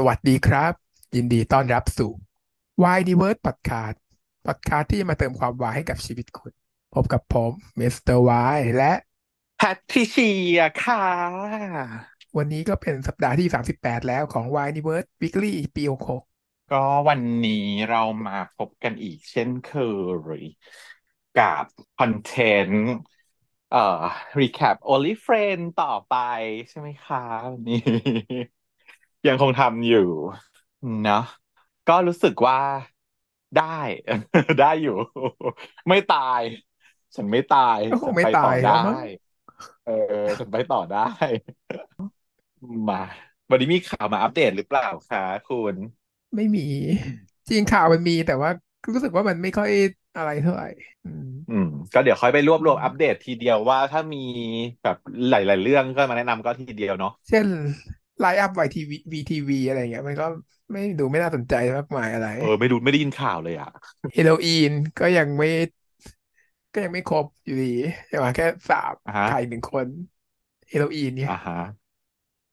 สวัสดีครับ ยินดีต้อนรับสู่ Why d i v e r s e Podcast Podcast ที่จะมาเติมความวายให้กับชีวิตคุณ พบกับผมมิสเตอร์วายและแพทริเชียค่ะ วันนี้ก็เป็นสัปดาห์ที่ 38 แล้วของ Why d i v e r s e Weekly ปี66ก็วันนี้เรามาพบกันอีกเช่นเคยกับ content เอ่อ recap Only Friends ต่อไปใช่ไหมคะวันนี้ ยังคงทำอยู่เนาะก็รู้สึกว่าได้ ได้อยู่ ไม่ตาย ฉันไม่ตายก็คฉังนไม่ไปตาต่อยแล้วได้มั้งเออฉันไปต่อได้ มาวันนี้มีข่าวมาอัปเดตหรือเปล่าคะคุณ ไม่มี จริงข่าวมันมีแต่ว่ารู้สึกว่ามันไม่ค่อยอะไรเท่าไหร่อืมอืมก็เดี๋ยวค่อยไปรวบรวมอัปเดตทีเดียวว่าถ้ามีแบบหลาย ๆ เรื่องก็มาแนะนำก็ทีเดียวเนาะเช่น ไลน์อัพไวทีวีวีทีวีอะไรเงี้ย มันก็ไม่ดูไม่น่าสนใจมากมายอะไร เออไม่ดูไม่ได้ยินข่าวเลยอะเฮโรอีนก็ยังไม่ ก็ยังไม่ครบอยู่ดียังมาแค่สามอ่าฮะไข่หนึ่งคนเฮโรอีนเนี่ยอ่าฮะ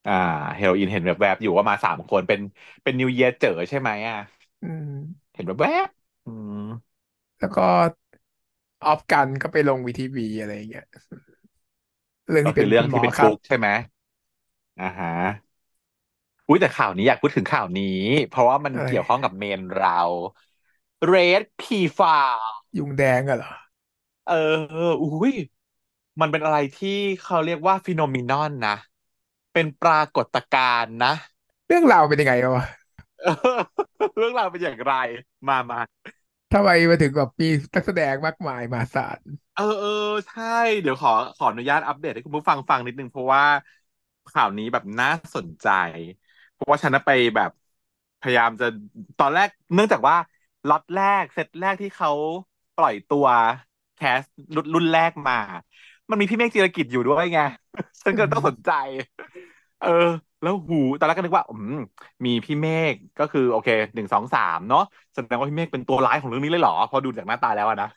อ่าเฮโรอีนเห็นแบบแบบๆอยู่ว่ามาสามคนเป็นเป็นนิวเยียร์เจอใช่ไหมอะอืม เห็นแบบแบบๆอืมแล้วก็ออฟกันก็ไปลงวีทีวีอะไรเงี้ยเรื่องก็ที่คืเป็อนเรื่องคุณหมที่อเป็นครัคุบกใช่ไหมอ่าฮะ อุ้ยแต่ข่าวนี้อยากพูดถึงข่าวนี้ เพราะว่ามันอะไรเกี่ยวข้องกับเมนเรา Red P f a ยุงแดงอะเหรอ เออ อุ้ยมันเป็นอะไรที่เขาเรียกว่าฟิโนมินอนนะ เป็นปรากฏการณ์นะ เรื่องราวเป็นยังไงวะเออเรื่องราวเป็นอย่างไร มามาทำไมมาถึงแบบมีนักแสดงมากมายมหาศาลเออเออใช่ เดี๋ยวขอขออนุญาตอัปเดตให้คุณผู้ฟังฟังนิดนึงเพราะว่าข่าวนี้แบบน่าสนใจเพ ราะว่าฉันะไปแบบพยายามจะตอนแรกเนื่องจากว่าล็อตแรกเซตแรกที่เขาปล่อยตัวแคสรุ่นรุ่นแรกมา มันมีพี่เมฆจิรกิจอยู่ด้วยไง ฉันก็ต้องสนใจ เออ แล้วหูตอนแรกก็นึกว่าอืมมีพี่เมฆก็คือโอเคหนึ่งสองสามเนาะแสดงว่าพี่เมฆเป็นตัวร้ายของเรื่องนี้เลยเหรอพอดูจากหน้าตาแล้วนะ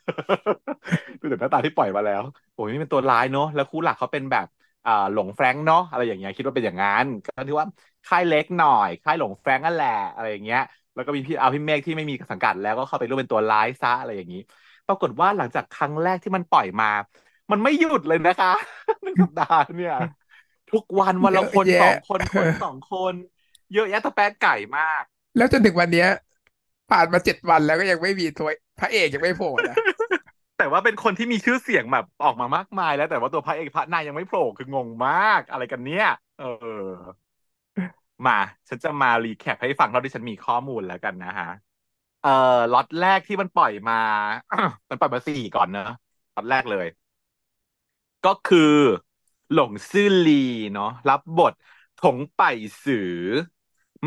ดูจากหน้าตาที่ปล่อยมาแล้วโอ้ยนี่เป็นตัวร้ายเนาะแล้วคู่หลักเขาเป็นแบบอ่าหลงแฟรงค์เนาะอะไรอย่างเงี้ยคิดว่าเป็นอย่างนั้นก็ถือว่า ค่ายเล็กหน่อย ค่ายหลงแฟรงค์นั่นแหละอะไรอย่างเงี้ย แล้วก็มีพี่เอาพี่เมฆที่ไม่มีสังกัดแล้วก็เข้าไปร่วมเป็นตัวร้ายซะอะไรอย่างนี้ ปรากฏว่าหลังจากครั้งแรกที่มันปล่อยมา มันไม่หยุดเลยนะคะหนึ่งสัปดาห์เนี่ย ทุกวันวันเยละอะคนสอแยะงคนคนสองคน เยอะแยะตะแป๊ะไก่มาก แล้วจนถึงวันเนี้ยผ่านมาเจ็ดวันแล้วก็ยังไม่มีตัวพระเอกยังไม่โผล่นะแต่ว่าเป็นคนที่มีชื่อเสียงแบบออกมามากมายแล้วแต่ว่าตัวพระเอกพระนายยังไม่โผล่คืองงมากอะไรกันเนี่ย เออ มา ฉันจะมารีแคปให้ฟังเท่าที่ฉันมีข้อมูลแล้วกันนะฮะ เอ่อล็อตแรกที่มันปล่อยมา มันปล่อยมาสี่ก่อนเนอะล็อตแรกเลย ก็คือ หลงซื่อลีเนาะรับบทถงไปสือ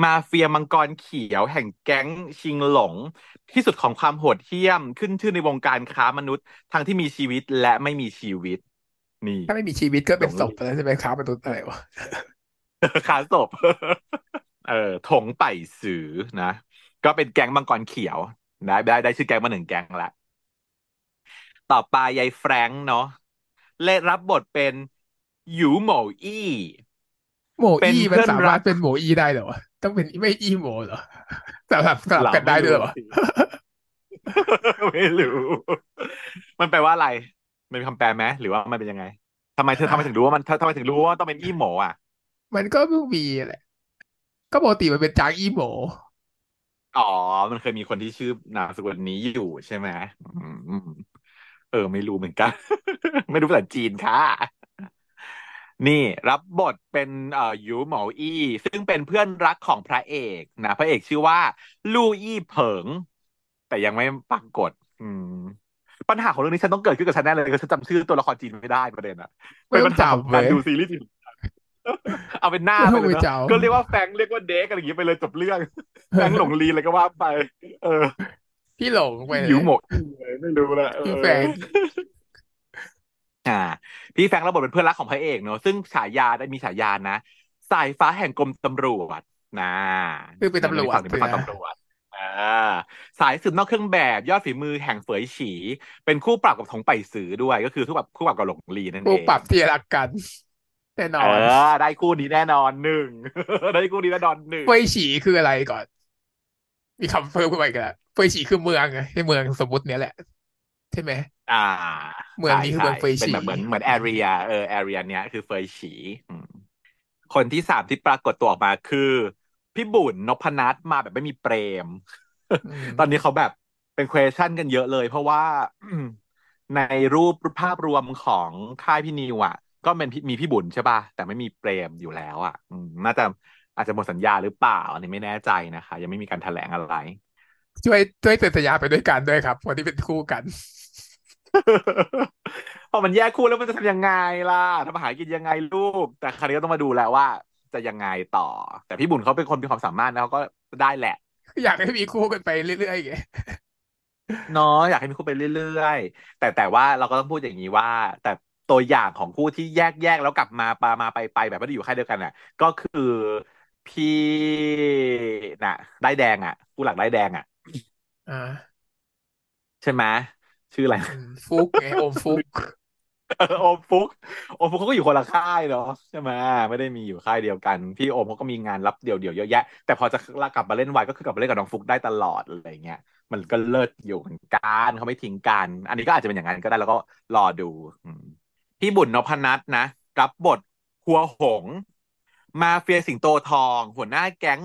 มาเฟียมังกรเขียวแห่งแก๊งชิงหลง ที่สุดของความโหดเหี้ยมขึ้นชื่อในวงการค้ามนุษย์ ทั้งที่มีชีวิตและไม่มีชีวิต นี่ ถ้าไม่มีชีวิตก็เป็นศพแล้วใช่ไหมครับมนุษย์อะไรวะ ค้าศพ เออถงไปสือนะ ก็เป็นแก๊งมังกรเขียวได้ได้ได้ชื่อแก๊งมาหนึ่งแก๊งละ ต่อไปยายแฟรงค์เนาะเล่นรับบทเป็นหยูเหมออี้ โหมเป็นอี้มันเพื่อนสารัมารถกเป็นโหมอี้ได้เหรอวะต้องเป็นไม่อี้โหมเหรอสลับสลับเรากันได้ไม่ด้วยรู้เหรอวะสิไม่รู้ มันแปลว่าอะไร มันมีคำแปลไหมหรือว่ามันเป็นยังไงทำไมเธอทำไมถึงรู้ว่ามันเธอทำไมถึงรู้ว่าต้องเป็นอี้โหมอะ มันก็เพิ่งมีแหละ ก็ปกติมันเป็นจางอี้โหมอ๋อ มันเคยมีคนที่ชื่อนามสกุลนี้อยู่ใช่ไหมอืมเออ ไม่รู้เหมือนกัน ไม่รู้ภาษาจีนค่ะ นี่รับบทเป็นเอ่อหยูเหมาอี้ซึ่งเป็นเพื่อนรักของพระเอกนะพระเอกชื่อว่า ลู่อี้เผิง แต่ยังไม่ปรากฏ อืม ปัญหาของเรื่องนี้ฉันต้องเกิดขึ้นกับฉันแน่เลยคือฉันจำชื่อตัวละครจีนไม่ได้ประเด็นอะไม่เป็นต้อปังญหาของการจำเว้ยดูซีรีส์จีน เอาเป็นหน้าไม่ไปต้องเลยไปเนาะจำก็เรียกว่าแฟรงค์เรียกว่าเด็กอะไรอย่างงี้ไปเลยจบเรื่องแฟรงค์หลงลีอะไรก็ว่าไป เออ พี่หลงไปหเลยิวยหมกไม่รู้ละเอพี่อแฟรงค์อ่า พี่แฟรงค์รับบทเป็นเพื่อนรักของพระเอกเนอะซึ่งฉายาได้มีฉายานะสายฟ้าแห่งกรมตำรวจนะคือเป็นตำรวจฝั่งนี้เป็นฝั่งนะตำรวจอ่าสายสืบนอกเครื่องแบบยอดฝีมือแห่งเฝยฉี เป็นคู่ปรับกับถงไปสือด้วยก็คือคู่ปรับคู่ปรับกับหลงลีนั่นผู้เองปรับที่รักกัน แน่นเออนอได้คู่นี้แน่นอนหนึ่ง ได้คู่นี้แน่นอนหนึ่งเฟยฉีคืออะไรก่อน มีคำเพิ่มขึ้นมาอีกแล้วเฟยฉีคือเมืองไงใช่เมืองสมมุติเนี้ยแหละ ใช่ไหม อ่า เมืองนี้คือเมืองเฟยเป็นฉีแบบเหมือนเหมือนแอเรียเออแอเรียเนี้ยคือเฟยฉีอืมคนที่สามที่ปรากฏตัวออกมาคือ พี่บุญนพนัทมาแบบไม่มีเปรมอืมตอนนี้เขาแบบเป็น question กันเยอะเลย เพราะว่าในรูปภาพรวมของค่ายพี่นิวอะ ก็เป็นพี่มีพี่บุญใช่ป่ะแต่ไม่มีเปรมอยู่แล้วอะอืมน่าจะอาจจะหมดสัญญาหรือเปล่าอันนี้ไม่แน่ใจนะคะ ยังไม่มีการแถลงอะไร ช่วยช่วยเซ็นสัญญาไปด้วยกันด้วยครับคนที่เป็นคู่กันพอมันแยกคู่แล้วมันจะทำยังไงล่ะทำอาหารกินยังไงลูก แต่คราวนี้ก็ต้องมาดูแล้วว่า จะยังไงต่อ แต่พี่บุญเขาเป็นคนมีความสามารถนะเขาก็ได้แหละ อยากให้มีคู่กันไปเรื่อยๆไงเนาะอยากให้มีคู่ไปเรื่อยๆ แต่แต่ว่าเราก็ต้องพูดอย่างนี้ว่า แต่ ตัวอย่างของคู่ที่แยกแยกแล้วกลับมาปามาไปไปแบบไม่ได้อยู่ค่ายเดียวกันน่ะ ก็คือพี่น่ะ ได้ายแดงอะคู่หลักได้ายแดงอะอ่าใช่ไหมชื่ออะไรอืมฟุกไงโอมฟุกเออโอมฟุกโอมฟุกเขาก็อยู่คนละค่ายเนาะใช่ไหมไม่ได้มีอยู่ค่ายเดียวกัน พี่โอมเขาก็มีงานรับเดี่ยวๆเยอะแยะ แต่พอจะกลับมาเล่นวายก็คือกลับมาเล่นกับน้องฟุกได้ตลอดอะไรเงี้ยมันก็เลิศอยู่เหมือนกันเขาไม่ทิ้งกัน อันนี้ก็อาจจะเป็นอย่างนั้นก็ได้แล้วก็รอดูอืม พี่บุญนพนัทนะ รับบทหัวหง มาเฟียสิงโตทอง หัวหน้าแก๊ง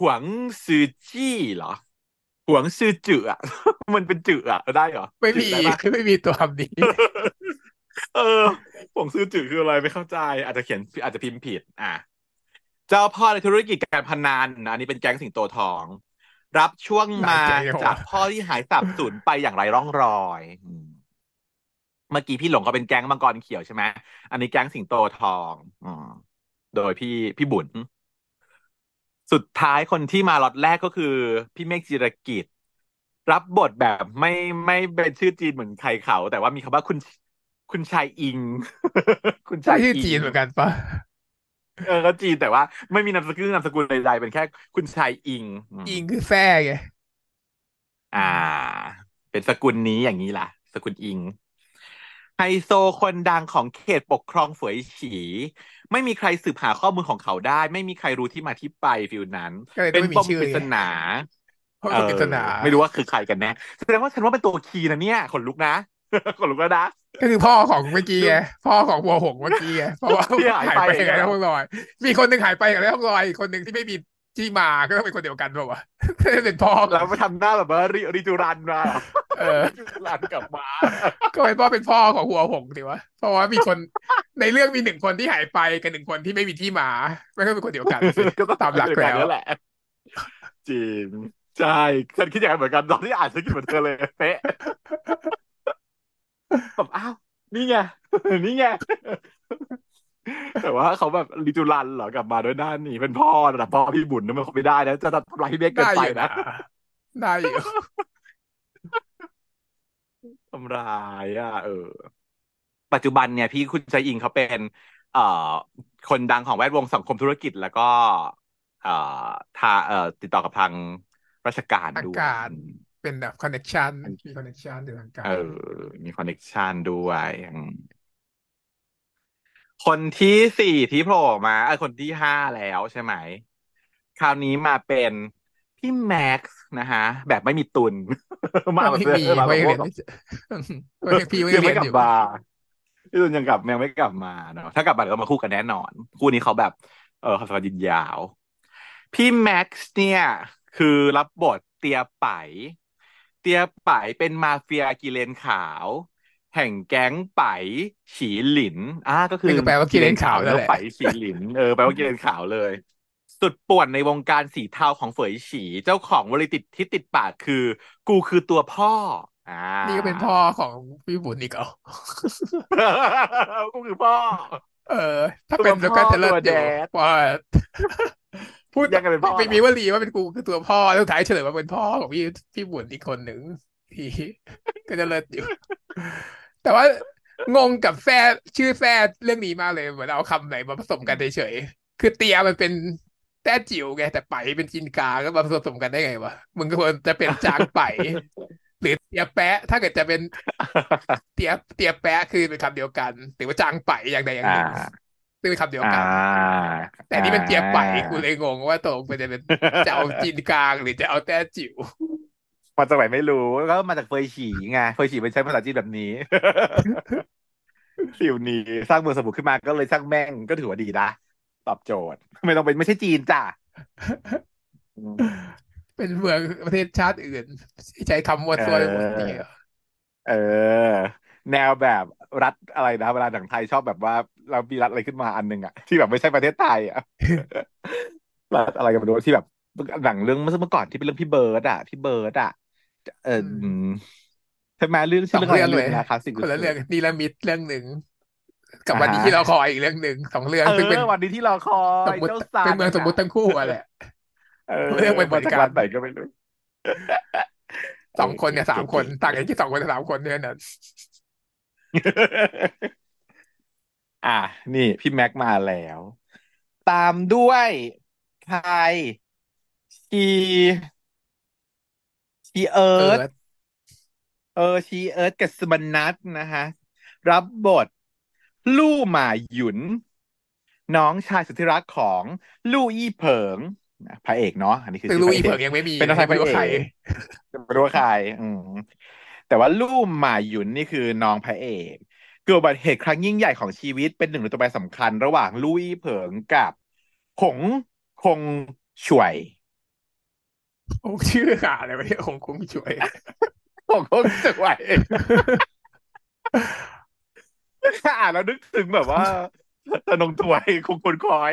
หวงซือจี้เหรอหวงซือจืออะ มันเป็นจืออะได้เหรอไม่จืมีอได้ปะไม่มีตัวคำนี้เออผงซื้อจืดคืออะไรไม่เข้าใจ อาจจะเขียนอาจจะพิมพ์ผิด อะเจ้าพ่อในธุรกิจการพนันนะอันนี้เป็นแก๊งสิงโตทอง รับช่วงหลายมาแก๊งจังวะจากพ่อที่หายสาบสูญไปอย่างไรร่องรอยอืม เมื่อกี้พี่หลงเขาเป็นแก๊งมังกรเขียวใช่ไหมอันนี้แก๊งสิงโตทองอืมโดยพี่พี่บุญสุดท้ายคนที่มาล็อตแรกก็คือ พี่เมฆจิรกิจ รับบทแบบไม่ไม่เป็นชื่อจีนเหมือนใครเขา แต่ว่ามีคำว่าคุณคุณชายอิง คุณชาใช่ยชื่ออิงจีนเหมือนกันปะเออก็จีนแต่ว่าไม่มีนามสกุลนามสกุลใดๆเป็นแค่ คุณชายอิงอืมอิงคือแท้ไงอ่า เป็นสกุลนี้อย่างนี้ล่ะ สกุลอิง ไฮโซคนดังของเขตปกครองเฝยฉี ไม่มีใครสืบหาข้อมูลของเขาได้ ไม่มีใครรู้ที่มาที่ไปฟิลนั้นก็เลยต้เป็องนไม่มีปมชื่อปริไงศนาเพราะเอเป็นอปริศนาไม่รู้ว่าคือใครกันแน่แสดงว่าฉันว่าเป็นตัวคีย์นะเนี่ยขนลุกนะขนลุกแล้วนะก็คือพ่อของเมื่อกี้ไงพ่อของวัวหงส์เมื่อกี้ไงเพราะว่าที่หายหายไปไปกับแล้วร่องรอย มีคนหนึ่งหายไปกับร่องรอยอีกคนหนึ่งที่ไม่มี ที่มาก็ต้องเป็นคนเดียวกันเปล่าวะก็เลยเป็นพ่อแล้วไปทำหน้าแบบว่าริริจูรันมาเออริจูรันกลับมาก็เป็นพ่อเป็นพ่อของหัวหงส์ดีวะเพราะว่ามีคนในเรื่องมีหนึ่งคนที่หายไปกับหนึ่งคนที่ไม่มีที่มาไม่ก็เป็นคนเดียวกันสิก็ต้องตามหลักเดียวแล้วนั่นแหละจริงใช่ฉันคิดอย่างนั้นเหมือนกันตอนที่อ่านฉันคิดเหมือนเธอเลยเป๊ะแบบอ้าวนี่ไงนี่ไง แต่ว่าเขาแบบริจูรันเหรอกลับมาด้วยหน้านี่เป็นพ่อระดับพ่อพี่บุญนะมันคงไม่ได้นะจะทำลายพี่เบกเกินได้ไปอยู่นะนะได้อยู่ทำร้ายอะ เออ ปัจจุบันเนี่ยพี่คุณใจอิงเขาเป็น เอ่อ คนดังของแวดวงสังคมธุรกิจแล้วก็ เอ่อทาเอ่อติดต่อกับทางราชการทางด้วยการอืมเป็นแบบคอนเน c ชันมีคอนเน c ชันในทางการเออ มีคอนเน c ชันด้วยอืม คนที่สี่ที่โผล่มาเออคนที่ห้าแล้วใช่ไหม คราวนี้มาเป็นพี่แม็กซ์นะฮะ แบบไม่มีตุน มาแบบไม่มีมาแบไม่บเรีพยวกนไม่เจอไม่พี่ไม่ยังเรีไม่ยนกลัอบยู่มาพี่ตุนยังกลับยังไม่กลับมาเนาะถ้ากลับมาเดี๋ยวก็มาคู่กันแน่นอน คู่นี้เขาแบบ เออเขาสกัดยินยาว พี่แม็กซ์เนี่ย คือรับบทเตียไป๋เตียไป๋เป็นมาเฟียกิเลนขาว แห่งแก๊งไป๋ฉีหลินอ่าก็คือนี่ก็แปลว่ากิเลนขาวนั่นแล้วแหละไป๋ฉีหลินเออแปลว่ากิเลนขาวเลย สุดป่วนในวงการสีเทาของเฝยฉี เจ้าของวลีติดที่ติดปากคือ กูคือตัวพ่ออ่านี่ก็เป็นพ่อของพี่บุญอีกเหรอกูคือพ่อ เออ ถ้าเป็นตัวแล้วพ่ก็อจะเลิศตัวอยู่แดดว่าพูดยังไงเป็นพ่อไม่เหรอมีวลีว่าเป็นกูคือตัวพ่อแล้วสุดท้ายเฉลยว่าเป็นพ่อของพี่พี่บุญอีกคนหนึ่งที่ก็จะเลิศอยู่ แต่ว่างงกับแฟชื่อแฟเรื่องนี้มากเลยเหมือนเอาคำไหนมาผสมกันเฉยๆคือเตียมันเป็นแต้จิ๋วไงแต่ไปเป็นจินกาก็มาผสมกันได้ไงวะมึงก็ควรจะเป็นจางไป หรือเตียแปะ ถ้าเกิดจะเป็นเตียเตียแปะคือเป็นคำเดียวกันหรือว่าจางไปอย่างใดอย่างหนึ่งอ่าซึ่งเป็นคำเดียวอ่ากันแต่อันนี่มันเจียบไปกูอ่าเลยงงว่าตกลงมันจะเป็นจะเอาจีนกลางหรือจะเอาแต้จิ๋ว มาจากไหนไม่รู้ก็มาจากเฟยฉีไงเฟยฉีเป็นใช้ภาษาจีนแบบนี้ฟิวนี้สร้างเมืองสมุทรขึ้นมาก็เลยสร้างแม่งก็ถือว่าดีนะตอบโจทย์ไม่ต้องเป็นไม่ใช่จีนจ้ะอืมเป็นเมืองประเทศชาติอื่นที่ใช้คำมั่วเอซั่วไปหมดเนี่อยเออ แนวแบบรัฐอะไรนะเวลาหนังไทยชอบแบบว่า เรามีรัฐอะไรขึ้นมาอันหนึ่งอะที่แบบไม่ใช่ประเทศไทยอะรัฐอะไรกันไม่รู้ที่แบบหนังเรื่องเมื่อก่อนที่เป็นเรื่องพี่เบิร์ดอะพี่เบิร์ดอะ เอออือืมมใช่ไหมเรื่องสชื่อองเรื่องอะไรเรื่องเลยนะคลาสสิกคนละเรื่องนีลมิตเรื่องหนึ่งกับอ่าวันนี้ฮะที่เราคอยอีกเรื่องหนึ่งสองเรื่องเอซึ่งเป็นอวันนี้ที่เราคอสยมมติเจ้าซาเป็นเมืองนสมมติอะทั้งคู่อะแหละเออเรื่องไม่เหมืมาอนจากกัรัฐไหนก็ไม่รู้สองคนเนี่ยเออสามคนเก๋ๆต่างกันที่สองคนกับสามคนเนี่ยนะอะนี่พี่แม็กมาแล้ว ตามด้วยใครชี ชีเอิเอิร์ธร์ธเออชีเอิร์ธกับสมนัทนะฮะ รับบท ลู่หมาหยุน น้องชายสุดที่รักของลู่อี้เผิงนะพระเอกเนาะอันนี้คือซึ่งชื่ลุอยพระเผิเองกยังไม่มีเป็นนักแสดยังงพไม่ระรู้เอใครกไม่รู้ว่าใครอืมแต่ว่าลู่หมาหยุนนี่คือน้องพระเอกเกิดอุบัติเหตุครั้งยิ่งใหญ่ของชีวิตเป็นหนึ่งในตัวแปรสำคัญ ระหว่างลู่อี้เผิงกับหงคงช่วย โอ้ชื่อขาอะไรวะเนี่ยคงคงช่วยหงคงช่วยอ่านแล้วนึกถึงแบบว่าธนงถวยคงคุณคอย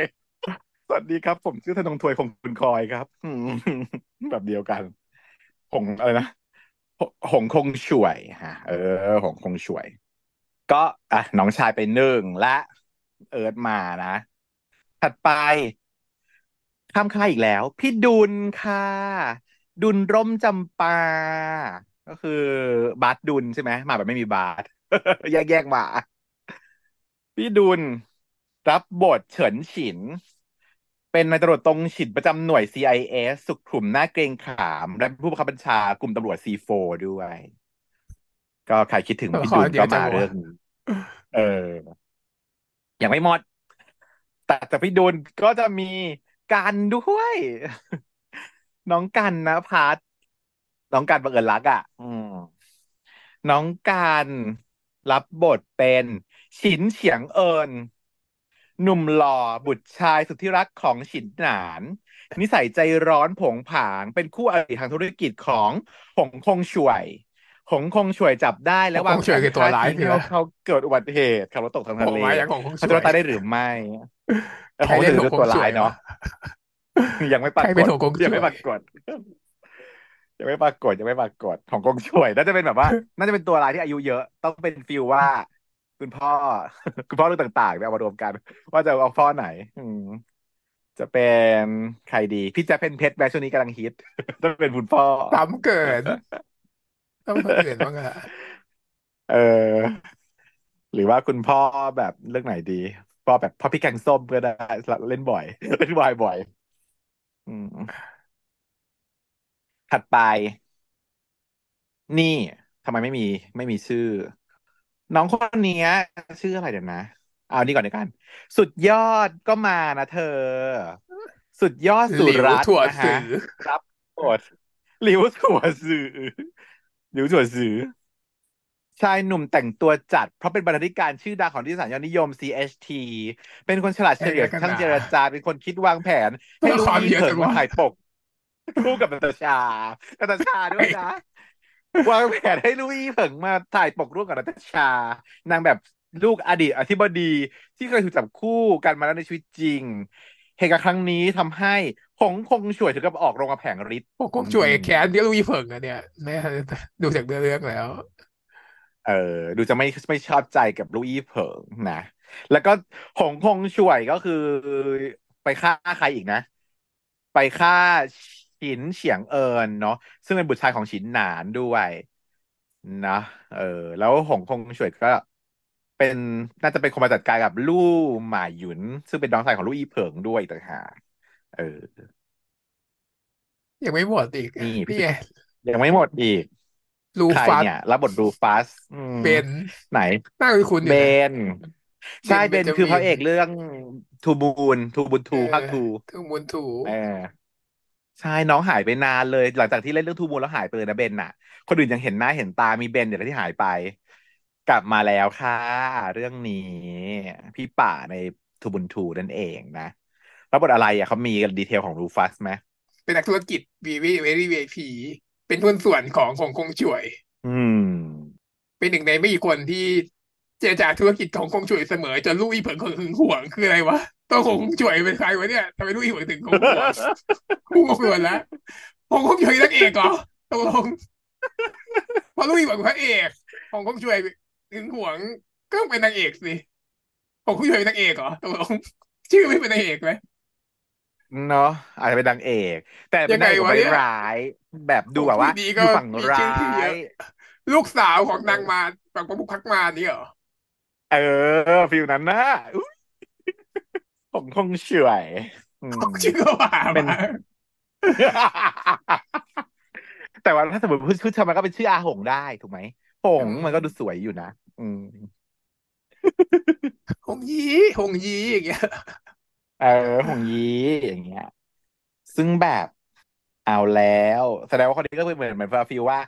สวัสดีครับ ผมชื่อธนงถวยคงคุณคอยครับแบบเดียวกันหงอะไรนะหงคงช่วยฮะ เออ หงคงช่วย ก็อะน้องชายไปหนึ่งและ เอิร์ธมานะ ถัดไป ข้ามค่ายอีกแล้ว พี่ดุลค่ะ ดุลร่มจำปา ก็คือบาสดุลใช่ไหมมาแบบไม่มีบาสแยกแยกมา พี่ดุลรับบทเฉินฉิน เป็นนายตำรวจตรงฉินประจำหน่วย CIS สุขุมหน้าเกรงขาม และเป็นผู้บังคับบัญชากลุ่มตำรวจ C4 ด้วย ก็ใครคิดถึงตัวละพี่คดุรลเดียก็วจัมางวะเรื่องนี้เออยังไม่หมดแต่จากพี่ดุลก็จะมี กันด้วย น้องกันนะพัทน้องกันบังเอิญรักอะ อืม น้องการรับบทเป็นฉินเฉียงเอิญหนุ่มหล่อบุตรชายสุดที่รักของฉินหนาน นิสัยใจร้อนผงผาง เป็นคู่อริทางธุรกิจของหงคงช่วย หงคงช่วยจับได้และคงวางช่วยแผนคือตัวฆ่าร้ายทิ้งคือให้อะไรเขาเกิดอุบัติเหตุขับรถตกทางโผทะล่เลมาอย่างของคงเขาช่จะวยตายได้หรือไม่เออใครเขาเล่จะนถืขอองเป็นคงตัวช่ร้าวยยเนาะวะยังไม่ปใครารกเป็นฏของคงยังช่ไม่วปยรากฏยังไม่ปรากฏยังไม่ปรากฏของกงช่วยน่าจะเป็นแบบว่า น่าจะเป็นตัวร้ายที่อายุเยอะ ต้องเป็นฟิลว่า คุณพ่อ คุณพ่อเรื่องต่างๆเนี่ยเอามารวมกัน ว่าจะเอาพ่อไหน อืมจะเป็นใครดี พี่แจะเป็นเพชรแบช่วงนี้กำลังฮิตต้องเป็นคุณพ่อซ้ำเกิน ต้องเป็นคนอื่นบ้างอะเออ หรือว่าคุณพ่อแบบเรื่องไหนดีพ่อแบบพ่อพี่แกงส้มก็ได้เล่นบ่อย เล่นวายบ่อย อืม ถัดไป นี่ทำไมไม่มี ไม่มีชื่อ น้องคนเนี้ย ชื่ออะไรเดี๋ยวนะ เอานี่ก่อนเดี๋ยวกัน สุดยอดก็มานะเธอ สุดยอดหสุลิวรัตน์ถั่วนะสืฮะอรับบทหลิวถั่วสื่อ หลิวถั่วสื่อชายหนุ่มแต่งตัวจัด เพราะเป็นบรรณาธิการชื่อดังของนิตยสารยอดนิยม CHT เป็นคนฉลาดเฉลียวไอ้กันช่างหนาเจรจา เป็นคนคิดวางแผนตัวให้ละลูครอี้เยอะเผิจังงมาวะถ่ายปก คู่กับนาตาชานาตาชาด้วยนะ วางแผนให้ลูอี้เผิงมาถ่ายปกร่วมกับนาตาชา นางแบบลูกอดีตอธิบดีที่เคยถูกจับคู่กันมาแล้วในชีวิตจริง เหตุการณ์ครั้งนี้ทำให้หงคงช่วยถึงกับออกโรงกระแผงฤทธิ์พวกคอืงช่วยมแค้นที่ลุยเผิงอะเนี่ยแม่ดูจากเนื้อเรื่องแล้ว เออดูจะไม่ไม่ชอบใจกับลูอี้เผิงนะแล้วก็หงคงช่วยก็คือไปฆ่าใครอีกนะ ไปฆ่าฉินเฉียงเอิญเนาะซึ่งเป็นบุตรชายของฉินหนานด้วยนะเออ แล้วหงคงช่วยก็ เป็นน่าจะเป็นคนมาจัดการกับลู่หมาหยุน ซึ่งเป็นน้องชายของลู่อี้เผิงด้วยอีกต่างหากเออ ยังไม่หมดอีกนี่พี่นี่ไงยังไม่หมดอีกลูใครฟัสเนี่ยรับบทรูฟัสอืมเบนไหนน่าคุ้นๆอเบยู่นะนใช่เด่นเบเบนคือพระนจามินเอกเรื่องทูบูนทูบูนเอทูภาคอทูทูมุนถูเออใช่น้องหายไปนานเลย หลังจากที่เล่นเรื่องทูบูนแล้วหายไปเลยนะเบนน่ะ คนอื่นยังเห็นหน้าเห็นตามีเบนเดี๋ยวที่หายไป กลับมาแล้วค่ะ เรื่องนี้ พี่ป่าในทูบุนทูนั่นเองนะแล้วบทอะไรอะเขามีดีเทลของรูฟัสไหมเป็นนักธุรกิจวีวีเวรี่วีพีเป็นหุ้นส่วนของของคงช่วย อืม เป็นหนึ่งในไม่กี่คนที่เจรจาธุรกิจของคงช่วยเสมอจนลูกอีเผิงหึงหวงคืออะไรวะตัวของคงช่วยเป็นใครวะเนี่ยทำไมลูกอีเผิงถึงหึงหวงกูงงไปหมดแล้วของคงช่วยนักเอกเหรอตกลงเพราะลูกอีเผิงเป็นพระเอกของคงช่วย หึงหวงก็ต้องเป็นนางเอกสิของคงช่วยเป็นนางเอกเหรอตกลงชื่อไม่เป็นนางเอกไหมเนาะอาจจะเป็นนางเอก แต่เป็ยังไงนนางเอกแบบวะเนี่ยร้ายๆแบบของผู้ดูแบบว่าดีก็อยู่ฝั่งมีร้าชื่อที่เยยอะลูกสาวของนางเออมารฝั่งประมุขพักมารนี่เหรอเออฟิลนั้นนะอุ๊ยผมคงเฉอยอืมชื่อก็ว่าเป็นมาแต่ว่าถ้าสมมติพูดทำไมก็เป็นชื่ออาหงได้ถูกไหมหอืงมันก็ดูสมวยอยู่นะ อืมหงยีหงยีอย่างเงี้ย เออหงยีอย่างเงี้ย ซึ่งแบบเอาแล้ว แสดงว่าคนนี้ก็เป็นเหมือนเหมือน feel ว่า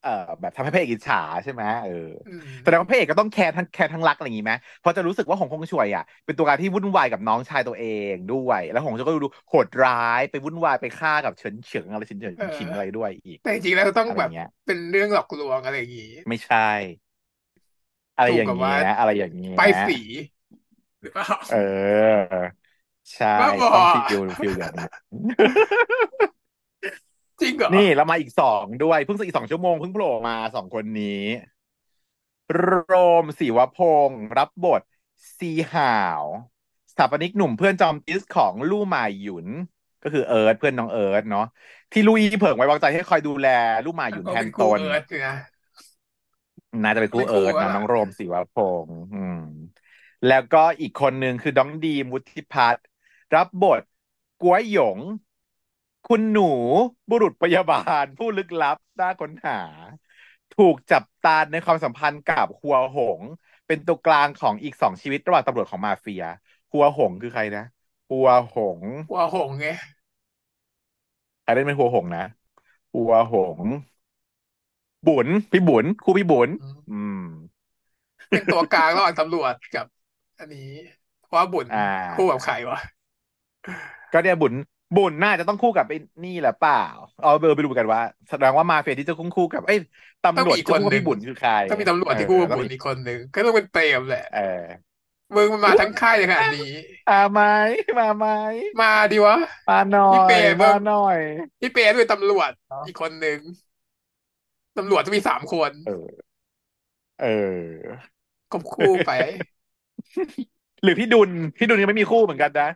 เออแบบทำให้พระเอกอิจฉาใช่ไหมเอออืแสดงว่าพระเอกก็ต้องแคร์ทั้งแคร์ทั้งรักอะไรอย่างงี้ไหมเพราะจะรู้สึกว่าหงคงช่วยอะเป็นตัวการที่วุ่นวายกับน้องชายตัวเองด้วย แล้วหงจะก็ดูโหดร้ายไปวุ่นวายไปฆ่ากับเฉินเฉิงอะไรเฉินเฉิงเออชิงอะไรด้วยอีก แต่จริงๆแล้วต้องแบบอะไรอย่างเงี้ย เป็นเรื่องหลอกลวงอะไรอย่างงี้ ไม่ใช่ อะไรถูอย่างเงี้กกับว่ายอะไรอย่างเงี้ยป้ายสีหรือเปล่าเออ ใช่บ้าบอต้องฟิลฟิลอย่างนั้นจริงเหรอนี่เรามาอีกสองด้วยเพิ่งสักอีกสองชั่วโมงเพิ่งโผล่มาสองคนนี้ โรมศิวพงศ์รับบทซีห่าวสถาปนิกหนุ่มเพื่อนจอมติสของลู่หมาหยุน ก็คือเอิร์ธเพื่อนน้องเอิร์ธเนาะที่ลุยเผิงไว้วางใจให้คอยดูแลลู่หมาหยุนก็แทนตนเป็ นคู่เอิร์ธนะน่าจะเป็นคู่ก็เป็นเอิร์ธนะคู่แล้วล่ะน้องโรมศิวพงศ์อืมแล้วก็อีกคนหนึ่งคือน้องดีมวุฒิพัฒน์รับบทก๊วยหยง คุณหนูบุรุษพยาบาล ผู้ลึกลับน่าค้นหา ถูกจับตาในความสัมพันธ์กับหัวหง เป็นตัวกลางของอีกสองชีวิตระหว่างตำรวจของมาเฟีย หัวหงคือใครนะหัวหง หัวหงไงใครเล่นเป็นหัวหงนะหัวหง บุญพี่บุญครูพี่บุญอืมอืม เป็นตัวกลางระหว่างตำรวจกับ อันนี้เพราะว่าบุญอ่คู่กับาใครวะก็เนี่ยบุญบุญน่าจะต้องคู่กับไอ้นี่แหละเปล่า เอาเบอร์ไปดูกันว่าแสดงว่ามาเฟียที่จะคู่คู่กับเอ้ยต้องตำรวมีอีกคนหนึ่งจที่จะคู่กับพี่บุญคือใครต้องมีตำรวเออจที่คู่กับต้องมีบุญอีกคนหนึ่งก็ต้องเป็นเปรมแหละเออ มึงมันมาอุ๊ยทั้งค่ายเลยขนาดนี้มาไหมมาไหมมาดิวะ มาหน่อพี่เปรยมเพิ่มมาหน่อย พี่เปรมด้วยตำรวจเนาะอีกคนหนึ่ง ตำรวจจะมีสามคน เออ เออควบคู่ไป หรือพี่ดุลพี่ดุลยังไม่มีคู่เหมือนกันนะ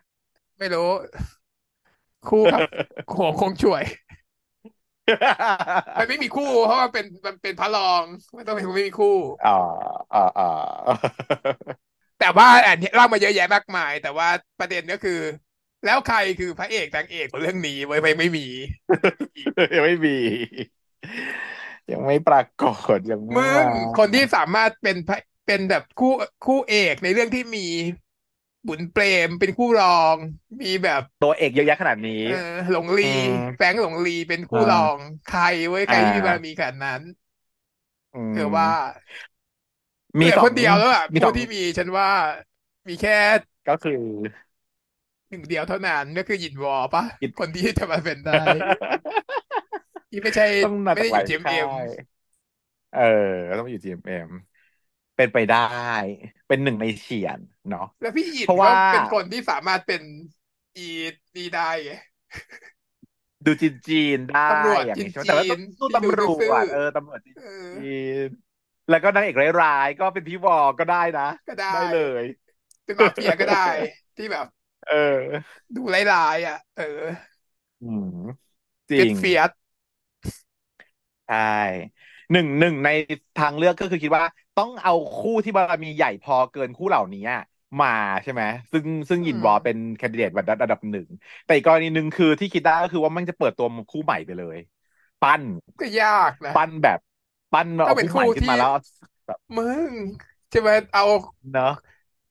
ไม่รู้ คู่กับหัวคงช่วย มันไม่มีคู่ เพราะว่าเป็นมันเป็นพระรองไม่ต้องเป็นไม่มีคู่อ๋ออ๋ออ๋อแต่ว่าอันนี้เล่ามาเยอะแยะมากมาย แต่ว่าประเด็นก็คือ แล้วใครคือพระเอกนางเอกของเรื่องนี้ไว้ยไม่ไม่มียังไม่มี ยังไม่ปรากฏยังไม่มึงมาคนที่สามารถเป็นพระเป็นแบบคู่คู่เอกในเรื่องที่มีบุญเปรมเป็นคู่รอง มีแบบตัวเอกเยอะแยะขนาดนี้เออหลงลีอืมแฟรงค์หลงลีเป็นอ่คู่รองาใครเว้ยอ่ใครที่มีบารมีาขนาดนั้นอืเธอว่ามเหลือมีสองคนเดียวแล้วอะมีสองคู่ที่มีฉันว่ามีแค่ก็คือหนึ่งเดียวเท่านั้นก็คือหยินวอปะกิจคนที่จะมาเป็นได้ ที่ไม่ใช่ต้องมาไม่ได้อยู่จากหลายค่า GMM ยเออต้องอยู่ GMM เป็นไปได้ เป็นหนึ่งในเฉียนเนาะแล้วพี่หยินก็เพราะว่าเป็นคนที่สามารถเป็นอีดีได้ไงดูจีนจีนได้ตำรวจอย่างจีนนี้ใช่ไหมแต่จีนว่าต้องสู้ที่ดูตำรซื่อวจเออตำรวจจีนๆเออจีนแล้วก็นางเอกร้ายๆก็เป็นพี่วอก็ได้นะ ก็ได้ ได้เลย เป็นมาเฟียก็ได้ ที่แบบเออ ดูร้ายๆอะ เอออืมจริงเฟียดเฟียด ใช่หนึ่งหนึ่งในทางเลือกก็คือคิดว่าต้องเอาคู่ที่บารมีใหญ่พอเกินคู่เหล่านี้มาใช่ไหมซึ่งซึ่งอืยินวอเป็นมแคนดิเดตระดับหนึ่ง แต่อีกกรณีหนึ่งคือที่คิดได้ก็คือว่ามันจะเปิดตัวคู่ใหม่ไปเลย ปั้นก็ยากนะปั้นแบบปั้นต้องเป็นเอาคู่ใหม่ขึ้นคู่ที่มาแล้วแบบมึงใช่ไหมเอาเนาะ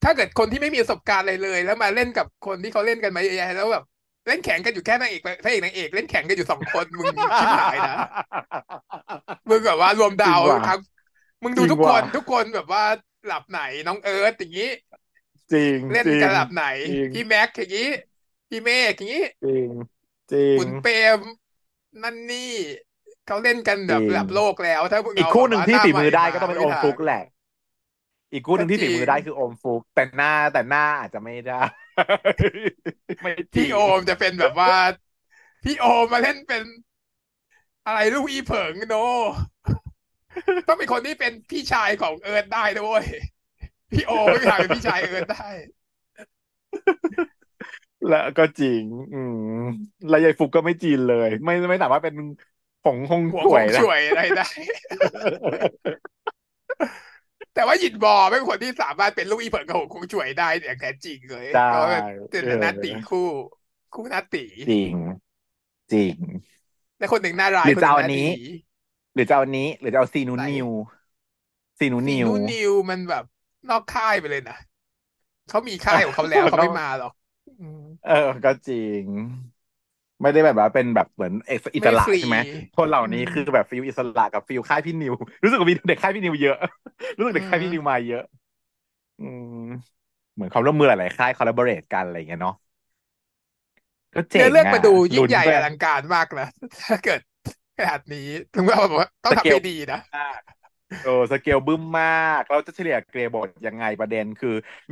ถ้าเกิดคนที่ไม่มีประสบการณ์อะไรเลย แล้วมาเล่นกับคนที่เขาเล่นกันมาเยอะแยะแล้วแบบ เล่นแข่งกันอยู่แค่นางเอกพระเอกนางเอกเล่นแข่งกันอยู่สองคนมึงชิบหายนะมึงแบบว่ารวมดาวจริงว่ะทั้งมึงดูจริงทุกคนว่ะทุกคนแบบว่าหลับไหนน้องเอิร์ธอย่างนี้จริงเล่นจริงกันหลับไหนจริงพี่แม็กอย่างนี้พี่เมฆอย่างนี้จริงจริงขุนเปรมนั่นนี่เขาเล่นกันแบบจริงระดับโลกแล้ว ถ้ามึงอีกเอาคู่หนึ่งแบบที่ว่าฝีหน้ามือใหได้ก็ต้องเป็นมาโอมไม่ฟุกทางแหละ อีกคู่หนึ่งที่ก็จริฝีงมือได้คือโอมฟุก แต่หน้าแต่หน้าอาจจะไม่ได้ไม่จริพี่งโอมจะเป็นแบบว่า พี่โอมมาเล่นเป็น อะไรลูกอีเผิงโน ต้องเป็นคนที่เป็นพี่ชายของเอิร์ธได้ด้วยพี่โอไม่มีทางเป็นพี่ชายเอิร์ธได้ แล้วก็จริง อืมแล้วยายฟุกก็ไม่จีนเลย ไม่ไม่สามารถเป็นผงคงหัวสขวอยงนะช่วยอะไรได้ แต่ว่าหยินบอเป็นคนที่สามารถเป็นลูกอีเผิงกับหงคงช่วยได้อย่างแท้จริงเลยใช่ก็เป็นเออนัตติคู่ คู่นัตติจริง จริงและคนหนึ่งน่าร้ายหรือคนหจะนึ่เอางอันน่านี้ดีหรือจะเอาอันนี้ หรือจะเอาซีนูไหนนิวซีนูซีนิวนูนิวมันแบบนอกค่ายไปเลยนะเขามีค่ายของเขาแล้วเขาไม่มาหรอกอืมเออ ก็จริง ไม่ได้แบบว่าเป็นแบบเหมือนเอกอิสระไม่ฟรีใช่ไหมคนเหล่านี้อืมคือแบบฟิลอิสระกับฟิลค่ายพี่นิว รู้สึกว่ามีเด็กค่ายพี่นิวเยอะ รู้สึกเด็กค่ายพี่นิวมาเยอะ อืมเหมือนความร่วมมือหลายๆค่ายคอลลาบอเรทกันอะไรอย่างเงี้ยเนาะก็เจ๋เนื้งอเรื่องอะมาดูยิ่ลุ้งนใหญ่ไปอลังการมากนะถ้าเกิดขนาดนี้ถึงว่าบอกว่าต้องสทำเกลให้ดีนะมากโอ้สเกลบึ้มมาก เราจะเฉลี่ยเกรดบทยังไงประเด็นคือ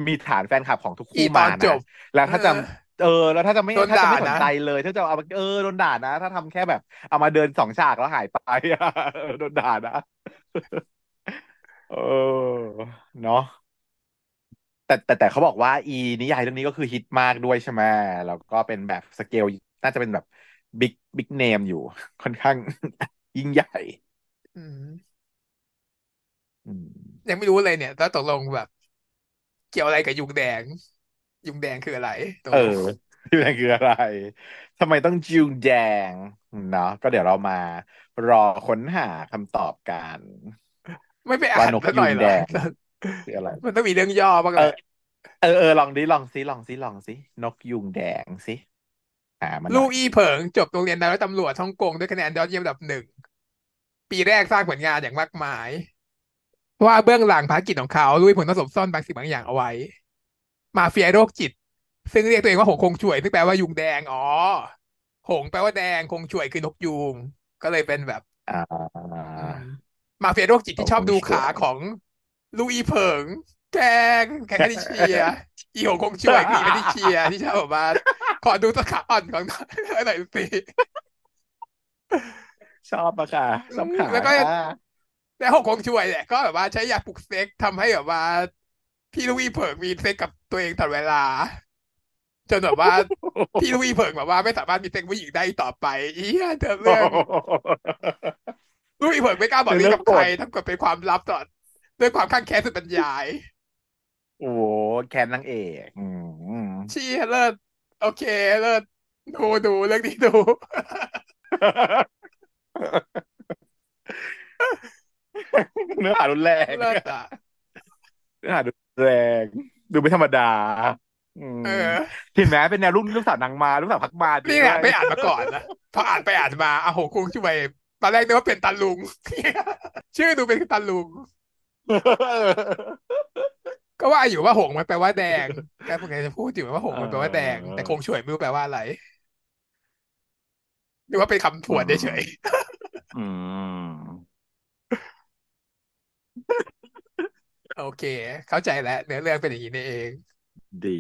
มีฐานแฟนคลับของทุกอีคู่ตมาอนจนะบแล้วถ้าจะ เออเออแล้วถ้าจะไม่โดนถ้าจะไม่ด่าสนนะใจเลยถ้าจะเอาเออโดนด่านะ ถ้าทำแค่แบบ เอามาเดินสองฉากแล้วหายไปอะเออโดนด่านะเออเนาะแต่แต่แต่เขาบอกว่า อีนิยายเรื่องนี้ก็คือฮิตมากด้วยใช่ไหมแล้วก็เป็นแบบสเกลน่าจะเป็นแบบบิ๊กบิ๊กเนมอยู่ ค่อนข้างยิ่งใหญ่อืมอืมยังไม่รู้เลยเนี่ยแล้วตกลงแบบ เกี่ยวอะไรกับยุงแดง ยุงแดงคืออะไรตกเอลองที่แดงคืออะไรทำไมต้องจิวแดงเนาะก็เดี๋ยวเรามารอค้นหาคำตอบกัน ไม่ไปว่าอ่านนกซะหน่อยยุงเหรแดองคืออะไร มันต้องมีเรื่องย่อบ้างเอแหอละเออเออลองดิลองซิลองซิลองซินกยุงแดงสิหามาหลูน่อกยอีเผิงจบโรงเรียนนายร้อยตำรวจฮ่องกงด้วยคะแนนยอดเยี่ยมอันดับหนึ่งปีแรกสร้างผลงานอย่างมากมาย ว่าเบื้องหลังภารกิจของเขาลุยผลผสมซ่อนบางสิ่งบางอย่างเอาไว้ มาเฟียโรคจิต ซึ่งเรียกตัวเองว่าหงคงช่วย ซึ่งแปลว่ายุงแดงอ๋อหงแปลว่าแดงคงช่วยคือนกยูงก็เลยเป็นแบบอ่าอืมมาเฟียโรคจิตที่ชอบดูขาของลูอีเผิงแกงแกงแพทริเชียอีหงคงช่วยคืออีแพทริเชียที่ชอบแบบว่าขอดูตัวขาอ่อนของหน่อยสิชอบปะค่ะชอบขาแล้วก็ค่ะแต่หงคงช่วยแหละก็แบบว่าใช้ยาปลุกเซ็กทำให้แบบว่า พี่ลูอีเผิงมีเซ็กกับตัวเองตลอดเวลา จนแบบว่า พี่ลูอีเผิงแบบว่าไม่สามารถมีเซ็กผู้หญิงได้อีกต่อไปอีเหี้ยเธอเรื่องลูอีเผิงไม่กล้าบอกเรื่องกับใครทำกับเป็นความลับต่อด้วยความข้างแค้นสุดบรรยาย โอ้โหแคนนางเอกอืมชี้เลิศโอเค เลิศดูดูเรื่องนี้ดูเนื้อหารุนแรงเลิศอะเนื้อหารุน แรง ดูไม่ธรรมดาอืมเออเห็นไหมเป็นแนวลูกลูกสาวนางมาลูกสาวพักมานี่แหละด้วยไม่อ่านมาก่อนนะพออ่านไปอ่านมาอาหงคงช่วยตอนแรกนึกว่าเป็นตาลุง ชื่อดูเป็นตาลุง ก็ว่าอยู่ว่าหงมันแปลว่าแดงแกพวกแกจะพูดอยู่ว่าหงมันแปลว่าแดง แต่คงช่วยไม่รู้แปลว่าอะไรหรือว่าเป็นคำผวนเฉยอืมๆ โอเค เข้าใจแล้วเนื้อเรื่องเป็นอย่างนี้นี่เอง ดี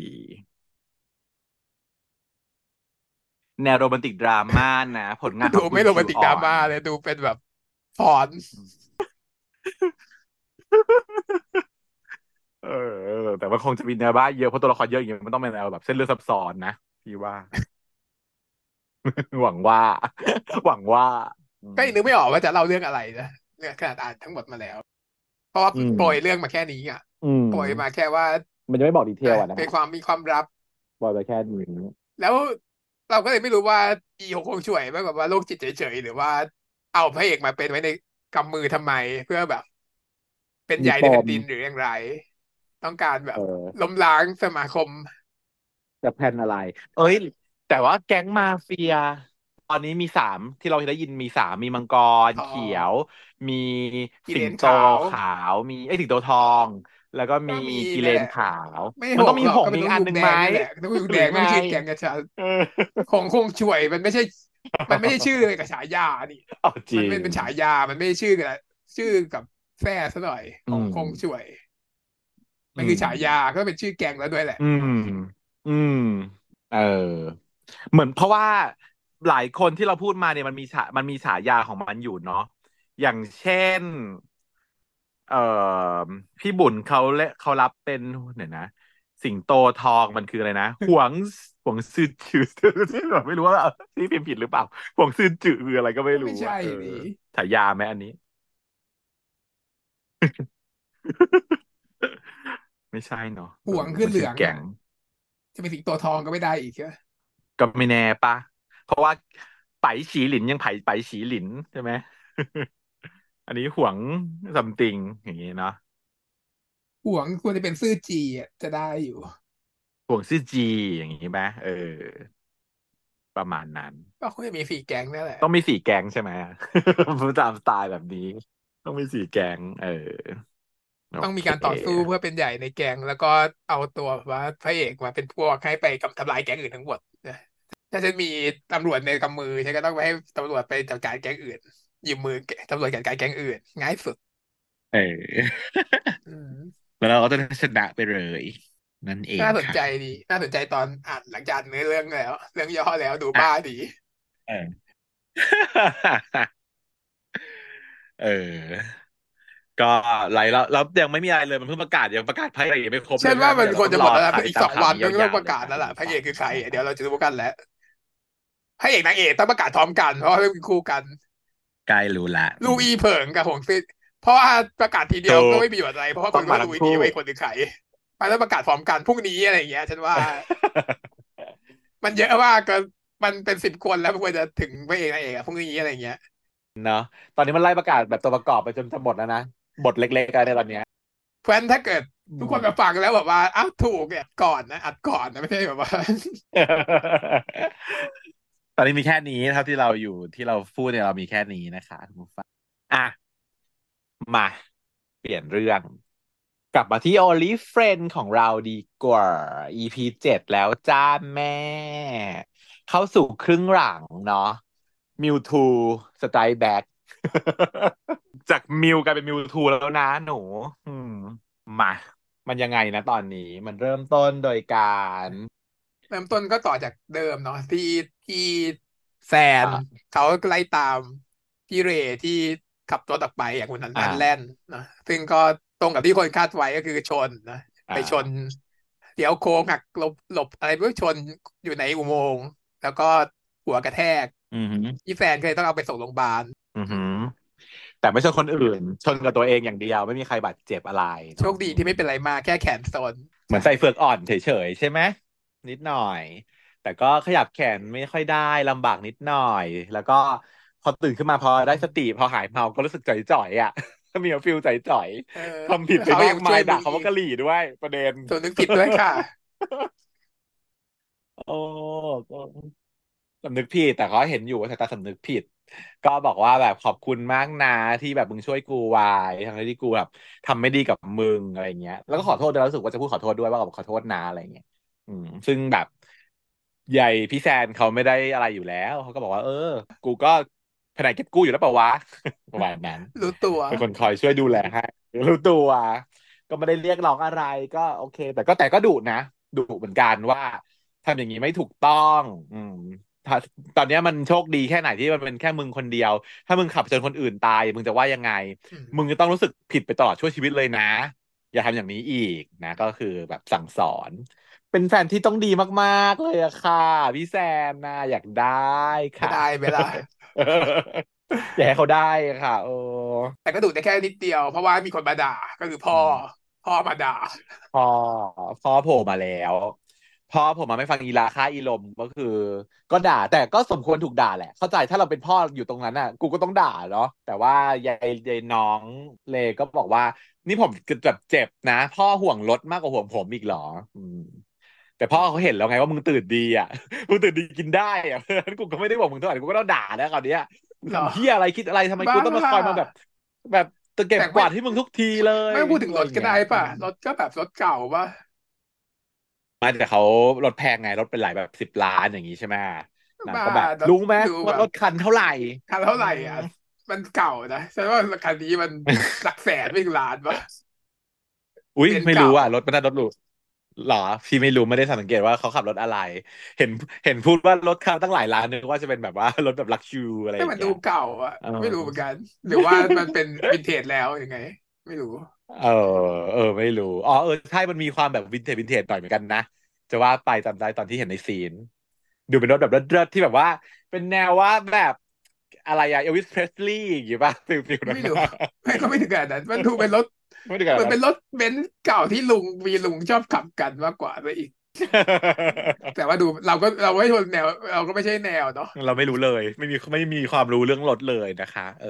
แนวโรแมนติกดราม่านะ ผลงานขดูองคุณไม่โรแมนติกคิวดอ่ราอนม่าเลยดูเป็นแบบฟอนเออ แต่มันคงจะมีแนวบ้าเยอะเพราะตัวละครเยอะอย่างเงี้ยมันต้องเป็นแนวแบบเส้นเรื่องซับซ้อนนะพี่ว่า หวังว่า หวังว่าก็ยังนึกไม่ออกว่าจะเล่าเรื่องอะไรนะเนี่ยขนาดอ่านทั้งหมดมาแล้ว เพราะว่าอืมโปรยเรื่องมาแค่นี้อะอืมโปรยมาแค่ว่า มันจะไม่บอกดีเทลอะนะเป็นความมีความลับบอกไปแค่นี้แล้วเราก็เลยไม่รู้ว่าอีหงคงช่วยว่าแบบว่าโรคจิตเฉยๆหรือว่าเอาพระเอกมาเป็นไว้ในกำมือทำไมเพื่อแบบ เป็นใหญ่ในแผ่นดินหรืออย่างไร ต้องการแบเอบอล้มล้างสมาคม จะแพลนอะไร เอ้ย แต่ว่าแก๊งมาเฟีย ตอนนี้มีสามที่เราได้ยินมีสามมีมังกรทองเขียว มีกิสิเลงนโตขาวขาว มีไอ้ยสิงโตทอง แล้วก็มีก็มีกิเลนนั่นแหละขาวไม่มันหต้องงมีหรอกหงก็เป็นอีนกกอันยูหงนึ่งแดไหมงนี่แหละนกยูงหแดรืองไม่ไงใช่ชื่อแกงกระชาเออของคงช่วยมันไม่ใช่ มันไม่ใช่ชื่อเลยกับฉายานี่เอาจริมันงเป็นเป็นฉายามันไม่ใช่ชื่อกับชื่อกับแฟ่ซะหน่อยของอืมคงช่วยมันอืคือมฉายาก็เป็นชื่อแกงแล้วด้วยแหละ อืม อืม เออ เหมือนเพราะว่า หลายคนที่เราพูดมาเนี่ยมันมีฉามันมีฉายาของมันอยู่เนาะอย่างเช่น เอ่อพี่บุญเขาเลเขารับเป็นเนี่ยนะสิงโตทองมันคืออะไรนะหวงหวงซือจือที่แบบไม่รู้ว่าที่พิมพ์ผิดหรือเปล่าหวงซือจือคืออะไรก็ไม่ก็รู้ไม่อะใช่เออดิฉายาไหมอันนี้ ไม่ใช่เนาะห่วงเออคือมันเหลืชื่อองแก๊อะงจะเป็นสิงโตทองก็ไม่ได้อีกใช่ไหมก็ไม่แน่ปะ เพราะว่าไปฉีหลินยังไผ่ไปฉีหลินใช่ไหมอันนี้หวงซัมติงอย่างนี้เนาะห่วงควรจะเป็นซื่อจีอะจะได้อยู่หวงซื่อจีอย่างนี้ไหมเออ ประมาณนั้น ก็คงจะมีสี่แก๊งนั่นแหละต้องมีสี่แก๊งใช่ไหมตามสไตล์แบบนี้ ต้องมีสี่แก๊งเออโอต้องมีเคการต่อสู้เพื่อเป็นใหญ่ในแก๊งแล้วก็เอาตัวว่าพระเอกมาเป็นพวกให้ไปกำทำลายแก๊งอื่นทั้งหมดนะ ถ้าฉันมีตำรวจในกำมือฉันก็ต้องไปให้ตำรวจไปจัดการแก๊งอื่นยืมมือตำรวจจัดการแก๊งอื่น ง่ายสุดเอออืมแล้วเราก็จะชนะไปเลย นั่นเองน่าสนค่ะใจดี น่าสนใจตอนอ่านหลังจากเนื้อเรื่องแล้ว เรื่องย่อแล้วดูอะบ้าดี เออ เออ ก็ไรแล้วแล้วยังไม่มีอะไรเลยมันเพิ่งประกาศยังประกาศไพ่อะไรยังไม่ครบเลฉัยนว่ามันเดี๋ยวควรจะหมดแล้วนะขายอีกตาสมองข่าววันนี้ก็ต้องยาวประกาศๆแล้วล่ะพระเอกคือใครใช่เดี๋ยวเราจะรู้กันแล้ว พระเอกนางเอกต้องประกาศพร้อมกัน เพราะว่าเป็นคู่กันใกล้รู้ละ ลูอีเผิงกับหงซินเพราะว่าประกาศทีเดียวถูกก็ไม่มีประโยชน์อะไร เพราะว่าคต้อนงก็มาทั้รู้งดีคู่ว่าไอ้คนคือใครมันต้องประกาศพร้อมกันพรุ่งนี้อะไรอย่างเงี้ยฉันว่า มันเยอะมากก็มันเป็นสิบคนแล้วมันควรจะถึงพระเอกนางเอกอะพรุ่งนี้อะไรอย่างเงี้ยเนาะตอนนี้มันไล่ประกาศแบบตัวประกอบไปจนจะหมดแล้วนะบทเล็กๆอะไรในตอนเนี้ยเพราะฉะนั้นถ้าเกิดทุกคนมาฟังแล้วแบบว่าอ้าวถูกเนี่ยก่อนนะอัดก่อนนะไม่ใช่แบบว่า ตอนนี้มีแค่นี้เท่าที่เราอยู่ที่เราพูดเนี่ยเรามีแค่นี้นะคะคุณผู้ฟังอะ มา เปลี่ยนเรื่อง กลับมาที่ Only Friend ของเราดีกว่า EP เจ็ดแล้วจ้าแม่ เข้าสู่ครึ่งหลังเนาะมิวทูสไตล์แบ็กจากมิวกลายเป็นมิวทูแล้วนะหนู อืม มา มันยังไงนะตอนนี้ มันเริ่มต้นโดยการเริ่มต้นก็ต่อจากเดิมเนาะที่ที่แซนอ่าเขาไล่ตามพี่เรย์ที่ขับรถออกไปอย่างคุณนันอ่านันแล่นนะซึ่งก็ตรงกับที่คนคาดไว้ก็คือชนนะอ่าไปชนเดี๋ยวโค้งหักหลบหลบอะไรไม่รู้ชนอยู่ในอุโมงค์แล้วก็หัวกระแทกอือหือพี่แฟนก็เลยต้องเอาไปส่งโรงพยาบาลอือหือแต่ไม่ใช่คนอื่น ชนกับตัวเองอย่างเดียวไม่มีใครบาดเจ็บอะไร โชคดีที่ไม่เป็นไรมากแค่แขนโซนเหมือนใส่เฟือกอ่อนเฉยๆใช่ไหม นิดหน่อย แต่ก็ขยับแขนไม่ค่อยได้ลำบากนิดหน่อย แล้วก็พอตื่นขึ้นมาพอได้สติ พอหายเมาก็รู้สึกจ่อยๆอะมีฟิลจ่อยเออๆทำผิดไปเขามายักงมาช่วยยด่ามึงเขาว่ากะหรี่ด้วยประเด็นส่วนนึกผิดด้วยค่ะ โอ้ก็สำนึกผิดแต่เขาเห็นอยู่ว่าสายตาสำนึกผิด ก็บอกว่าแบบขอบคุณมากนะที่แบบมึงช่วยกูไว้ทั้งที่กูแบบทำไม่ดีกับมึงอะไรเงี้ย แล้วก็ขอโทษด้วยแล้วรู้สึกว่าจะพูดขอโทษด้วยว่าแบบขอโทษนะอะไรเงี้ย อืมซึ่งแบบใหญ่พี่แซนเขาไม่ได้อะไรอยู่แล้ว เขาก็บอกว่า เออ กูก็แผนกเก็บกู้อยู่แล้วเปล่าวะ ประมาณนั้น รู้ตัวเป็นคนคอยช่วยดูแลให้รู้ตัว ก็ไม่ได้เรียกร้องอะไรก็โอเค แต่ก็แต่ก็ดุนะดุเหมือนกันว่าทำอย่างนี้ไม่ถูกต้อง อืมถ้าตอนเนี้ยมันโชคดีแค่ไหนที่มันเป็นแค่มึงคนเดียว ถ้ามึงขับจนคนอื่นตาย มึงจะว่ายังไง อืมมึงจะต้องรู้สึกผิดไปตลอดชั่วชีวิตเลยนะ อย่าทำอย่างนี้อีกนะ ก็คือแบบสั่งสอน เป็นแฟนที่ต้องดีมาก ๆ เลยอะค่ะ พี่แซนนะอยากได้จะค่ะได้ไหมล่ะอยากให้เขาได้ค่ะโอ้แต่ก็ดุได้แค่นิดเดียว เพราะว่ามีคนมาด่าก็คือพ่อ พ่อมาด่าพอพอโผล่มาแล้วพ่อผมมาไม่ฟังอีลาค่าอีลมก็คือ ก็ด่า แต่ก็สมควรถูกด่าแหละ เข้าใจถ้าเราเป็นพ่ออยู่ตรงนั้นน่ะ กูก็ต้องด่าเนาะแต่ว่ายายยายน้องเลก็บอกว่า นี่ผมแบบเจ็บนะ พ่อห่วงรถมากกว่าห่วงผมอีกเหรอ อืม แต่พ่อเขาเห็นแล้วไงว่ามึงตื่นดีอะมึงตื่นดีกินได้อะเพราะฉะนั้นกูก็ไม่ได้บอกมึงเท่าไหร่กูก็ต้องด่าแล้วคราวเนี้ยมึงเหรอทำเฮียอะไรคิดอะไรทำไมกูต้องมาบ้าคอยมาแบบ แบบตะเก็บแต่ไม่กวาดให้มึงทุกทีเลยไม่พูดถึงรถก็ได้ป่ะรถก็แบบรถเก่าป่ะไม่แต่เขารถแพงไงรถเป็นหลายแบบสิบล้านอย่างนี้ใช่ไหมนางบ้าก็แบบรถรู้ไหมดูว่าแบบรถคันเท่าไหร่คันเท่าไหร่อะมันเก่านะฉันว่าคันนี้มันหลักแสนไม่ถึงล้านป่ะอุ้ยเป็นไม่รู้เก่าอะรถมันน่ารถหรู หรอพี่ไม่รู้ไม่ได้สังเกตว่าเขาขับรถอะไร เห็นเห็นพูดว่ารถคันตั้งหลายล้านนึกว่าจะเป็นแบบว่ารถแบบ luxu อะไรอย่างมันเงี้ดูยเก่าอะเออไม่รู้เหมือนกัน หรือว่ามันเป็นวินเทจแล้วยังไง ไม่รู้ เออ เออ ไม่รู้อ๋อเออใช่มันมีความแบบ vintage vintage หน่อยเหมือนกันนะจะว่าไปจำได้ตอนที่เห็นใน scene ดูเป็นรถแบบเลิศๆที่แบบว่า เป็นแนวว่าแบบอะไรอะเอลวิสเพรสลีย์อย่างงี้ป่ะ feel feel นั้นไม่รู้ไม่ก็ไม่ถึงขนาดนั้นมันดูเป็นรถ ไม่ได้กันมันเป็นรถเบนซ์เก่าที่ลุงมีลุงชอบขับกันมากกว่าซะอีก แต่ว่าดูเราก็เราไม่ใช่แนว เราก็ไม่ใช่แนวเนาะเราไม่รู้เลย ไม่มีไม่มีความรู้เรื่องรถเลยนะคะ เออ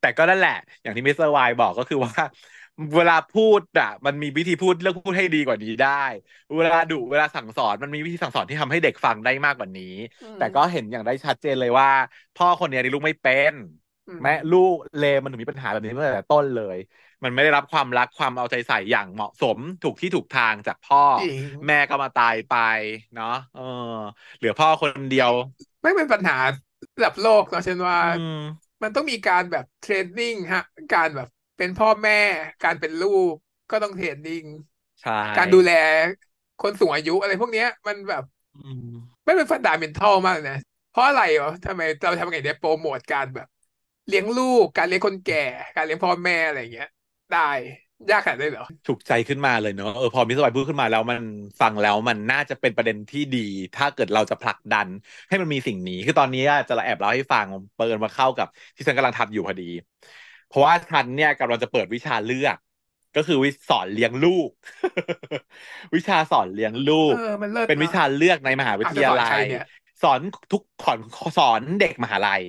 แต่ก็นั่นแหละ อย่างที่มิสเตอร์วายบอกก็คือว่าเวลาพูดอะ มันมีวิธีพูดเลือกพูดให้ดีกว่านี้ได้ เวลาดุเวลาสั่งสอนมันมีวิธีสั่งสอนที่ทำให้เด็กฟังได้มากกว่านี้อืมแต่ก็เห็นอย่างได้ชัดเจนเลยว่า พ่อคนเนี้ยนี่ลูกไม่เป็นอืมแม่ลูกเลมันถึงมีปัญหาแบบนี้ตั้งแต่ต้นเลย มันไม่ได้รับความรักความเอาใจใส่อย่างเหมาะสมถูกที่ถูกทางจากพ่อจริงแม่ก็มาตายไปเนาะเออ เหลือพ่อคนเดียว ไม่เป็นปัญหาระดับโลกเนาะเช่นว่าอืมมันต้องมีการแบบเทรนนิ่งฮะ การแบบเป็นพ่อแม่การเป็นลูกก็ต้อง trainingใช่การดูแลคนสูงอายุอะไรพวกเนี้ย มันแบบอืมไม่เป็น fundamental มากนะเพราะอะไรวะทำไมเราทำไงเนี่ยโปรโมทการแบบ เลี้ยงลูกการเลี้ยงคนแก่ การเลี้ยงพ่อแม่อะไรอย่างเงี้ย ได้ยากขนาดนั้นเหรอ ถูกใจขึ้นมาเลยเนอะเออพอมิสวายพูดขึ้นมาแล้วมันฟังแล้วมันน่าจะเป็นประเด็นที่ดี ถ้าเกิดเราจะผลักดัน ให้มันมีสิ่งนี้ คือตอนนี้จะแอบเล่าให้ฟังเปิดมาเข้ากับที่ฉันกำลังทำอยู่พอดี เพราะว่าฉันเนี่ยกำลังจะเปิดวิชาเลือก ก็คือวิสอนเลี้ยงลูก วิชาสอนเลี้ยงลูกเออมันเลิศเป็นวิเนาะชาเลือกในมหาวิทยาลัอะจะสอนใครยเนี่ยสอนทุกสอนสอนเด็กมหาลัย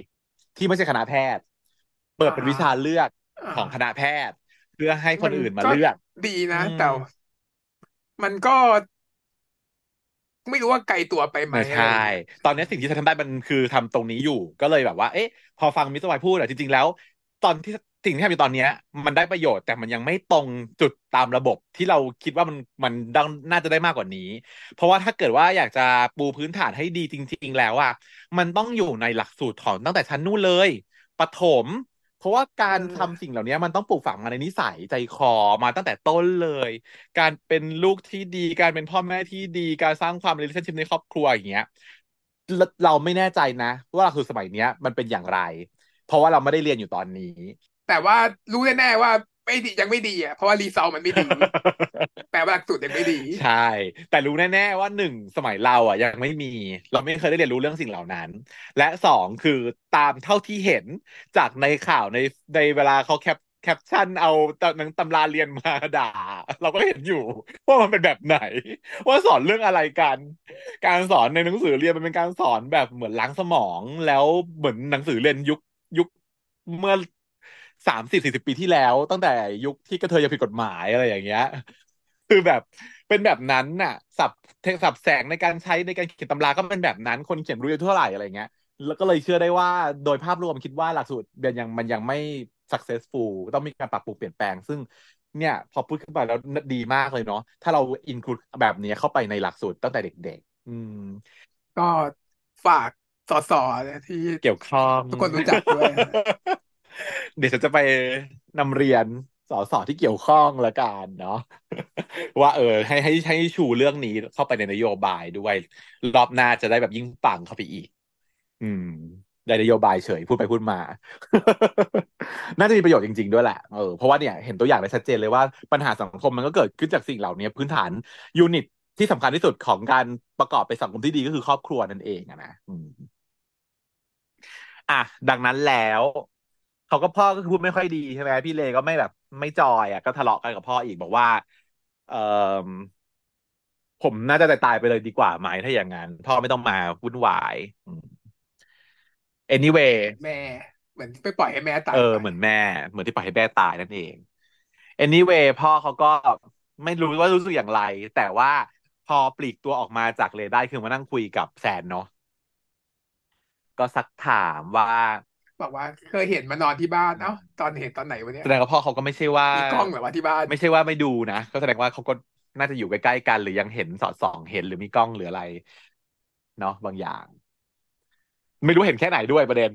ที่ไม่ใช่คณะแพทย์ เปิดเป็นวิชาเลือกอ่าของคณะแพทย์ เพื่อให้คนอื่นมาก็เลือกดีนะอืมแต่มันก็ไม่รู้ว่าไกลตัวไปไหมไม่อะไรใช่อย่างเงี้ยตอนนี้สิ่งที่ฉันทำได้มันคือทำตรงนี้อยู่ ก็เลยแบบว่า เอ๊ะ พอฟังมิสเตอร์วายพูดอะจริง ๆ แล้ว ตอนที่สิ่งที่ทำอยู่ตอนเนี้ย มันได้ประโยชน์แต่มันยังไม่ตรงจุดตามระบบที่เราคิดว่ามันมันดังน่าจะได้มากกว่านี้ เพราะว่าถ้าเกิดว่าอยากจะปูพื้นฐานให้ดีจริง ๆ แล้วอะมันต้องอยู่ในหลักสูตรของตั้งแต่ชั้นนู่นเลยประถม เพราะว่าการเออทำสิ่งเหล่านี้มันต้องปลูกฝังมาในนิสัยใจคอมาตั้งแต่ต้นเลย การเป็นลูกที่ดี การเป็นพ่อแม่ที่ดี การสร้างความ relationship ในครอบครัวอย่างเงี้ยเราเราไม่แน่ใจนะ ว่าหลักสูตรสมัยเนี้ยมันเป็นอย่างไร เพราะว่าเราไม่ได้เรียนอยู่ตอนนี้ แต่ว่ารู้แน่ๆว่า ไม่ดียังไม่ดีอะเพราะว่ารีซอลมันไม่ดีแปลว่าหลักสูตรยังไม่ดี ใช่ แต่รู้แน่ๆว่าหนึ่งสมัยเราอะยังไม่มี เราไม่เคยได้เรียนรู้เรื่องสิ่งเหล่านั้น และสองคือตามเท่าที่เห็นจากในข่าวในในเวลาเขา cap caption เอาตำรับตำราเรียนมาด่า เราก็เห็นอยู่ ว่ามันเป็นแบบไหน ว่าสอนเรื่องอะไรกัน การสอนในหนังสือเรียนมันเป็นการสอนแบบเหมือนล้างสมองแล้วเหมือนหนังสือเรียนยุคยุคเมื่อ สามสิบสี่สิบปีที่แล้ว ตั้งแต่ยุคที่กระเทยยังผิดกฎหมายอะไรอย่างเงี้ยคือแบบเป็นแบบนั้นน่ะ ศัพท์เทศัพท์แสงในการใช้ในการเขียนตำราก็เป็นแบบนั้น คนเขียนรู้อายุเท่าไหร่อะไรเงี้ย แล้วก็เลยเชื่อได้ว่าโดยภาพรวมคิดว่าหลักสูตรเรียนยังมันยังไม่ successful ต้องมีการปรับปรุงเปลี่ยนแปลง ซึ่งเนี่ย พอพูดขึ้นไปแล้วดีมากเลยเนาะถ้าเรา include แบบนี้เข้าไปในหลักสูตรตั้งแต่เด็ก ๆ อืม ก็ฝากสอสอเนี่ยที่เกี่ยวข้องทุกคนรู้จักด้วย เดี๋ยวฉันจะไปนำเรียนสอสอที่เกี่ยวข้องละกันเนาะว่าเออให้ให้ให้ชูเรื่องนี้เข้าไปในนโยบายด้วย รอบหน้าจะได้แบบยิ่งปังเข้าไปอีก อืม ได้นโยบายเฉยพูดไปพูดมา น่าจะมีประโยชน์จริง ๆ ด้วยแหละเออเพราะว่าเนี่ยเห็นตัวอย่างได้ชัดเจนเลยว่าปัญหาสังคมมันก็เกิดขึ้นจากสิ่งเหล่านี้พื้นฐานยูนิตที่สำคัญที่สุดของการประกอบเป็นสังคมที่ดีก็คือครอบครัวนั่นเองอะนะอะดังนั้นแล้ว เขาก็พ่อก็คือพูดไม่ค่อยดีใช่ไหมพี่เลก็ไม่แบบไม่จอยอะก็ทะเลาะกันกับพ่ออีกบอกว่า เอ่อผมน่าจะตายไปเลยดีกว่าไหมถ้าอย่างนั้นพ่อไม่ต้องมาวุ่นวายอืม anyway แม่ เหมือนไปปล่อยให้แม่ตายเออไปเหมือนแม่ เหมือนที่ปล่อยให้แม่ตายนั่นเอง anyway พ่อเขาก็ไม่รู้ว่ารู้สึกอย่างไร แต่ว่าพอปลีกตัวออกมาจากเลได้คือมานั่งคุยกับแซนเนาะก็ซักถามว่า บอกว่าเคยเห็นมานอนที่บ้านเอ้าตอนเห็นตอนไหนวะเนี่ยแสดงว่าพ่อเขาก็ไม่ใช่ว่ามีกล้องเหรอวะที่บ้าน ไม่ใช่ว่าไม่ดูนะก็แสดงว่าเขาก็น่าจะอยู่ใกล้ๆกัน หรือยังเห็นสอดส่องเห็นหรือมีกล้องหรืออะไร เนาะบางอย่าง ไม่รู้เห็นแค่ไหนด้วยประเด็น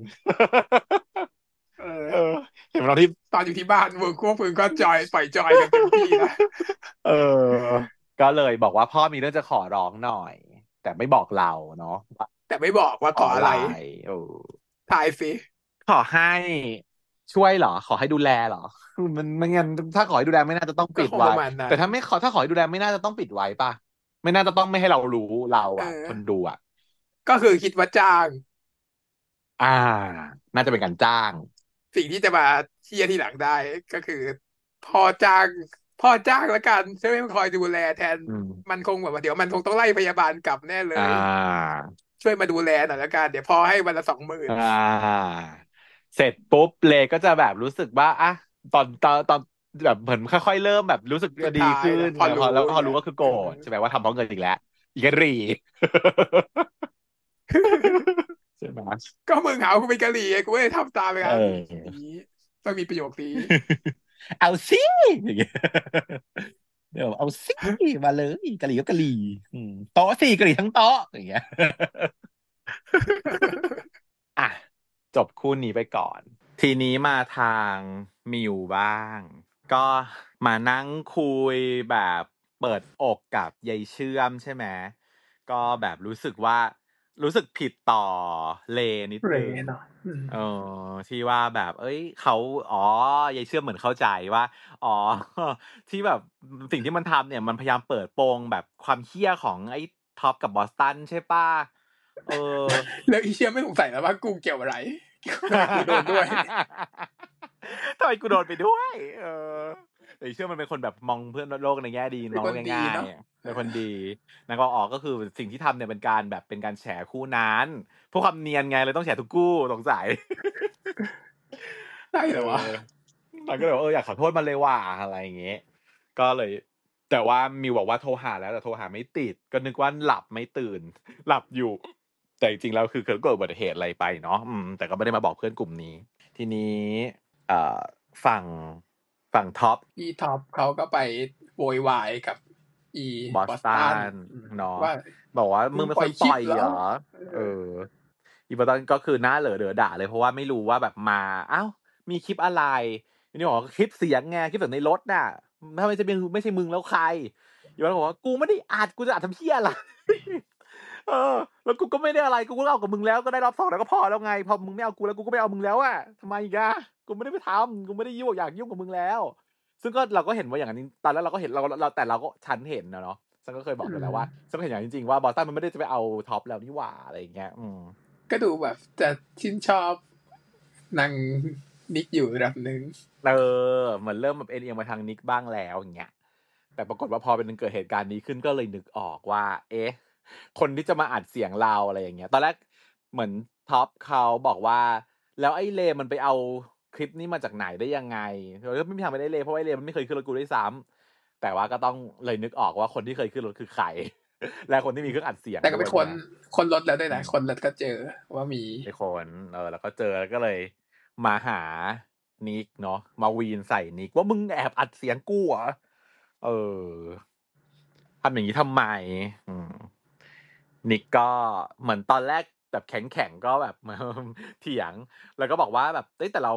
เออเออเห็นเราที่ตอนอยู่ที่บ้านเวิร์กพวกมึงก็จอยปล่อยจอยกันเต็มที่นะเออ ก็เลยบอกว่าพ่อมีเรื่องจะขอร้องหน่อย แต่ไม่บอกเราเนาะว่าแต่ไม่บอกว่าขออะไรเออทายสิข อให้ช่วยเหรอ ขอให้ดูแลเหรอ มันไม่งั้นถ้าขอให้ดูแลไม่น่าจะต้องก็ปิดคงไว้ประมาณนั้นแต่ถ้าไม่ขอถ้าขอให้ดูแลไม่น่าจะต้องปิดไว้ป่ะ ไม่น่าจะต้องไม่ให้เรารู้เราอะเออคนดูอะ ก็คือคิดว่าจ้าง อ่า น่าจะเป็นการจ้าง สิ่งที่จะมาเชียร์ที่หลังได้ก็คือพ่อจ้างพ่อจ้างแล้วกันช่วยให้คอยดูแลแทนอืมมันคงแบบว่าเดี๋ยวมันคงต้องไล่พยาบาลกลับแน่เลยอ่าช่วยมาดูแลหน่อยแล้วกัน เดี๋ยวพ่อให้วันละสองหมื่นอ่า เสร็จปุ๊บเลก็จะแบบรู้สึกว่าอะตอนตอนตอนแบบเหมือนค่อยๆเริ่มแบบรู้สึกดีขึ้นพอรู้แล้วพอรู้ก็คือโกรธใช่ไหมว่าทำเพราะเงินอีกแล้ว อีกกะหรี่ใช่ไหมก็มึงหากูเป็นกะหรี่ไงกูไม่ได้ทำตามไปครับเออนี้ต้องมีประโยคนี้เอาสิอย่างเงี้ยเดี๋ยวเอาสิมาเลยกะหรี่ก็กะหรี่อืมโต๊ะสี่กะหรี่ทั้งโต๊ะอย่างเงี้ยอะ จบคู่นี้ไปก่อน ทีนี้มาทางมิวบ้าง ก็มานั่งคุยแบบเปิดอกกับยายเชื่อมใช่ไหมก็แบบรู้สึกว่ารู้สึกผิดต่อเลนิดเรนึงเนาะอืมเออที่ว่าแบบ เอ้ยเขาอ๋อยายเชื่อมเหมือนเข้าใจว่า อ๋อ ที่แบบสิ่งที่มันทำเนี่ยมันพยายามเปิดโปงแบบความเฮี้ยของไอ้ท็อปกับบอสตันใช่ป่ะ เออ แล้วอีเชียไม่สงสัยแล้วว่ากูเกี่ยวอะไรกูโดนด้วยทำไมกูโดนไปด้วย เออแต่เชื่อมันเป็นคนแบบมองเพื่อนโลกในแง่ดีเป็นมองคโลนกดีง่ายเนอะๆเป็นคนดีนางก็ออกก็คือสิ่งที่ทำเนี่ยเป็นการแบบเป็นการแฉคู่นั้นเพื่อความเนียนไงเลยต้องแฉทุกคู่สงสัยได้เหรอวะเออมันก็เลยบอกเอออยากขอโทษมันเลยว่าอะไรอย่างเงี้ยก็เลย แต่ว่ามิวบอกว่าโทรหาแล้วแต่โทรหาไม่ติด ก็นึกว่าหลับไม่ตื่น หลับอยู่ แต่จริงๆแล้วคือเกิดอุบัติเหตุอะไรไปเนาะอืมแต่ก็ไม่ได้มาบอกเพื่อนกลุ่มนี้ ทีนี้เอ่อฝั่งฝั่งท็อปอีท็อปเขาก็ไปโวยวายกับ อีบอสตันอืมเนาะว่าบอกว่ามึงไม่ค่อยปปล่ล่ออยยคลิปเหรอเหรอเออ อีบอสตันก็คือหน้าเหลอเดอด่าเลยเพราะว่าไม่รู้ว่าแบบมาอ้าวมีคลิปอะไรทีนี่บอกว่าคลิปเสียงไงคลิปเสียงในรถน่ะถ้าไม่ใช่มึงไม่ใช่มึงแล้วใครอีบอสตันบอกว่ากูไม่ได้อัดกูจะอัดทำเพี้ยอะไร เออ แล้วกูก็ไม่ได้อะไรกูก็เอากับมึงแล้วก็ได้รอบสองแล้วก็พอแล้วไง พอมึงไม่เอากูแล้วกูก็ไม่เอามึงแล้วอะทำไมอีกอะกูไม่ได้ไปทำกูไม่ได้ยุ่งอยากยุ่งกับมึงแล้ว ซึ่งก็เราก็เห็นว่าอย่างนั้นตอนแรกเราก็เห็นเราเราแต่เราก็ฉันเห็นนะเนาะฉันก็เคยบอกไปแล้วว่าฉันก็เห็นอย่างจริงๆว่าบอสตันมันไม่ได้จะไปเอาท็อปแล้วนี่หว่าอะไรอย่างเงี้ย อืมก็ดูแบบจะชื่นชอบนางนิกอยู่ระดับหนึ่งเออเหมือนเริ่มแบบเอนเอียงมาทางนิกบ้างแล้วอย่างเงี้ยแต่ปรากฏว่าพอเป็นเกิดเหตุการณ์นี้ขึ้นก็เลยนึกออกว่า เอ๊ะ คนที่จะมาอัดเสียงเราอะไรอย่างเงี้ย ตอนแรกเหมือนท็อปเขาบอกว่า แล้วไอ้เลมันไปเอาคลิปนี้มาจากไหนได้ยังไงเราก็ไม่มีทางไปได้เลเพราะว่าไอ้เลมันไม่เคยขึ้นรถกูด้วยซ้ำแต่ว่าก็ต้องเลยนึกออกว่าคนที่เคยขึ้นรถคือใครและคนที่มีเครื่องอัดเสียงแต่ก็เป็นด้วยคนนะคนรถแล้วด้วยนะคนรถก็เจอว่ามีไอคนเออแล้วก็เจอแล้วก็เลย มาหานิกเนาะมาวีนใส่นิกว่ามึงแอบอัดเสียงกูเหรอเออทำอย่างนี้ทำไม อืม นิกก็เหมือนตอนแรกแบบแข็งแข็งๆก็แบบเถียง แล้วก็บอกว่าแบบเอ้แต่เรา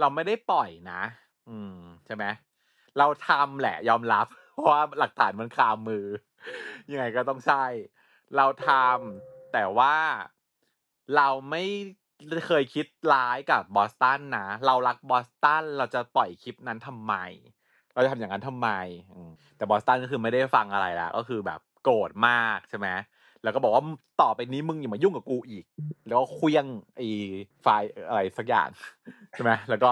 เราไม่ได้ปล่อยนะ อืมใช่ไหมเราทำแหละยอมรับ เพราะว่าหลักฐานมันคามือ ยังไงก็ต้องใช่ เราทำแต่ว่าเราไม่เคยคิดร้ายกับบอสตันนะ เรารักบอสตัน เราจะปล่อยคลิปนั้นทำไม เราจะทำอย่างนั้นทำไม แต่บอสตันก็คือไม่ได้ฟังอะไรล้วก็คือแบบโกรธมากใช่ไหม แล้วก็บอกว่าต่อไปนี้มึงอย่ามายุ่งกับกูอีก แล้วก็เคลี้ยงไอ้ไฟล์อะไรสักอย่างใช่ไหมแล้วก็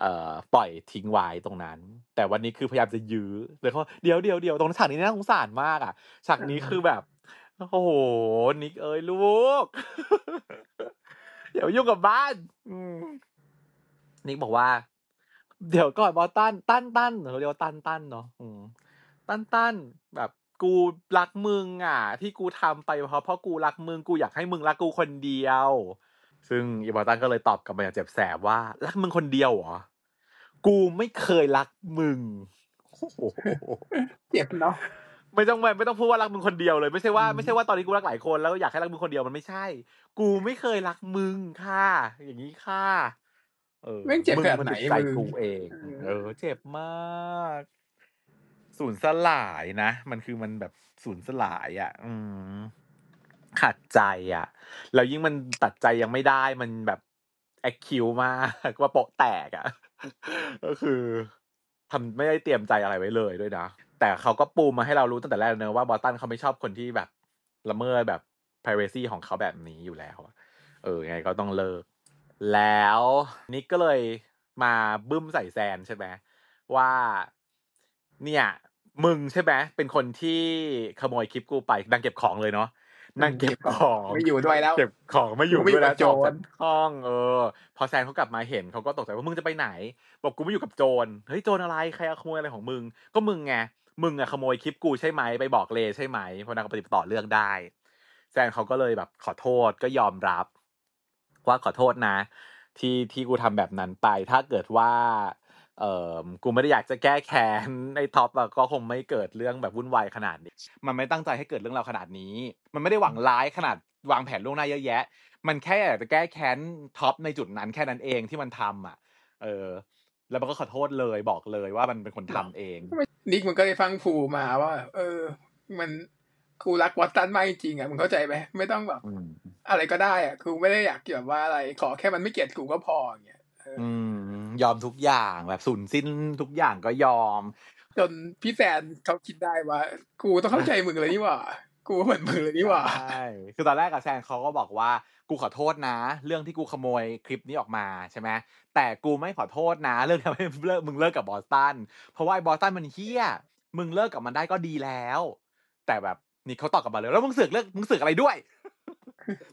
เอ่อปล่อยทิ้งไว้ตรงนั้น แต่วันนี้คือพยายามจะยื้อเลยเขาเดี๋ยวเดี๋ยวเดี๋ยวตรงฉากนี้น่าสงสารมากอะฉากนี้คือแบบโอ้โหนิกเอ้ยลูกอย่ามายุ่งกับบ้านอืมนิกบอกว่า เดี๋ยวก่อนบอสตันตั้นตั้นเขาเรียกว่าตั้นตั้นเนาะอืมตั้นตั้นแบบ กูรักมึงอะ ที่กูทำไปเพราะเพราะกูรักมึงกูอยากให้มึงรักกูคนเดียว ซึ่งอีบอสตันก็เลยตอบกลับมาอย่างเจ็บแสบว่า รักมึงคนเดียวเหรอกูไม่เคยรักมึงโอ้โหเจ็บเนาะไม่ต้องไม่ไม่ต้องพูดว่ารักมึงคนเดียวเลย ไม่ใช่ว่าอืมไม่ใช่ว่าตอนนี้กูรักหลายคนแล้วอยากให้รักมึงคนเดียวมันไม่ใช่ กูไม่เคยรักมึงค่ะ อย่างนี้ค่ะ เออแม่งเจ็บมึงขนาดมันไหนจิตใจมึงกูเองเออเออ เจ็บมาก สูญสลายนะ มันคือมันแบบสูญสลายอะ อืมขาดใจอะ แล้วยิ่งมันตัดใจยังไม่ได้มันแบบแอคคิวมากว่าโปะแตกอะ ก็คือทำไม่ได้เตรียมใจอะไรไว้เลยด้วยนะ แต่เขาก็ปูมาให้เรารู้ตั้งแต่แรกเนอะว่าบอตันเขาไม่ชอบคนที่แบบละเมิดแบบ privacy ของเขาแบบนี้อยู่แล้ว เออไงก็ต้องเลิก แล้วนิกก็เลยมาบึ้มใส่แซนใช่ไหมว่า เนี่ย มึงใช่ไหมเป็นคนที่ขโมยคลิปกูไปดังเก็บของเลยเนาะนั่งเก็บของไม่อยู่ด้วยแล้ว เก็บของไม่อยู่ไม่อยู่ด้วยแล้วกับโจรออกจากห้องเออ พอแซนเขากลับมาเห็นเขาก็ตกใจว่ามึงจะไปไหน บอกกูไม่อยู่กับโจรเฮ้ยโจรอะไรใครเอาขโมยอะไรของมึง ก็มึงไงมึงอะขโมยคลิปกูใช่ไหมไปบอกเรย์ใช่ไหมเพราะนางก็ปะติดปะต่อเรื่องได้ แซนด์เขาก็เลยแบบขอโทษก็ยอมรับ ว่าขอโทษนะ ที่ที่กูทำแบบนั้นไป ถ้าเกิดว่า เออกูไม่ได้อยากจะแก้แค้นไอ้ท็อปอะก็คงไม่เกิดเรื่องแบบวุ่นวายขนาดนี้ มันไม่ตั้งใจให้เกิดเรื่องราวขนาดนี้ มันไม่ได้หวังร้ายขนาดวางแผนล่วงหน้าเยอะแยะ มันแค่อยากจะแก้แค้นท็อปในจุดนั้นแค่นั้นเองที่มันทำอะ เออ แล้วมันก็ขอโทษเลยบอกเลยว่ามันเป็นคนทำเอง นิกมันก็ได้ฟังผูมาว่า เออ มันกูรักวอตตันมากจริงๆอะมึงเข้าใจไหมไม่ต้องแบบอืมอะไรก็ได้อะกูไม่ได้อยากแบบว่าอะไร ขอแค่มันไม่เกลียดกูก็พออย่างเงี้ยเออออืม ยอมทุกอย่างแบบสูญสิ้นทุกอย่างก็ยอม จนพี่แซนเขาคิดได้ว่า กูต้องเข้าใจมึงเลยนี่หว่า กูเหมือนมึงเลยนี่หว่าใช่คือตอนแรกกับแซนเขาก็บอกว่ากูขอโทษนะ เรื่องที่กูขโมยคลิปนี้ออกมาใช่ไหมแต่กูไม่ขอโทษนะ เรื่องที่ทำให้เลิกมึงเลิกกับบอสตันเพราะว่าไอ้บอสตันมันเฮี้ยมึงเลิกกับมันได้ก็ดีแล้ว แต่แบบนี่เขาตอบกลับมาเลยแล้วมึงเสือกเลิกมึงเสือกอะไรด้วย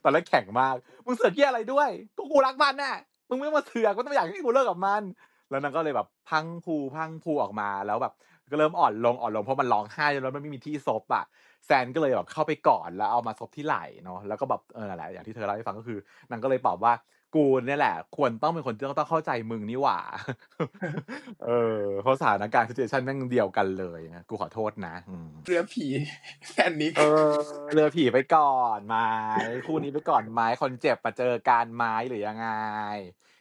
ตอนแรกแข่งมากมึงเสือกเฮี้ยอะไรด้วยก็กูรักมันน่ะ มึงไม่มาเสือกก็ต้องอยากให้กูเลิกกับมัน แล้วนางก็เลยแบบพังพูพังพูออกมาแล้วแบบ ก็เริ่มอ่อนลงอ่อนลงเพราะมันร้องไห้จนแล้วมันไม่มีที่ซบอะแซนก็เลยแบบเข้าไปกอดแล้วเอามาซบที่ไหล่เนาะแล้วก็แบบเออแหละอย่างที่เธอเล่าให้ฟังก็คือนางก็เลยตอบว่า กูเนี่ยแหละ ควรต้องเป็นคนที่ต้องเข้าใจมึงนี่หว่า เออเพราะสถานการณ์ situation แม่งเดียวกันเลยนะกูขอโทษนะอืมเรือผีแซนนิกเออเรือผีไปก่อนไหมคู่นี้ไปก่อนไหมคนเจ็บมาเจอการไม้หรือยังไง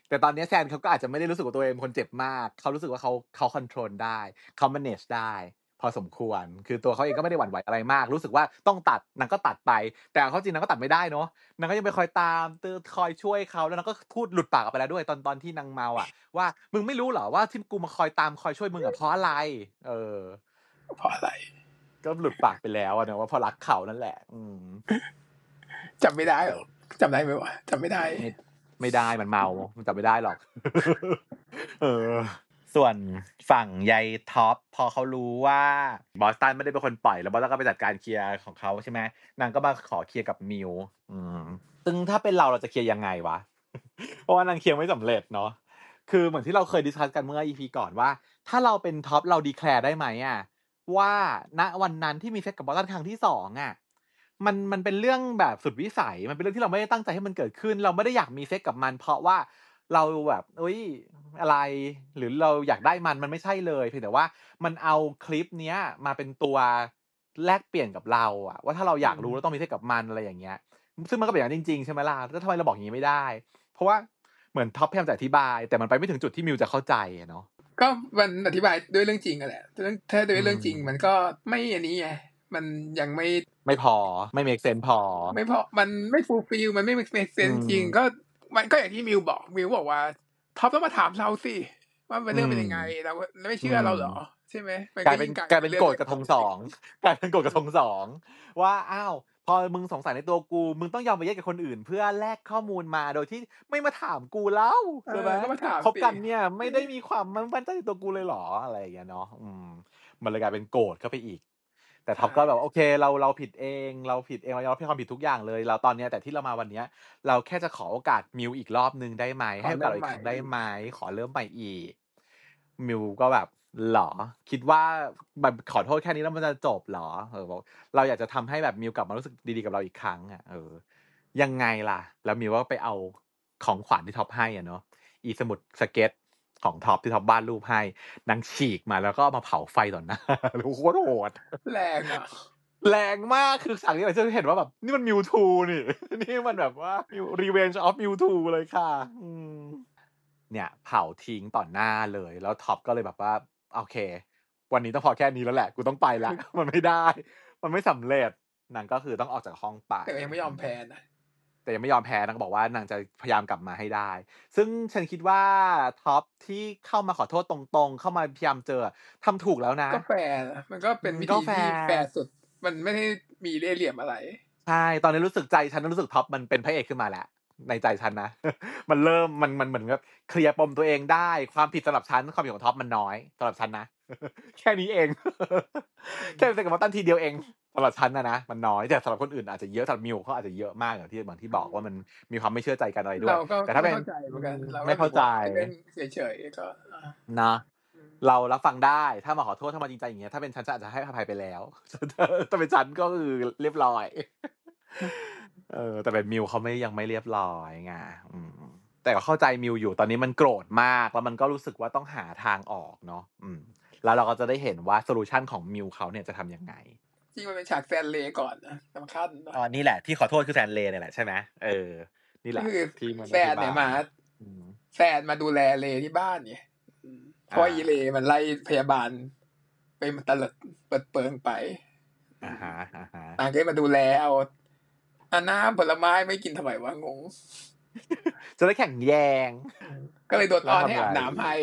แต่ตอนนี้แซนเขาก็อาจจะไม่ได้รู้สึกว่าตัวเองเป็นคนเจ็บมาก เขารู้สึกว่าเขาเขาคอนโทรลได้เขา manage ได้ พอสมควร คือตัวเขาเองก็ไม่ได้หวั่นไหวอะไรมาก รู้สึกว่าต้องตัดนางก็ตัดไป แต่เอาเขาจริงนางก็ตัดไม่ได้เนาะนางก็ยังไปคอยตามเตือนคอยช่วยเขาแล้วนางก็พูดหลุดปากออกไปแล้วด้วยตอนตอนที่นางเมาอะ ว่ามึงไม่รู้เหรอว่าที่กูมาคอยตามคอยช่วยมึงอะเพราะอะไร เออ เพราะอะไร ก็หลุดปากไปแล้วอะนะว่าเพราะรักเขานั่นแหละ อืมจำไม่ได้หรอจำได้ไหมวะจำไม่ได้ ไม่ไม่ได้มันเมามันจำไม่ได้หรอก เออ ส่วนฝั่งยายท็อปพอเขารู้ว่าบอสตันไม่ได้เป็นคนปล่อย แล้วบอสตันก็ไปจัดการ clear ของเขาใช่ไหมนางก็มาขอ clear กับมิวอืมซึ่งถ้าเป็นเราเราจะ clear ยังไงวะเพราะว่านาง clear ไม่สำเร็จเนาะคือเหมือนที่เราเคย discuss กันเมื่อ EP ก่อนว่า ถ้าเราเป็นท็อปเรา declare ได้ไหมอะว่าณวันนั้นที่มีเซ็กกับบอสตันครั้งที่สองอะมันมันเป็นเรื่องแบบสุดวิสัยมันเป็นเรื่องที่เราไม่ได้ตั้งใจให้มันเกิดขึ้น เราไม่ได้อยากมีเซ็กกับมัน เพราะว่า เราแบบเอ้ยอะไร หรือเราอยากได้มันมันไม่ใช่เลยเพียงแต่ว่ามันเอาคลิปเนี้ยมาเป็นตัวแลกเปลี่ยนกับเราอะว่าถ้าเราอยากรู้อืมเราต้องมีเซ็กกับมันอะไรอย่างเงี้ย ซึ่งมันก็เป็นอย่างนั้นจริงๆใช่ไหมล่ะแล้วทำไมเราบอกอย่างนี้ไม่ได้ เพราะว่าเหมือนท็อปพยายามจะอธิบาย แต่มันไปไม่ถึงจุดที่มิวจะเข้าใจอะเนาะก็มันอธิบายด้วยเรื่องจริงอะแหละเรื่องถ้าด้วยเรื่องจริงอืมมันก็ไม่อันนี้ไงมันยังไม่ไม่พอไม่เมกเซนพอ ไม่พอมันไม่ fulfill มันไม่ make sense อืมจริงก็ มันก็อย่างที่มิวบอกมิวบอกว่าท็อปต้องมาถามเราสิว่ามันเรื่องเป็นยังไงเราเราไม่เชื่อเราเหรอ ใช่ไหมมักลายเป็นงกลายเป็นรื่โกรธกระทงสองกลายเป็นโกรธกระทงสองว่าอ้าวพอมึงสงสัยในตัวกู มึงต้องยอมไปแยกกับคนอื่น เพื่อแลกข้อมูลมาโดยที่ไม่มาถามกูเล่าใช่ไหมเออก็มาถามคบกันสิเนี่ย ไม่ได้มีความมั่นใจในตัวกูเลยเหรออะไรอย่างเงี้ยเนาะอืมมันเลยกลายเป็นโกรธเข้าไปอีก แต่ท็อปก็แบบโอเคเราเราผิดเองเราผิดเองเรายอมรับความผิดทุกอย่างเลย เราตอนเนี้ยแต่ที่เรามาวันเนี้ย เราแค่จะขอโอกาสมิวอีกรอบนึงได้ไหมให้โอกาสเราอีกครั้งได้ไหมขอเริ่มใหม่อีกมิวก็แบบหรอ คิดว่าแบบขอโทษแค่นี้แล้วมันจะจบเหรอเออบอกเราอยากจะทำให้แบบมิวกลับมารู้สึกดีๆกับเราอีกครั้งอะเออ ยังไงล่ะ แล้วมิวก็ไปเอาของขวัญที่ท็อปให้อะเนาะอีสมุดสเก็ตช์ ของท็อปที่ท็อปวาดรูปให้นางฉีกมาแล้วก็เอามาเผาไฟต่อหน้าโคตรโหดแรงอะแรงมากคือฉากนี้เราจะเห็นว่าแบบนี่มันมิวทูนี่ นี่มันแบบว่า Revenge of Mewtwo เลยค่ะอืมเนี่ย เผาทิ้งต่อหน้าเลย แล้วท็อปก็เลยแบบว่า โอเค วันนี้ต้องพอแค่นี้แล้วแหละ กูต้องไปละมันไม่ได้ มันไม่สำเร็จนางก็คือต้องออกจากห้องไปแต่ก็ยังไม่ยอมแพ้นะ แต่ยังไม่ยอมแพ้นางก็บอกว่านางจะพยายามกลับมาให้ได้ ซึ่งฉันคิดว่าท็อปที่เข้ามาขอโทษตรงๆ เข้ามาพยายามเจอทำถูกแล้วนะ ก็แฟร์นะมันก็เป็นอืมวิก็ธีแฟร์ที่แฟร์สุด มันไม่ได้มีเล่ห์เหลี่ยมอะไรใช่ตอนนี้รู้สึกใจฉันรู้สึกท็อปมันเป็นพระเอกขึ้นมาแล้วในใจฉันนะ มันเริ่มมันมันเหมือนกับ clear ปมตัวเองได้ ความผิดสำหรับฉันความผิดของท็อปมันน้อยสำหรับฉันนะ แค่นี้เอง แค่เป็นกับบอสตันทีเดียวเอง สำหรับฉันนะนะมันน้อยแต่สำหรับคนอื่นอาจจะเยอะสำหรับมิวเขาอาจจะเยอะมากอย่างที่บางที่บอกว่ามันมีความไม่เชื่อใจกันอะไรด้วยเราก็แต่ถ้าเป็นไม่เข้าใจเหมือนกันรก็ไม่เข้าใจเล่นเฉยๆก็อะนะเรารับฟังได้ถ้ามาขอโทษถ้ามาจริงใจอย่างเงี้ยถ้าเป็นฉันฉันอาจจะให้อภัยไปแล้วแต่เป็นฉันก็คือเรียบร้อย เออ แต่เป็นมิวเขาไม่ยังไม่เรียบร้อยไงอืมแต่ก็เข้าใจมิวอยู่ตอนนี้มันโกรธมาก แล้วมันก็รู้สึกว่าต้องหาทางออกเนาะอืม แล้วเราก็จะได้เห็นว่าโซลูชันของมิวเขาเนี่ยจะทำยังไง จริงมันเป็นฉากแฟนเลก่อนนะสำคัญนะอ๋อนี่แหละที่ขอโทษคือแซนเลเนี่ยแหละใช่ไหมเออ นี่แหก็ละคือที่มันแฟนเนี่ยมาอืมแฟนมาดูแลเลที่บ้านเนี่ยอืมเพราะอ่าอีเลมันไล่พยาบาล ไปตลดเปิดเปิงไปอ่าฮะอ่าฮะนางก็มาดูแลเอาเอาน้ำผลไม้ไม่กินทำไมวะงง จะได้แข่งแยง ก็เลยโดนอ้อนให้แล้วทำไงอาบน้ำให้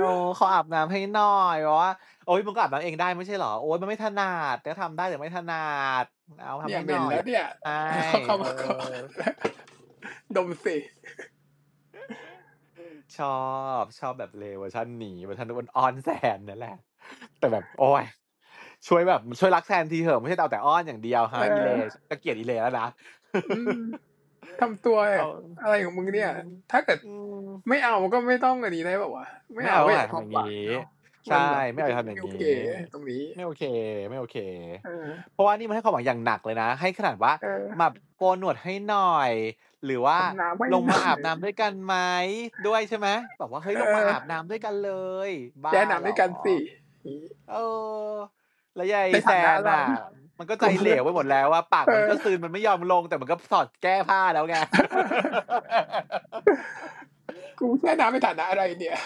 โอ้เขาอาบน้ำให้หน่อยว่าโอ้ยมึงก็อาบน้ำเองได้ไม่ใช่เหรอโอ้ยมันไม่ถนัดก็ทำได้แต่ไม่ถนัดเอาทำเนี่ยให้หเป็นน่อยแล้วเนี่ยใช่เข้ามาก่อนเออดมสิชอบชอบแบบเลวเวอร์ชันนี้เวอร์ชันอ้อนแซนนั่นแหละ แต่แบบโอ้ยช่วยแบบช่วยรักแซนทีเถอะไม่ใช่เอาแต่อ้อนอย่างเดียวฮะอีเลก็เกลียดอีเลแล้วนะอืม ทำตัวเอาอะไรของมึงเนี่ย ถ้าเกิดอืมไม่เอาก็ไม่ต้องอันนี้ได้ป่าวะไม่เอาไม่อะเควมทำอย่างนี้หวังเนอะใช่นแบบไม่เอาทำอย่างนี้ไม่โอเคตรงนี้ไม่โอเค ไม่โอเคเออเพราะว่านี่มันให้ความหวังอย่างหนักเลยนะ ให้ขนาดว่าเออมาโกนหนวดให้หน่อย หรือว่าอาบน้ำให้ลงมาหน่อยอาบน้ำด้วยกันไหมด้วยใช่ไหมบอกว่าเฮ้ยลงมาเออออาบน้ำด้วยกันเลยบ้าแก้น้ำด้วยกันเหรอสิเออแล้วยายในแซฐานะนอะเรา มันก็ใจเหลวไปหมดแล้วว่าปากมันเออก็ซึนมันไม่ยอมลง แต่มันก็สอดแก้ผ้าแล้วไงกูแค่น้ำในฐานะอะไรเนี่ย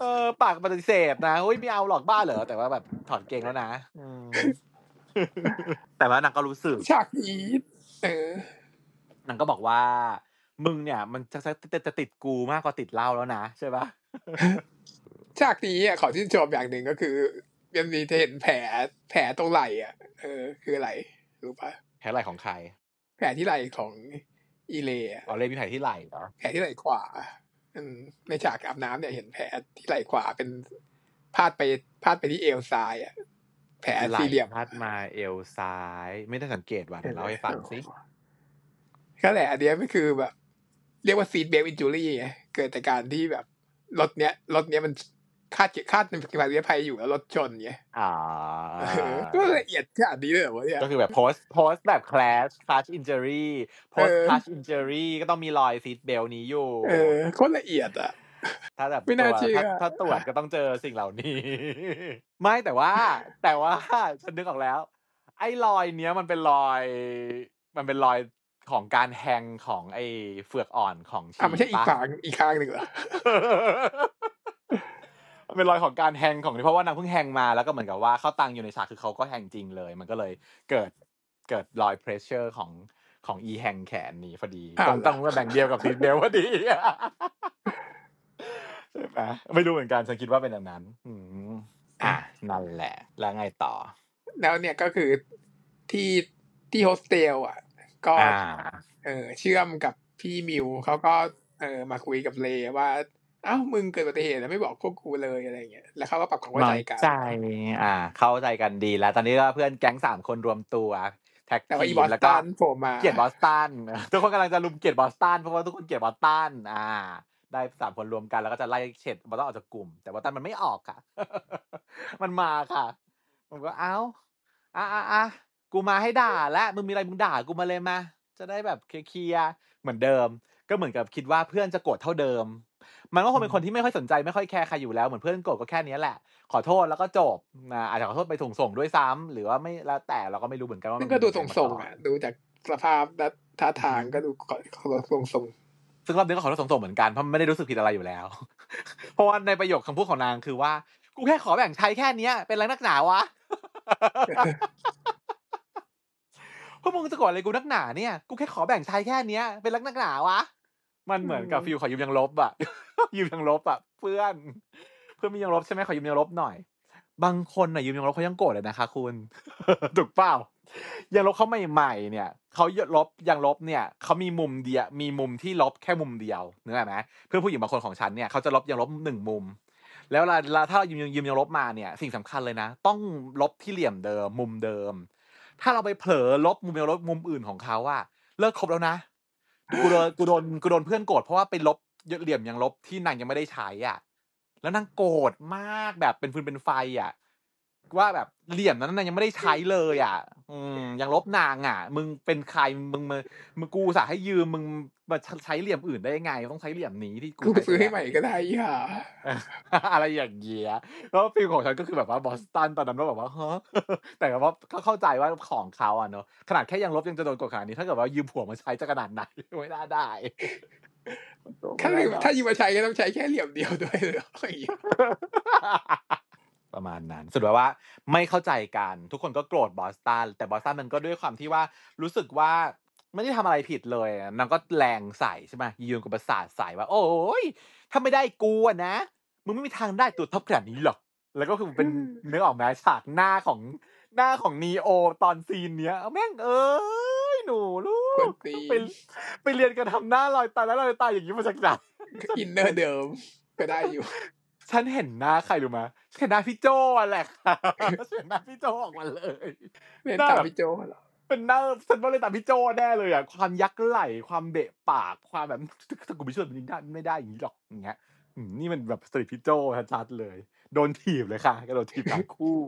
เออปากปฏิเสธนะเฮ้ยไม่เอาหรอกบ้าเหรอแต่ว่าแบบถอดเกงแล้วนะอืมแต่ว่านางก็รู้สึกฉากนี้เออนางก็บอกว่า มึงเนี่ย มันจะจะจะติดกูมากกว่าติดเหล้าแล้วนะใช่ปะฉากนี้อะขอชื่นชมอย่างหนึ่งก็คือ ยังมีจะเห็นแผลแผลตรงไหล่อะ เออ คืออะไรรู้ปะแผลไหล่ของใคร แผลที่ไหล่ของอีเลอะอ๋อเลยมีแผลที่ไหล่เหรอแผลที่ไหล่ขวาอืมในฉากอาบน้ำเนี่ยเห็นแผลที่ไหล่ขวาเป็นพาดไปพาดไปที่เอวซ้ายอะแผลไหล่สี่เหลี่ยมพัดมาเอวซ้าย ไม่ได้สังเกตว่ะเดี๋ยวเล่าให้ฟังสิก็แหละอันเนี้ยไม่คือแบบ เรียกว่าซีดเบลอินจูรี่เกิดจากการที่แบบรถเนี้ยรถเนี้ยมัน คาดคาดเป็นอุบัติภัยอยู่แล้วรถชนไงอ่าเออก็ละเอียดขนาดนี้เลยเหรอวะเนี่ยก็คือแบบ post post แบบ clash clash injury post เออ clash injury ก็ต้องมีรอยซีทเบลนี้อยู่ เออโคตรละเอียดอะถ้าแบบไม่น่าตรวจเชื่อถ้าถ้าตรวจก็ต้องเจอสิ่งเหล่านี้ ไม่แต่ว่า แต่ว่าฉันนึกออกแล้ว ไอ้รอยเนี้ยมันเป็นรอย มันเป็นรอยของการแฮงของไอ้เฟือกอ่อนของชีอะไม่ใช่อีกปะข้างอีกข้างหนึ่งเหรอมัน เป็นรอยของการแฮงของเพราะว่านางเพิ่งแฮงมาแล้วก็เหมือนกับว่าเข้าตังอยู่ในฉากคือเขาก็แฮงจริงเลย มันก็เลยเกิดเกิดรอยเพรสเชอร์ของของอีแฮงแขนนี้พอดีอ้าวต้องเหรอต้องแบ่งเดียวกับซีดเบลพอดีใช่ไหมไม่รู้เหมือนกันฉันคิดว่าเป็นอย่างนั้น อืมอะนั่นแหละ แล้วไงต่อ แล้วเนี่ยก็คือที่ที่โฮสเทลอะ ก็อ่าเออเชื่อมกับพี่มิวเขาก็เออมาคุยกับเลว่า เอ้ามึงเกิดอุบัติเหตุแล้วไม่บอกพวกกูเลยอะไรเงี้ยแล้วเขาก็ปรับความเข้าน้ใจอยกันใจอ่า เข้าใจกันดีแล้ว ตอนนี้ก็เพื่อนแก๊งสามคนรวมตัวแท็กแต่ว่าทีอีมบอสแล้วก็ตันโผล่มาเกลียดบอสตันทุกคนกำลังจะลุมเกลียดบอสตันเพราะว่าทุกคนเกลียดบอสตันอ่า ได้สามคนรวมกันแล้วก็จะไล่เฉดบอสตันออกจากกลุ่ม แต่บอสตันมันไม่ออกค่ะ มันมาค่ะผมก็เอ้าอะอะอะกูมาให้ด่าและมึงมีอะไรมึงด่ากูมาเลยมาจะได้แบบเคลียร์ๆเหมือนเดิม ก็เหมือนกับคิดว่าเพื่อนจะโกรธเท่าเดิม มันก็คงเป็นคนที่ไม่ค่อยสนใจไม่ค่อยแคร์ใครอยู่แล้วเหมือนเพื่อนโกรธก็แค่เนี้ยแหละ ขอโทษแล้วก็จบนะอาจจะขอโทษไปส่งส่งๆด้วยซ้ำหรือว่าไม่แล้วแต่เราก็ไม่รู้เหมือนกันว่าซึ่มังนก็ดูมีส่ใครงมาส่งก่อนอะดูจากสภาพและท่าทางก็ดูส่งส่งซึ่งรอบนี้ก็ขอโทษส่งส่งๆเหมือนกันเพราะไม่ได้รู้สึกผิดอะไรอยู่แล้ว เพราะว่าในประโยคคำพูดของนางคือว่ากูแค่ขอแบ่งใช้แค่เนี้ยเป็นไรนักหนาวะพวกมึงจะโกรธอะไรกูนักหนาเนี่ย กูแค่ขอแบ่งใช้แค่เนี้ยเป็นรักนักหนาวะ มันเหมือนกับฟิลขอยืมยังลบอะยืมยังลบอะเพื่อน เพื่อนมียังลบใช่ไหมขอยืมยังลบหน่อย บางคนน่ะยืมยังลบเขายังโกรธเลยนะคะ คุณถูกเปล่ายังลบเขาใหม่ๆเนี่ยเขาลบยังลบเนี่ยเขามีมุมเดียวมีมุมที่ลบแค่มุมเดียวนึกออกไหมเพื่อนผู้หญิงบางคนของฉันเนี่ยเขาจะลบยังลบหนึ่งมุม แล้วเวลาเวลาถ้ายืมยืมยังลบมาเนี่ย สิ่งสำคัญเลยนะ ต้องลบที่เหลี่ยมเดิมมุมเดิม ถ้าเราไปเผลอลบมุมยังลบมุมอื่นของเขาอะเลิกคบแล้วนะ กูโดนกูโดนกูโดนเพื่อนโกรธเพราะว่าไปลบเหลี่ยมยังลบที่นางยังไม่ได้ใช้อะ แล้วนางโกรธมากแบบเป็นฟืนเป็นไฟอะ ว่าแบบเหลี่ยมนั้นนางยังไม่ได้ใช้เลยอะ อืมยังลบนางอะ มึงเป็นใครมึงมามึงกูอุตสาห์ให้ยืมมึงมาใช้เหลี่ยมอื่นได้ยังไง ต้องใช้เหลี่ยมนี้ที่กูกูไปซื้อให้ไปใหม่ก็ได้ค่ะอะไรอย่างเงี้ยแล้วฟิลของฉันก็คือแบบว่าบอสตันตอนนั้นว่าแบบว่าฮะแต่ว่าก็เข้าใจว่าของเขาอะเนอะขนาดแค่ยังลบยังจะโดนกดขนาดนี้ถ้าเกิดว่ายืมผัวมาใช้จะขนาดไหนไม่น่าได้ถ้าถ้ายิงมาใช้ก็ต้องใช้แค่เหลี่ยมเดียวด้วยเลยอย่างเงี้ย ประมาณนั้นสุดว่าว่า ไม่เข้าใจกัน ทุกคนก็โกรธบอสตันแต่บอสตันมันก็ด้วยความที่ว่ารู้สึกว่าไม่ได้ทำอะไรผิดเลยอะนางก็แรงใส่ใช่ไหมยืนกับประสาทใส่ว่า โอ้ยถ้าไม่ได้กูอะนะมึงไม่มีทางได้ตัวท็อปขนาดนี้หรอก แล้วก็คือเป็นเนื้อออกไหมฉากหน้าของหน้าของนีโอตอนซีนเนี้ยเอาแม่งเอ้ยหนูลูกกดตีไปไปเรียนกันทำหน้าลอยตายแล้วลอยตายอย่างนี้มาจากไหนอินเนอร์เดิมก็ได้อยู่ ฉันเห็นหน้าใครรู้ไหมฉันเห็นหน้าพี่โจอะแหละค่ะฉันเห็นหน้าพี่โจออกมาเลยเป็นหน้าตามแบบพี่โจเหรอเป็นหน้าฉันว่าเลยตามพี่โจแน่เลยอะความยักไหลความเบะปากความแบบถ้ากูไม่ช่วยมันได้ไม่ได้อย่างนี้หรอกอย่างเงี้ยอืมนี่มันแบบสตรีทพี่โจชัดๆเลย โดนถีบเลยค่ะกระโดดถีบขาคู่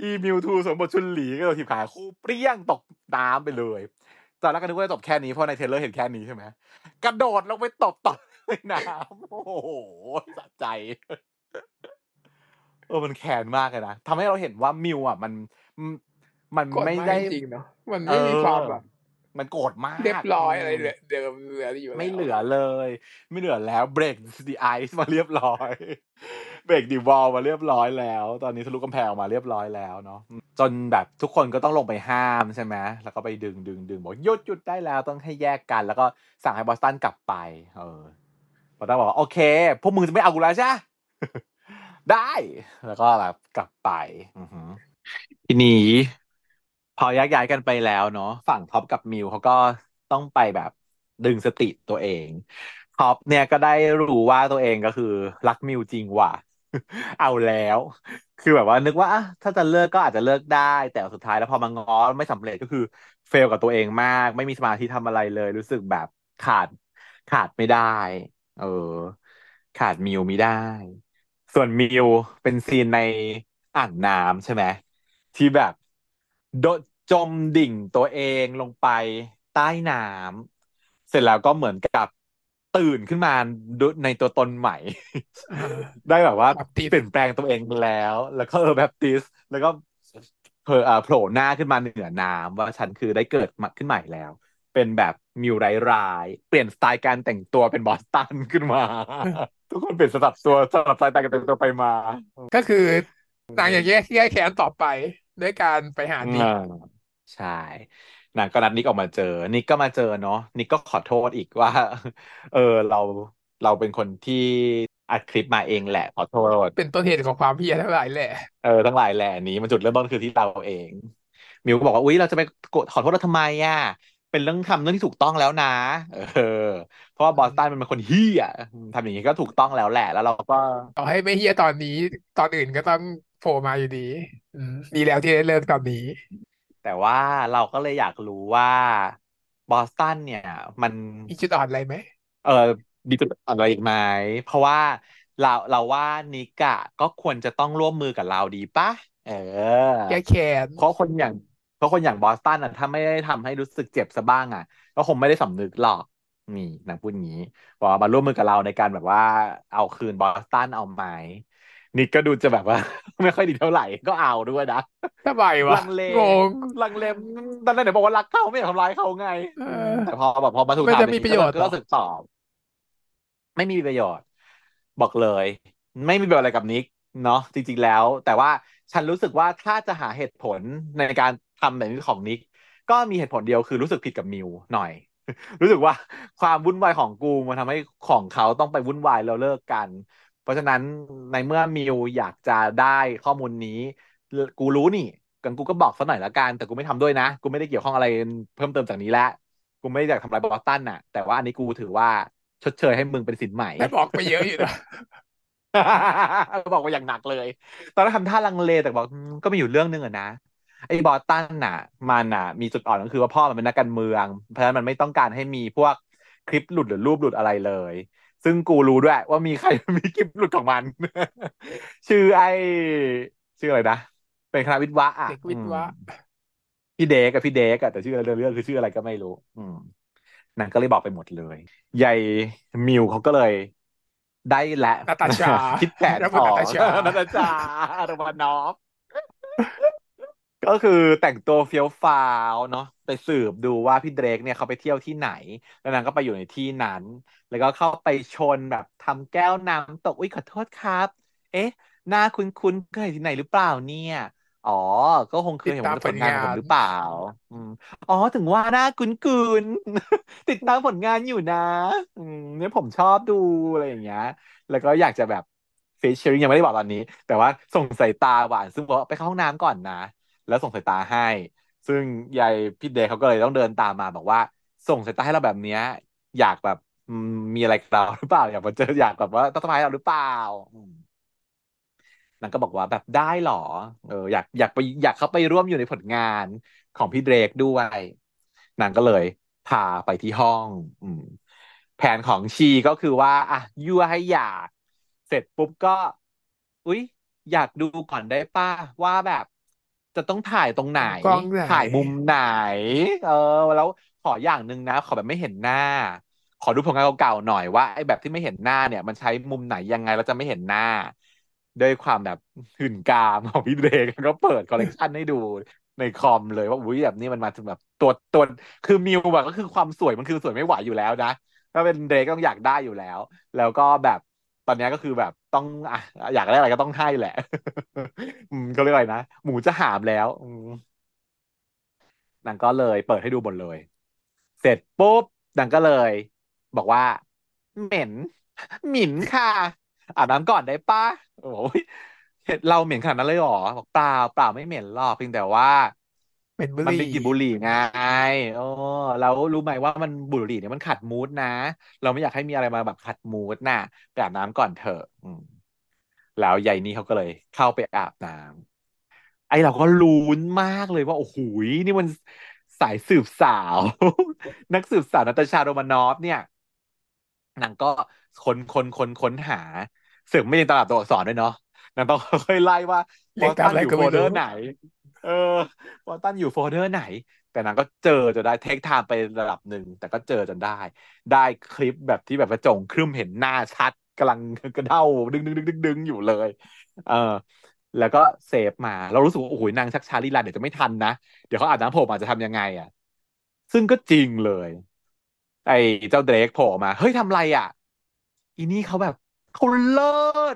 อีมิวทูสมบทชุนหลีกระโดดถีบขาคู่เปรี้ยงตกน้ำไปเลยตอนแรกก็นึกว่าจะจบแค่นี้เพราะใน trailer เห็นแค่นี้ใช่ไหมกระโดดลงไปตบต่อ ในน้ำโอ้โหสะใจ เออมันแค้นมากเลยนะทำให้เราเห็นว่ามิวอะ มันมันมันกดไม่ไม่ได้จริงเนาะมันไม่มีความแบบมันโกรธมากเรียบร้อยอะไรมเหลือเดิมเหลืออยู่แล้วไม่เหลือเลย ไม่เหลือแล้ว break the ice มาเรียบร้อย break the wall มาเรียบร้อยแล้ว ตอนนี้ทะลุกำแพงออกมาเรียบร้อยแล้วเนาะจนแบบทุกคนก็ต้องลงไปห้ามใช่ไหมแล้วก็ไปดึงดึงดึงบอกหยุดหยุดได้แล้วต้องให้แยกกัน แล้วก็สั่งให้บอสตันกลับไป เออบ อสตันบอกว่าโอเค พวกมึงจะไม่เอากูแล้วใช่ปะได้ แล้วก็แบบกลับไปอือหือทีนี้ พอแยกย้ายกันไปแล้วเนาะฝั่งท็อปกับมิวเขาก็ต้องไปแบบดึงสติตัวเองท็อปเนี่ยก็ได้รู้ว่าตัวเองก็คือ รักมิวจริงว่ะ เอาแล้ว คือแบบว่านึกว่าถ้าจะเลิกก็อาจจะเลิกได้ แต่สุดท้ายแล้วพอมาง้อไม่สำเร็จก็คือ เฟลกับตัวเองมาก ไม่มีสมาธิทำอะไรเลย รู้สึกแบบขาดขาดไม่ได้ เออ ขาดมิวไม่ได้ ส่วนมิวเป็นซีนในอ่างน้ำใช่ไหมที่แบบโดดจมดิ่งตัวเองลงไปใต้น้ำเสร็จแล้วก็เหมือนกับตื่นขึ้นมาในตัวตนใหม่เออได้แบบว่าแบบติดเปลี่ยนแปลงตัวเองแล้ว แล้วก็เออแบบติสแล้วก็เพออ่าโผล่หน้าขึ้นมาเหนือน้ำว่าฉันคือได้เกิดมาขึ้นใหม่แล้ว เป็นแบบมิวร้ายๆเปลี่ยนสไตล์การแต่งตัวเป็นบอสตันขึ้นมา ทุกคนเปลี่ยนสลับตัวสลับสไตล์การแต่งตัวไปมา ก็คือหลังอย่างแยกแยกแค้นต่อไปด้วยการไปหานิกอ่าใช่นางก็นัดนิกออกมาเจอ นิกก็มาเจอเนาะนิกก็ขอโทษอีกว่า เออเราเราเป็นคนที่อัดคลิปมาเองแหละขอโทษ เป็นต้นเหตุของความเพี้ยนทั้งหลายแหละเออทั้งหลายแหล่นี้มันจุดเริ่มต้นคือที่เราเอง มิวก็บอกว่าอุ๊ยเราจะไปโกรธขอโทษเราทำไมอะ เป็นเรื่องทำเรื่องที่ถูกต้องแล้วนะ เออ เพราะว่าบอสตันมันเป็นคนเฮี้ยทำอย่างนี้ก็ถูกต้องแล้วแหละ แล้วเราก็ต่อให้ไม่เฮี้ยตอนนี้ ตอนอื่นก็ต้องโผล่มาอยู่ดีอืมดีแล้วที่ได้เลิกตอนนี้ แต่ว่าเราก็เลยอยากรู้ว่าบอสตันเนี่ย มันมีจุดอ่อนอะไรไหมเออมีจุดอะไรอีกไหมเพราะว่าเราเราว่านิกอะก็ควรจะต้องร่วมมือกับเราดีปะเออแก้แค้นเพราะคนอย่างเพ ราะคนอย่างบอสตันอะถ้าไม่ได้ทำให้รู้สึกเจ็บซะบ้างอะ ก็คงไม่ได้สำนึกหรอกนี่นางพูดอย่างนี้บอกว่ามาร่วมมือกับเราในการแบบว่า เอาคืนบอสตันเอาไหมนิกก็ดูจะแบบว่า ไม่ค่อยดีเท่าไหร่ก็เอาด้วยนะทำไมวะลังเลงงลังเลตอนนั้นไหนบอกว่ารักเขาไม่อยากทำร้ายเขาไงเออแต่พอแบบพอมาถูกมันถามจะมีประโยชน์ก็เหรอรู้สึกตอบ ไม่มีประโยชน์ บอกเลย ไม่มีประโยชน์อะไรกับนิกเนาะจริงๆแล้ว แต่ว่าฉันรู้สึกว่าถ้าจะหาเหตุผลในการ ทำแบบนี้ของนิกก็มีเหตุผลเดียวคือรู้สึกผิดกับมิวหน่อย รู้สึกว่าความวุ่นวายของกูมันทำให้ของเขาต้องไปวุ่นวายแล้วเลิกกัน เพราะฉะนั้นในเมื่อมิวอยากจะได้ข้อมูลนี้ กูรู้นี่กันกูก็บอกสักหน่อยละกัน แต่กูไม่ทำด้วยนะ กูไม่ได้เกี่ยวข้องอะไรเพิ่มเติมจากนี้แล้วกูไม่ได้อยากทำร้ายบอสตันน่ะ แต่ว่าอันนี้กูถือว่าชดเชยให้มึงเป็นสินใหม่แต่บอกไปเยอะอยู่นะบอกว่าอย่างหนักเลย ตอนนั้นทำท่าลังเลแต่บอกอืมก็มีอยู่เรื่องหนึงอะนะ ไอ้บอสตันน่ะ มันน่ะ มีจุดอ่อนก็คือว่าพ่อมันเป็นนักการเมือง เพราะฉะนั้นมันไม่ต้องการให้มีพวกคลิปหลุดหรือรูปหลุดอะไรเลย ซึ่งกูรู้ด้วย ว่ามีใครมีคลิปหลุดของมัน ชื่อไอ้ชื่ออะไรนะ เป็นคณะวิทย์วะอะเด็กวิทย์วะอืมพี่เด็กกับพี่เด็กอะแต่ชื่ออะไรเรื่องคือชื่ออะไรก็ไม่รู้ อืมนางก็เลยบอกไปหมดเลยยายมิวเขาก็เลยได้และนาตาชาคิดแผนรับบต่ทอนาตาชานาตาชาอารมานอฟ ก็คือแต่งตัวเฟี้ยวฟ้าวเนาะไปสืบดูว่าพี่เดรกเนี่ยเขาไปเที่ยวที่ไหน แล้วนางก็ไปอยู่ในที่นั้น แล้วก็เข้าไปชนแบบทำแก้วน้ำตกอุ้ยขอโทษครับ เอ๊ะ หน้าคุ้นๆเคยเห็นที่ไหนหรือเปล่าเนี่ย อ๋อ ก็คงเคยเห็นติดตามผลงานของผมผลงานหรือเปล่าอืมอ๋อถึงว่าหน้าคุ้นๆติดตามผลงานอยู่นะอืมเนี่ยผมชอบดูอะไรอย่างเงี้ย แล้วก็อยากจะแบบเฟซเชอริงยังไม่ได้บอกตอนนี้ แต่ว่าส่งสายตาหวานซึ่งบอกว่าไปเข้าห้องน้ำก่อนนะ แล้วส่งสายตาให้ ซึ่งยายพี่เดย์เขาก็เลยต้องเดินตามมาบอกว่า ส่งสายตาให้เราแบบเนี้ย อยากแบบมีอะไรกับเราหรือเปล่าอยากมาเจออยากแบบว่าต้องทำร้ายเราหรือเปล่านางก็บอกว่าแบบได้หรอ เออ อยากอยากไปอยากเข้าไปร่วมอยู่ในผลงานของพี่เดรกด้วยนางก็เลยพาไปที่ห้อง อืมแผนของชีก็คือว่าอะยั่วให้อยาก เสร็จปุ๊บก็ อุ๊ย อยากดูก่อนได้ป่ะว่าแบบ จะต้องถ่ายตรงไหน กล้องไหน ถ่ายมุมไหน เออ แล้วขออย่างหนึ่งนะ ขอแบบไม่เห็นหน้า ขอดูผลงานเก่าๆหน่อยว่าไอ้แบบที่ไม่เห็นหน้าเนี่ย มันใช้มุมไหนยังไงแล้วจะไม่เห็นหน้า ด้วยความแบบหื่นกามของพี่เดกก็เปิดคอลเลกชันให้ดูในคอมเลยว่าอุ้ยแบบนี้มันมาถึงแบบตัวตัวคือมิวแบบก็คือความสวยมันคือสวยไม่ไหวอยู่แล้วนะ ถ้าเป็นเดกก็ต้องอยากได้อยู่แล้ว แล้วก็แบบตอนนี้ก็คือแบบ ต้องอะอยากได้อะไรก็ต้องให้แหละ อืมก็เรียกอะไรนะหมูจะหามแล้ว อืมนางก็เลยเปิดให้ดูหมดเลย เสร็จปุ๊บนางก็เลย บอกว่า เหม็น หมิ่นค่ะอาบน้ำก่อนได้ปะโอ้ยเห็นเราเหม็นขนาดนั้นเลยเหรอบอกเปล่าเปล่าไม่เหม็นหรอกเพียงแต่ว่า เป็นบุหมันรี่เป็นกลิ่นบุหรี่ไงโอ้แล้วรู้ไหมว่ามันบุหรี่เนี่ยมันขัดมูดนะ เราไม่อยากให้มีอะไรมาแบบขัดมูดน่ะไปอาบน้ำก่อนเถอะอืมแล้วยายนี่เขาก็เลย เข้าไปอาบน้ำไอเราก็ลุ้นมากเลยว่าโอ้โหนี่มันสายสืบสาว นักสืบสาวนาตาชาโรมานอฟเนี่ยนางก็ค้นค้นค้นค้นหาเสือกไม่เรียนตามตัวอักษรด้วยเนาะนางต้องค่อยๆไล่ว่าบเรีอยกตามตันอะไรอยู่ก็โฟไม่ลเดอรู้ร์ไหน เออบอสตันอยู่โฟลเดอร์ไหน แต่นางก็เจอจนได้ take time ไประดับหนึ่ง แต่ก็เจอจนได้ ได้คลิปแบบที่แบบกระจงครึ้มเห็นหน้าชัดกำลังกระเด้าดึงดึงดึงดึงดึงอยู่เลย เออแล้วก็เซฟมา เรารู้สึกว่าโอ้โหนางชักชาลีลาเดี๋ยวจะไม่ทันนะ เดี๋ยวเขาอาบน้ำผล่มาจะทำยังไงอะ ซึ่งก็จริงเลย ไอ้เจ้าเดรกโผล่มา เฮ้ยทำไรอะ อีนี่เขาแบบเขาเลิ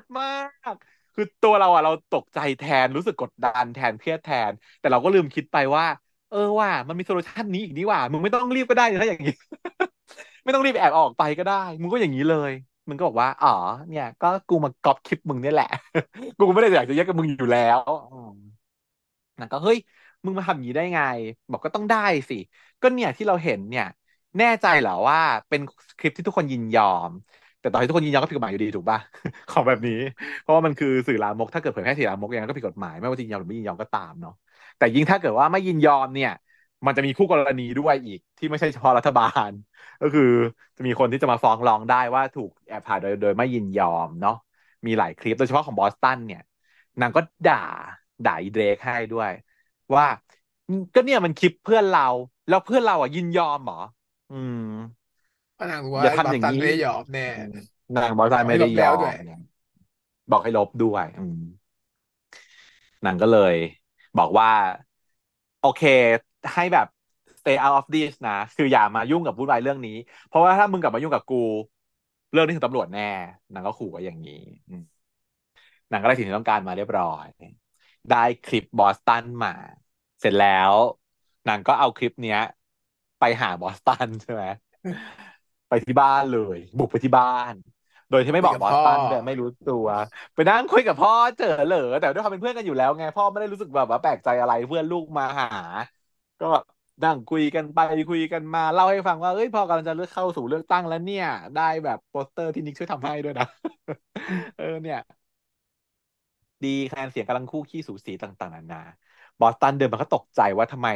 ศมาก คือตัวเราอะเราตกใจแทนรู้สึกกดดันแทนเครียดแทน แต่เราก็ลืมคิดไปว่า เออว่า มันมีโซลูชันนี้อีกนี่ว่า มึงไม่ต้องรีบก็ได้ถ้าอย่างนี้ ไม่ต้องรีบแอบออกไปก็ได้ มึงก็อย่างนี้เลย มึงก็บอกว่า อ๋อ เนี่ย ก็กูมาก๊อปคลิปมึงเนี่ยแหละ กูไม่ได้อยากจะแยกกับมึงอยู่แล้วอืมนก็เฮ้ย มึงมาทำอย่างนี้ได้ไง บอกก็ต้องได้สิ ก็เนี่ยที่เราเห็นเนี่ย แน่ใจเหรอว่าเป็นคลิปที่ทุกคนยินยอม แต่ตอนที่ทุกคนยินยอมก็ผิดกฎหมายอยู่ดีถูกปะของแบบนี้ เพราะว่ามันคือสื่อลามกถ้าเกิดเผยแพร่สื่อลามกอย่างนั้นก็ผิดกฎหมายไม่ว่าจะยินยอมหรือไม่ยินยอมก็ตามเนาะแต่ยิ่งถ้าเกิดว่าไม่ยินยอมเนี่ย มันจะมีคู่กรณีด้วยอีก ที่ไม่ใช่เฉพาะรัฐบาล ก็คือจะมีคนที่จะมาฟ้องร้องได้ว่าถูกแอบถ่ายโดยโดยไม่ยินยอมเนาะมีหลายคลิปโดยเฉพาะของบอสตันเนี่ยนางก็ด่าด่าอีเดรกให้ด้วย ว่าก็เนี่ยมันคลิปเพื่อนเรา แล้วเพื่อนเราอะยินยอมหรออืม พราะนางรู้ว่าอย่าไอ้ทำบัอย่างฟตันนี้ไม่ได้ยอมแน่นางบอสตันไม่ได้ยอบอกให้ลบแล้วด้วยมบอกให้ลบด้วยอืมนางก็เลย บอกว่า โอเค ให้แบบ stay out of this นะ คืออย่ามายุ่งกับวุ่นวายเรื่องนี้ เพราะว่าถ้ามึงกลับมายุ่งกับกู เรื่องนี้ถึงตำรวจแน่นางก็ขู่ไว้อย่างนี้อืมนางก็ได้สิ่งที่ต้องการมาเรียบร้อย ได้คลิปบอสตันมา เสร็จแล้วนางก็เอาคลิปเนี้ย ไปหาบอสตันใช่ไหม ไปที่บ้านเลย บุกไปที่บ้าน โดยที่ไม่บอกคุยบกัอบสตันพ่อด้วยไม่รู้ตัว ไปนั่งคุยกับพ่อเจอเหรอแต่ด้วยความเป็นเพื่อนกันอยู่แล้วไงพ่อไม่ได้รู้สึกแบบว่าแปลกใจอะไรเพื่อนลูกมาหา ก็นั่งคุยกันไปคุยกันมาเล่าให้ฟังว่าเอ้ยพ่อกำลังจะเลือกเข้าสู่เลือกตั้งแล้วเนี่ย ได้แบบโปสเตอร์ที่นิกช่วยทำให้ด้วยนะเออเนี่ย ดีคะแนนเสียงกำลังคู่ขี้สูสีต่าง ๆนานาบอสตันเดินมาก็ตกใจว่าทำไม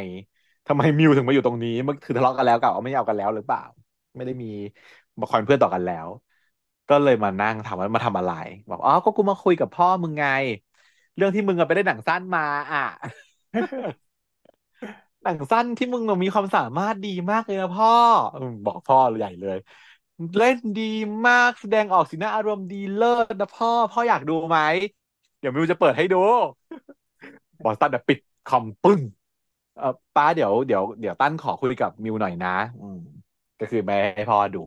ทำไมมิวถึงมาอยู่ตรงนี้มันคือทะเลาะกันแล้วกับเอาไม่เอากันแล้วหรือเปล่า ไม่ได้มีมาคอยเป็นเพื่อนต่อกันแล้ว ก็เลยมานั่งถามว่ามาทำอะไร บอกอ๋อก็กูมาคุยกับพ่อมึงไง เรื่องที่มึงไปได้หนังสั้นมาอะหนังสั้นที่มึงมีความสามารถดีมากเลยนะพ่อบอกพ่อใหญ่เลย เล่นดีมากแสดงออกสีหน้าอารมณ์ดีเลิศนะพ่อ พ่ออยากดูไหมเดี๋ยวมิวจะเปิดให้ดูบอสตันเดี๋ยวปิดคอมปึ้งเออป้าเดี๋ยวเดี๋ยวเดี๋ยวตั้นขอคุยกับมิวหน่อยนะ อืม ก็คือไม่ให้พ่อดู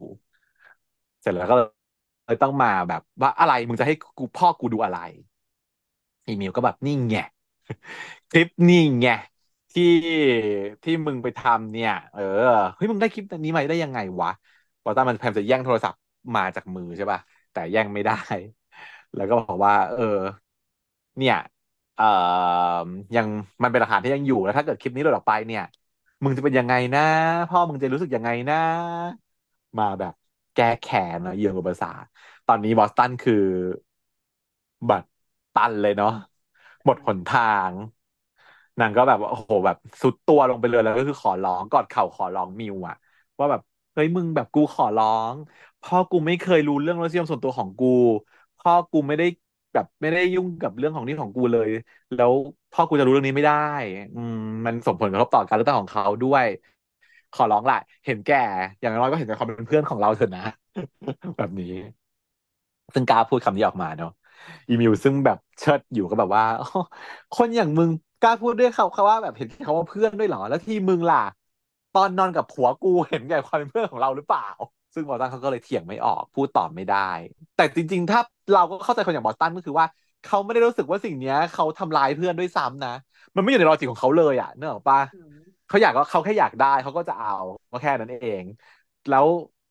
เสร็จแล้วก็เลยต้องมาแบบ ว่าอะไรมึงจะให้กูพ่อกูดูอะไร อีมิวก็แบบนี่ไงคลิปนี่ไงที่ที่มึงไปทำเนี่ย เออเฮ้ยมึงได้คลิปนี้มาได้ยังไงวะบอตันมันพยายามจะแย่งโทรศัพท์มาจากมือใช่ป่ะแต่แย่งไม่ได้ แล้วก็บอกว่า เออ เนี่ย เอ่อยังมันเป็นหลักฐานที่ยังอยู่แล้วถ้าเกิดคลิปนี้หลุดออกไปเนี่ย มึงจะเป็นยังไงนะ พ่อมึงจะรู้สึกยังไงนะ มาแบบแก้แค้นนะเยืองอุปสรรคตอนนี้บอสตันคือบัตรตันเลยเนาะหมดหนทางนางก็แบบว่าโอ้โหแบบสุดตัวลงไปเลยแล้วก็คือขอร้องกอดเข่าขอร้องมิวอะว่าแบบเฮ้ยมึงแบบกูขอร้อง พ่อกูไม่เคยรู้เรื่องรสนิยมส่วนตัวของกู พ่อกูไม่ได้ แบบไม่ได้ยุ่งกับเรื่องของนี่ของกูเลย แล้วพ่อกูจะรู้เรื่องนี้ไม่ได้ อืมมันส่งผลกระทบต่อการเลือกตั้งของเขาด้วย ขอร้องแหละเห็นแก่ อย่างน้อยก็เห็นใจความเป็นเพื่อนของเราเถอะนะ แบบนี้ ซึ่งกล้าพูดคำนี้ออกมาเนาะอีมิวซึ่งแบบเชิดอยู่ก็แบบว่าอ๋อคนอย่างมึงกล้าพูดด้วยเขาเขาว่าแบบเห็นเขาว่าเพื่อนด้วยเหรอ แล้วที่มึงล่ะ ตอนนอนกับผัวกูเห็นแก่ความเป็นเพื่อนของเราหรือเปล่า ซึ่งบอสตันเขาก็เลยเถียงไม่ออก พูดตอบไม่ได้ แต่จริง ๆ ถ้า เราก็เข้าใจคนอย่างบอสตันก็คือว่าเขาไม่ได้รู้สึกว่าสิ่งเนี้ยเขาทำร้ายเพื่อนด้วยซ้ำนะ มันไม่อยู่ในลอจิกของเขาเลยอะเนกอะปะเขาอยากก็เขาแค่อยากได้เขาก็จะเอาก็แค่นั้นเอง แล้ว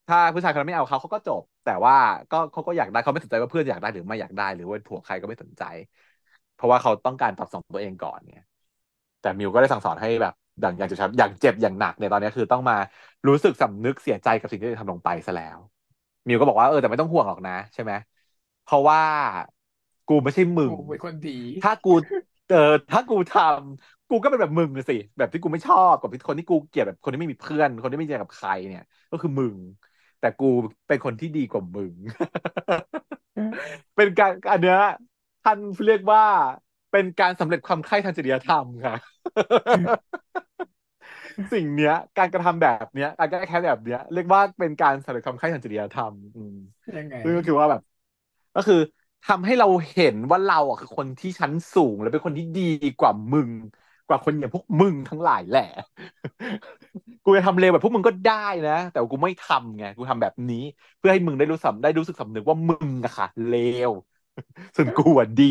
ถ้าผู้ชายคนนั้นไม่เอาเขาเขาก็จบ แต่ว่าก็เขาก็อยากได้เขาไม่สนใจว่าเพื่อนอยากได้หรือไม่อยากได้ หรือว่าผัวใครก็ไม่สนใจ เพราะว่าเขาต้องการตอบสนองตัวเองก่อนเนี่ยแต่มิวก็ได้สั่งสอนให้แบบอย่างอย่างเจ็บช้ำอย่างเจ็บอย่างหนักในตอนนี้คือต้องมารู้สึกสำนึกเสียใจกับสิ่งที่ได้ทำลงไปซะแล้ว มิวก็บอกว่าเออแต่ไม่ต้องห่วงหรอกนะ ใช่ไหม เพราะว่ากูไม่ใช่มึงกูเป็นคนดี ถ้ากูเออถ้ากูทำกูก็เป็นแบบมึงน่ะสิ แบบที่กูไม่ชอบกับคนที่กูเกลียดแบบคนที่ไม่มีเพื่อน คนที่ไม่เจอกับใครเนี่ย ก็คือมึง แต่กูเป็นคนที่ดีกว่ามึง เป็นการอันเนี้ยท่านเรียกว่าเป็นการสำเร็จความใคร่ทางจริยธรรมค่ะ สิ่งเนี้ย การกระทำแบบเนี้ยการแก้แค้นแบบเนี้ย เรียกว่าเป็นการสำเร็จความใคร่ทางจริยธรรม อืมยังไงซึ่งก็คือว่าแบบ ก็คือทำให้เราเห็นว่าเราอะคือคนที่ชั้นสูงและเป็นคนที่ดีกว่ามึง กว่าคนอย่างพวกมึงทั้งหลายแหละ กูจะทำเลวแบบพวกมึงก็ได้นะ แต่ว่ากูไม่ทำไงกูทำแบบนี้ เพื่อให้มึงได้รู้สำได้รู้สึกสำนึกว่ามึงอะค่ะเลวส่วนกูอะดี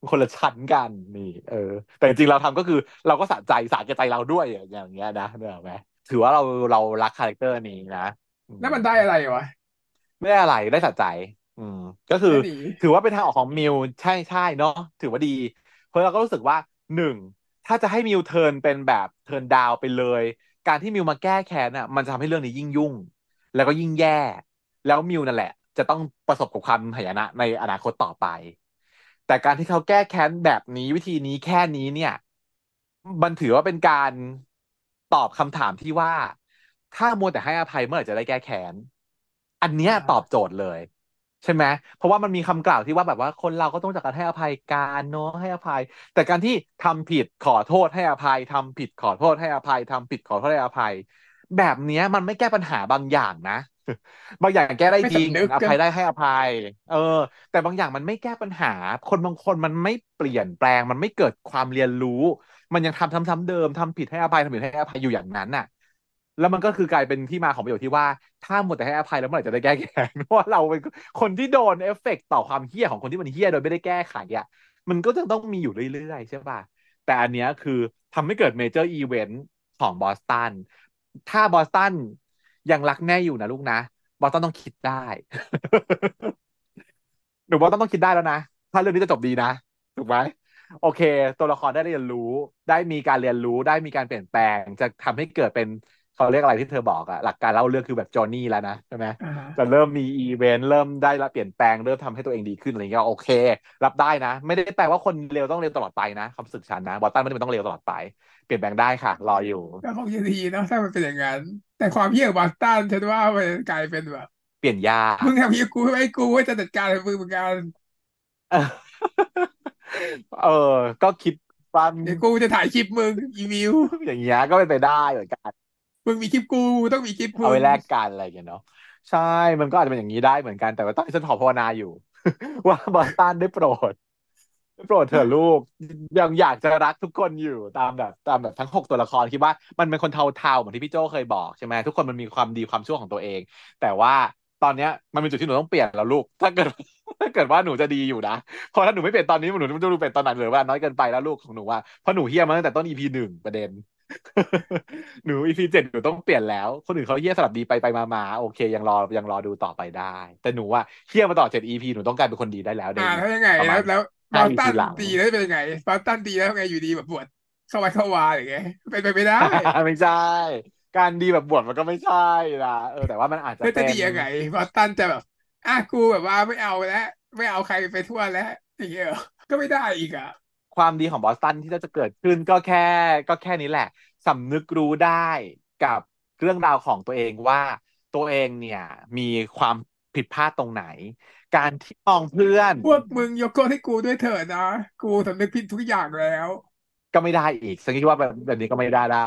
มันคนละชั้นกันนี่ เออ แต่จริงๆเราทำก็คือ เราก็สะใจสาแก่ใจเราด้วยอย่างเงี้ยนะเนี่ยไหมถือว่าเราเรารัก character นี้นะอืมแล้วมันได้อะไรวะไม่ได้อะไรได้สะใจ อืม ก็คือก็ดี ถือว่าเป็นทางออกของมิวใช่ใช่เนาะถือว่าดี เพราะเราก็รู้สึกว่าหนึ่งถ้าจะให้มิว turn เป็นแบบ turn down ไปเลย การที่มิวมาแก้แค้นอะ มันจะทำให้เรื่องนี้ยิ่งยุ่ง แล้วก็ยิ่งแย่ แล้วมิวนั่นแหละ จะต้องประสบกับความหายนะในอนาคตต่อไป แต่การที่เขาแก้แค้นแบบนี้วิธีนี้แค่นี้เนี่ย มันถือว่าเป็นการตอบคำถามที่ว่า ถ้ามัวแต่ให้อภัยเมื่อไหร่จะได้แก้แค้น อันเนี้ยตอบโจทย์เลย ใช่ไหมเพราะว่ามันมีคำกล่าวที่ว่าแบบว่าคนเราก็ต้องจากการให้อภัยกันเนาะให้อภัย แต่การที่ทำผิดขอโทษให้อภัยทำผิดขอโทษให้อภัยทำผิดขอโทษให้อภัย แบบเนี้ยมันไม่แก้ปัญหาบางอย่างนะ บางอย่างแก้ได้ไม่จริงสำนึกอภัยได้ให้อภัย เออ แต่บางอย่างมันไม่แก้ปัญหา คนบางคนมันไม่เปลี่ยนแปลง มันไม่เกิดความเรียนรู้ มันยังทำซ้ำๆเดิมทำผิดให้อภัยทำผิดให้อภัยอยู่อย่างนั้นน่ะ แล้วมันก็คือกลายเป็นที่มาของประโยชน์ที่ว่า ถ้ามัวแต่ให้อภัยแล้วเมื่อไหร่จะได้แก้แค้นเพราะเราเป็นคนที่โดนเอฟเฟกต์ต่อความเฮี้ยของคนที่มันเฮี้ยโดยไม่ได้แก้ไขอะมันก็จะต้องมีอยู่เรื่อยๆใช่ป่ะแต่อันเนี้ยคือทำให้เกิด major eventของบอสตันถ้าบอสตันยังรักแม่อยู่นะลูกนะบอสตันต้องคิดได้หนูบอสตันต้องคิดได้แล้วนะถ้าเรื่องนี้จะจบดีนะถูกไหมโอเค ตัวละครได้เรียนรู้ ได้มีการเรียนรู้ ได้มีการเปลี่ยนแปลง จะทำให้เกิดเป็น เขาเรียกอะไรที่เธอบอกอะหลักการเล่าเรื่องคือแบบจอห์นนี่แล้วนะใช่ไหมอ่าฮะจะเริ่มมีอีเวนต์เริ่มได้รับเปลี่ยนแปลงเริ่มทำให้ตัวเองดีขึ้นอะไรเงี้ยโอเค รับได้นะ ไม่ได้แปลว่าคนเร็วต้องเร็วตลอดไปนะความรู้สึกฉันนะบอสตันไม่ได้เป็นต้องเลวตลอดไป เปลี่ยนแปลงได้ค่ะ รออยู่ก็คงจะดีเนาะถ้ามันเป็นอย่างนั้นแต่ความเฮี้ยของบอสตันฉันว่ามันกลายเป็นแบบเปลี่ยนยากมึงทำเฮี้ยกูให้กูว่าจะจัดการกับมึงเหมือนกันเออเออก็คิดว่าเดี๋ยวกูจะถ่ายคลิปมึงอีวิวอย่างเงี้ยก็เป็นไปได้เหมือนกัน มึงมีคลิปกูต้องมีคลิปมึเอาไว้แลกกันอะไรอย่างเนาะใช่มันก็อาจจะเป็นอย่างนี้ได้เหมือนกันแต่ว่าตอนนี้ฉันขอภาวนาอยู่ ว่าบอสตันได้โปรดได้โปรดเถอะลูกยังอยากจะรักทุกคนอยู่ตามแบบตามแบบทั้งหกตัวละครคิดว่ามันเป็นคนเทาๆเหมือนที่พี่โจเคยบอกใช่ไหมทุกคนมันมีความดีความชั่วของตัวเอง แต่ว่าตอนเนี้ยมันเป็นจุดที่หนูต้องเปลี่ยนแล้วลูก ถ้าเกิดถ้าเกิดว่าหนูจะดีอยู่นะพราะถ้าหนูไม่เปลี่ยนตอนนี้หนูจะดูเปลี่ยนตอนไหนหรือว่าน้อยเกินไปแล้วลูกของหนูว่าเพราะหนูเฮี้ยมาตั้งแต่ต้น EP หนึ่งประเด็น หนู EP เจ็ดหนูต้องเปลี่ยนแล้ว คนอื่นเขาเฮี้ยสลับดีไปไปมามาโอเคยังรอยังรอดูต่อไปได้ แต่หนูว่าเฮี้ยมาต่อเจ็ด EP หนูต้องกลายเป็นคนดีได้แล้วในอ่าแล้วยังไงประมาแล้ณวแล้วบห้าอสตั EP นหลังดีแล้วเป็นยังไงบอสตันดีแล้วไงอยู่ดีแบบบวชเข้าวัดเข้าวาอย่างเงี้ยเป็นไปไม่ได้ไม่ใช่การดีแบบบวชมันก็ไม่ใช่นะเออแต่ว่ามันอาจจะแล้วจะเป็นดียังไงบอสตันจะแบบอะกูแบบว่าไม่เอาแล้วไม่เอาใครไปทั่วแล้วอย่างเงี้ยเหรอก็ไม่ได้อีกอะ ความดีของบอสตันที่จะเกิดขึ้นก็แค่ก็แค่นี้แหละสำนึกรู้ได้กับเรื่องราวของตัวเองว่าตัวเองเนี่ยมีความผิดพลาดตรงไหน การที่มองเพื่อน พวกมึงยกโทษให้กูด้วยเถิดนะ กูสำนึกผิดทุกอย่างแล้ว ก็ไม่ได้อีกฉันคิดว่าแบบแบบนี้ก็ไม่ได้ได้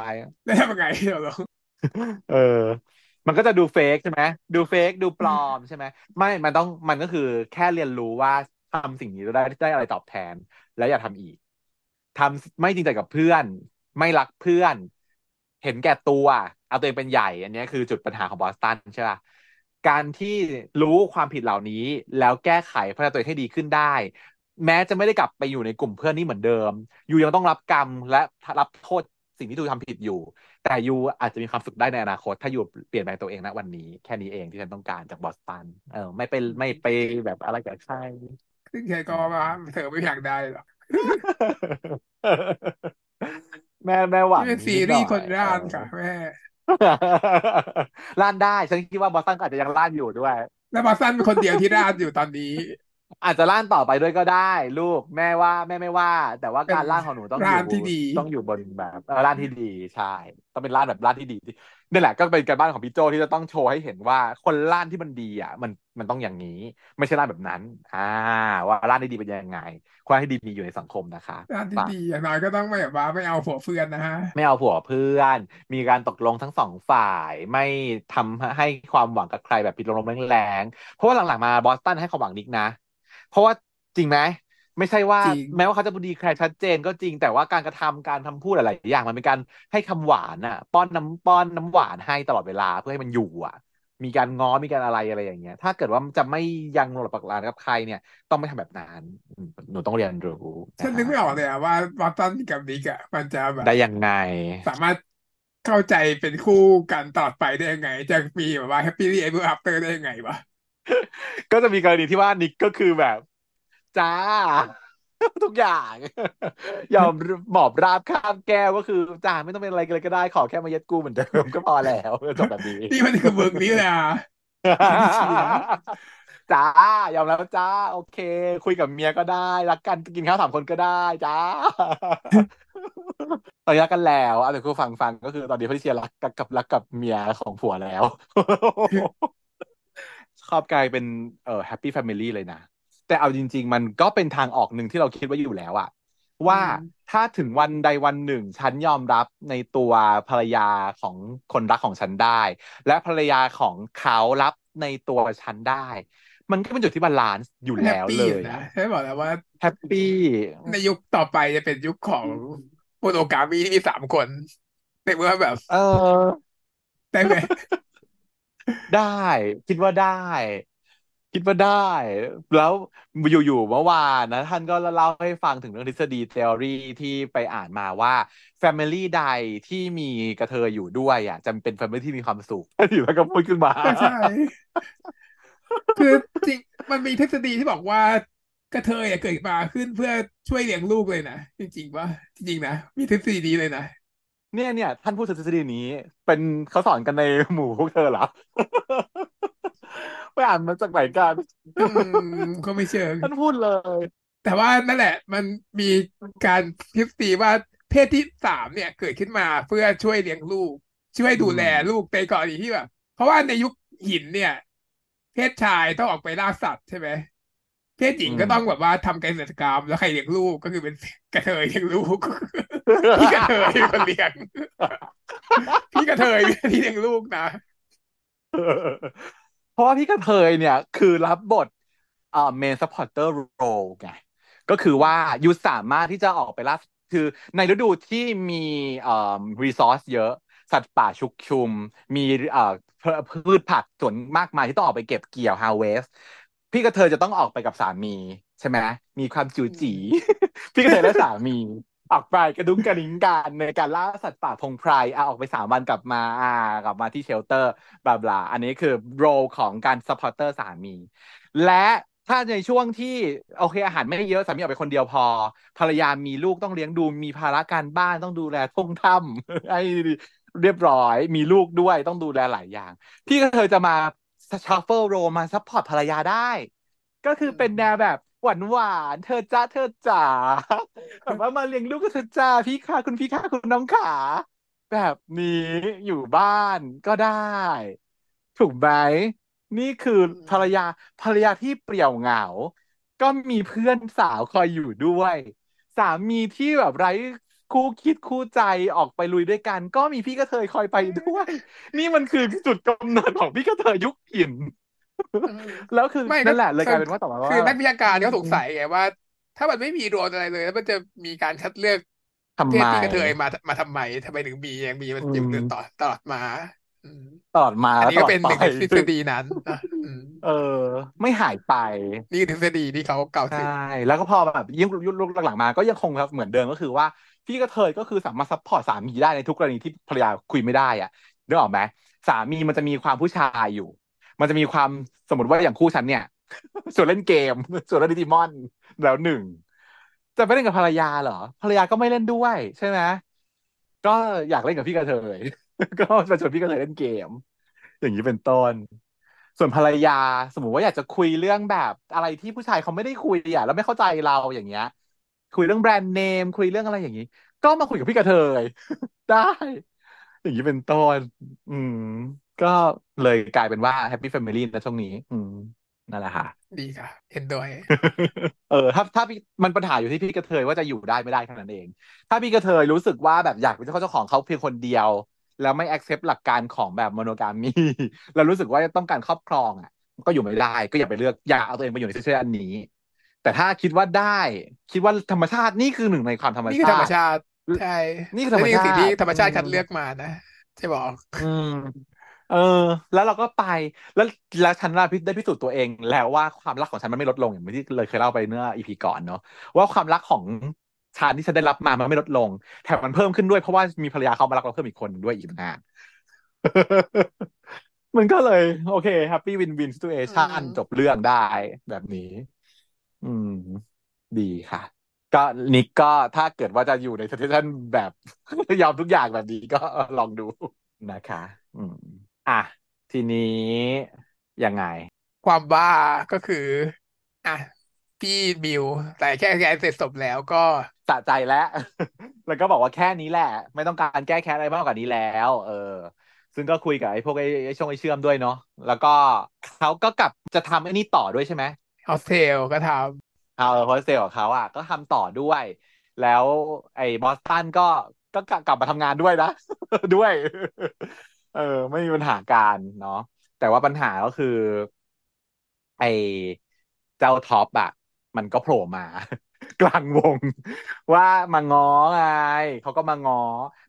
แล้วทำยังไงเหรอเออ มันก็จะดูเฟกใช่ไหมดูเฟกดูปลอมใช่ไหมไม่มันต้องมันก็คือแค่เรียนรู้ว่าทำสิ่งนี้ได้ได้อะไรตอบแทน แล้วอย่าทำอีก ทำไม่จริงใจกับเพื่อน ไม่รักเพื่อน เห็นแก่ตัว เอาตัวเองเป็นใหญ่ อันนี้คือจุดปัญหาของบอสตันใช่ป่ะการที่รู้ความผิดเหล่านี้ แล้วแก้ไขพัฒนาตัวเองให้ดีขึ้นได้ แม้จะไม่ได้กลับไปอยู่ในกลุ่มเพื่อนนี่เหมือนเดิมยูยังต้องรับกรรมและรับโทษสิ่งที่ยูทำผิดอยู่ แต่ยูอาจจะมีความสุขได้ในอนาคต ถ้ายูเปลี่ยนแปลงตัวเองณวันนี้ แค่นี้เองที่ฉันต้องการจากบอสตันเออไม่ไปไม่ไปแบบอะไรกับใครซึ่งแค่ก็มาเธอไม่อยากได้หรอก แม่แม่หวังนี่เป็นซีนิดหรีน่อส์คนยร่านเออค่ะแม่ล้านได้ ฉันคิดว่าบอสตันก็อาจจะยังล้านอยู่ด้วย แล้วบอสตันเป็นคนเดียวที่ร่านอยู่ตอนนี้ อาจจะล่านต่อไปด้วยก็ได้ ลูกแม่ว่าแม่ไม่ว่า แต่ว่าเป็นการล่านของหนูต้องอร่านยู่ที่ดีต้องอยู่บนแบบเออล่านที่ดีใช่ต้องเป็นล่านแบบล่านที่ดีนี่แหละก็เป็นการบ้านของพี่โจที่จะต้องโชว์ให้เห็นว่าคนล่านที่มันดีอะ มันมันต้องอย่างนี้ ไม่ใช่ล่านแบบนั้น อ่า ว่าล่านที่ดีเป็นยังไงความที่ดีมีอยู่ในสังคมนะคะร่านที่ฝากดีอย่างน้อยก็ต้องไม่แบบว่าไม่เอาผัวเฟือนนะฮะไม่เอาผัวเพื่อน มีการตกลงทั้งสองฝ่ายไม่ทำให้ความหวังกับใครแบบผิดลมๆแรงๆเพราะว่าหลังๆมาบอสตันให้ความหวังนิกนะ เพราะว่าจริงไหมไม่ใช่ว่าจริงแม้ว่าเขาจะดีใครชัดเจนก็จริง แต่ว่าการกระทำการทำพูดหลายๆอย่างมันเป็นการให้คำหวานอะ ป้อนน้ำป้อนน้ำหวานให้ตลอดเวลาเพื่อให้มันอยู่อะ มีการง้อมีการอะไรอะไรอย่างเงี้ย ถ้าเกิดว่าจะไม่ยังลงหลักปักฐานกับใครเนี่ย ต้องไม่ทำแบบนั้นอืหนูต้องเรียนรู้ฉันนึกไม่ออกเลยอะว่าบอสตันกับนิกอะมันจะแบบได้ยังไง สามารถเข้าใจเป็นคู่กันตลอดไปได้ยังไง จะมีแบบว่า happy ever after ได้ยังไงวะ ก็จะมีกรณีที่ว่านิกก็คือแบบ จ้า ทุกอย่าง ยอมหมอบราบข้ามแก้วก็คือจ่าไม่ต้องเป็นอะไรกันเลยก็ได้ขอแค่มาเย็ดกูเหมือนเดิมก็พอแล้วจบแบบนี้นี่มันคือเมืองนี้นะไม่เชียร์จ้ายอมแล้วจ้า โอเค คุยกับเมียก็ได้ รักกันกินข้าวสามคนก็ได้จ้าตอนนี้รักกันแล้วเอาแต่คุณฟังฟังก็คือตอนนี้พริเชียรักกับกับรักกับเมียของผัวแล้ว ชอบกลายเป็นเอ่อ happy family เลยนะ แต่เอาจริง ๆ มันก็เป็นทางออกหนึ่งที่เราคิดว่าอยู่แล้วอะว่าถ้าถึงวันใดวันหนึ่ง ฉันยอมรับในตัวภรรยาของคนรักของฉันได้ และภรรยาของเขารับในตัวฉันได้ มันก็เป็นจุดที่ balance อยู่แล้ว happy เลยนะให้บอกแล้วว่า happy ในยุคต่อไปจะเป็นยุคของ monogamy ที่มีสามคนในเมื่อแบบ เออได้ไหม ได้ คิดว่าได้ คิดว่าได้ แล้วอยู่ๆเมื่อวานนะ ท่านก็เล่าให้ฟังถึงเรื่องทฤษฎี t ท o r y ที่ไปอ่านมาว่า Family ใดที่มีกระเทยอยู่ด้วยอะจะเป็น Family ที่มีความสุขอยู่แล้วก็พูดขึ้นมาใช่คือจริงมันมีทฤษฎีที่บอกว่ากระเทยอะเกิดมาขึ้นเพื่อช่วยเลี้ยงลูกเลยนะจริงๆว่าจริงๆนะมีทฤษฎีนี้เลยนะ เนี่ยเนี่ยท่านพูดทฤษฎีนี้ เป็นเขาสอนกันในหมู่พวกเธอเหรอไปอ่านมาจากไหนกันอืมก็ไม่เชิงท่านพูดเลย แต่ว่านั่นแหละ มันมีการทฤษฎีว่าเพศที่สามเนี่ย เกิดขึ้นมาเพื่อช่วยเลี้ยงลูก ช่วยดูแลลูกในกรณีที่แบบเพราะว่าในยุคหินเนี่ย เพศชายต้องออกไปล่าสัตว์ใช่ไหมเพศหญิงก็ต้องแบบว่าทำเกษตรกรรมแล้วใครเลี้ยงลูกก็คือเป็นกระเทยเลี้ยงลูก พี่กระเทยเป็นคนเลี้ยง พี่กระเทยเป็นที่เลี้ยงลูกนะ เพราะว่าพี่กระเทยเนี่ย คือรับบทเอ่อ main supporter role ไงก็คือว่ายูสามารถที่จะออกไปล่าคือในฤดูที่มีเอ่อ resource เยอะ สัตว์ป่าชุกชุม มีเอ่อพืชผักสวนมากมายที่ต้องออกไปเก็บเกี่ยว harvest พี่กะเทยจะต้องออกไปกับสามี ใช่ไหมมีความจิ๋วจี พี่กะเทยและสามี ออกไปกระดุ๊งกระดิ๊งกันในการล่าสัตว์ป่าพงไพรอะออกไปสามวันกลับมาอ่ากลับมาที่ shelter blah blah อันนี้คือ role ของการ supporter สามี และถ้าในช่วงที่โอเคอาหารไม่เยอะสามีออกไปคนเดียวพอ ภรรยามีลูกต้องเลี้ยงดูมีภาระการบ้านต้องดูแลทุ่งถ้ำให้เรียบร้อย มีลูกด้วยต้องดูแลหลายอย่าง พี่กะเทยจะมา shuffle role มา support ภรรยาได้ ก็คือเป็นแนวแบบ หวานหวานเธอจ้าเธอจ๋าแบบว่ามาเลี้ยงลูกกับเธอจ้าพี่ค่ะคุณพี่ค่ะคุณน้องขาแบบนี้อยู่บ้านก็ได้ ถูกไหมนี่คือภรรยาภรรยาที่เปลี่ยวเหงา ก็มีเพื่อนสาวคอยอยู่ด้วย สามีที่แบบไร้คู่คิดคู่ใจออกไปลุยด้วยกัน ก็มีพี่กระเทยคอยไปด้วย นี่มันคือจุดกำเนิดของพี่กระเทยยุคหิน แล้วคือไม่นั่นแหละเลยก็กลายเป็นว่าต่อมาว่าคือนักวิชาการเขาสงสัยไงว่า ถ้ามันไม่มีโรนอะไรเลย แล้วมันจะมีการคัดเลือกทำเพไมศที่กระเทยมามาทำไมทำไมถึงมียังมีมันอืมอยู่ต่อตลอดมาอืมตลอดมาอันแล้วนี้ตก็ลอดเป็นหไปนึ่งในทฤษฎีนั้นนะอืมเออ ไม่หายไป นี่คือทฤษฎีที่เขากล่าวถึง่แล้วก็พอแบบยิ่งยุคหลังๆมา ก็ยังคงครับเหมือนเดิมก็คือว่าพี่กะเทยก็คือสามารถ support สามีได้ในทุกกรณีที่ภรรยาคุยไม่ได้อะนึกออกไหมสามีมันจะมีความผู้ชายอยู่ มันจะมีความสมมติว่าอย่างคู่ฉันเนี่ยชวนเล่นเกม ชวนเล่นดิจิมอนแล้วหนึ่งจะไปเล่นกับภรรยาเหรอภรรยาก็ไม่เล่นด้วย ใช่ไหมก็อยากเล่นกับพี่กระเทยก็ไปชวนพี่กระเทยเล่นเกม อย่างนี้เป็นต้น ส่วนภรรยาสมมติว่าอยากจะคุยเรื่องแบบอะไรที่ผู้ชายเขาไม่ได้คุยอะแล้วไม่เข้าใจเราอย่างเงี้ย คุยเรื่อง brand name คุยเรื่องอะไรอย่างนี้ ก็มาคุยกับพี่กะเทยได้ อย่างนี้เป็นต้น อืม ก็เลยกลายเป็นว่า happy family นะช่วงนี้ อืมนั่นแหละค่ะ ดีค่ะ เห็นด้วย เออ ถ้าถ้าพี่มันปัญหาอยู่ที่พี่กะเทยว่าจะอยู่ได้ไม่ได้แค่นั้นเอง ถ้าพี่กะเทยรู้สึกว่าแบบอยากเป็นเจ้าของเจ้าของเขาเพียงคนเดียว แล้วไม่ accept หลักการของแบบโมโนกามีแล้วรู้สึกว่าต้องการครอบครองอะ ก็อยู่ไม่ได้ ก็อย่าไปเลือกอย่าเอาตัวเองไปอยู่ในซิเอันนี้ แต่ถ้าคิดว่าได้ คิดว่าธรรมชาตินี่คือหนึ่งในความธรรมนี่คือธรรมชาติชาติใช่นี่คือธรรมและสิ่งที่ชาติธรรมชาติอืมคัดเลือกมานะใช่บอกอืม เออ แล้วเราก็ไปแล้วแล้วฉันได้พิสูจน์ตัวเอง แล้วว่าความรักของฉันมันไม่ลดลงอย่างที่เลยเคยเล่าไปเมื่ออีพีก่อนเนาะว่าความรักของฉันที่ฉันได้รับมามันไม่ลดลงแถมมันเพิ่มขึ้นด้วยเพราะว่ามีภรรยาเขามารักเราเพิ่มอีกคนด้วยอีกต่างหากมันก็เลย โอเคแฮปปี้วินวิน i ิ u a ชันจบเรื่องได้แบบนี้ อืม ดีค่ะ ก็นิกก็ถ้าเกิดว่าจะอยู่ใน situation แบบ ยอมทุกอย่างแบบนี้ก็ลองดูนะคะ อืม อะ ทีนี้ยังไง ความบ้าก็คือ อะพี่บิว แต่แค่แค่เสร็จสมแล้วก็ สะใจแล้ว แล้วก็บอกว่าแค่นี้แหละ ไม่ต้องการแก้แค้นอะไรมากกว่านี้แล้ว เออ ซึ่งก็คุยกับไอ้พวกไอ้ไอ้ช่องไอ้เชื่อมด้วยเนาะแล้วก็เขาก็กลับจะทำไอ้นี่ต่อด้วยใช่ไหมเอาเซลก็ทเอาโฮสเทลของเขาอะก็ทำต่อด้วย แล้วไอ้บอสตันก็ก็กลับมาทำงานด้วยนะ ด้วย เออ ไม่มีปัญหาการเนาะแต่ว่าปัญหาก็คือ ไอเจ้าท็อปอะมันก็โผล่มา กลางวง ว่ามาง้อไงเขาก็มาง้อ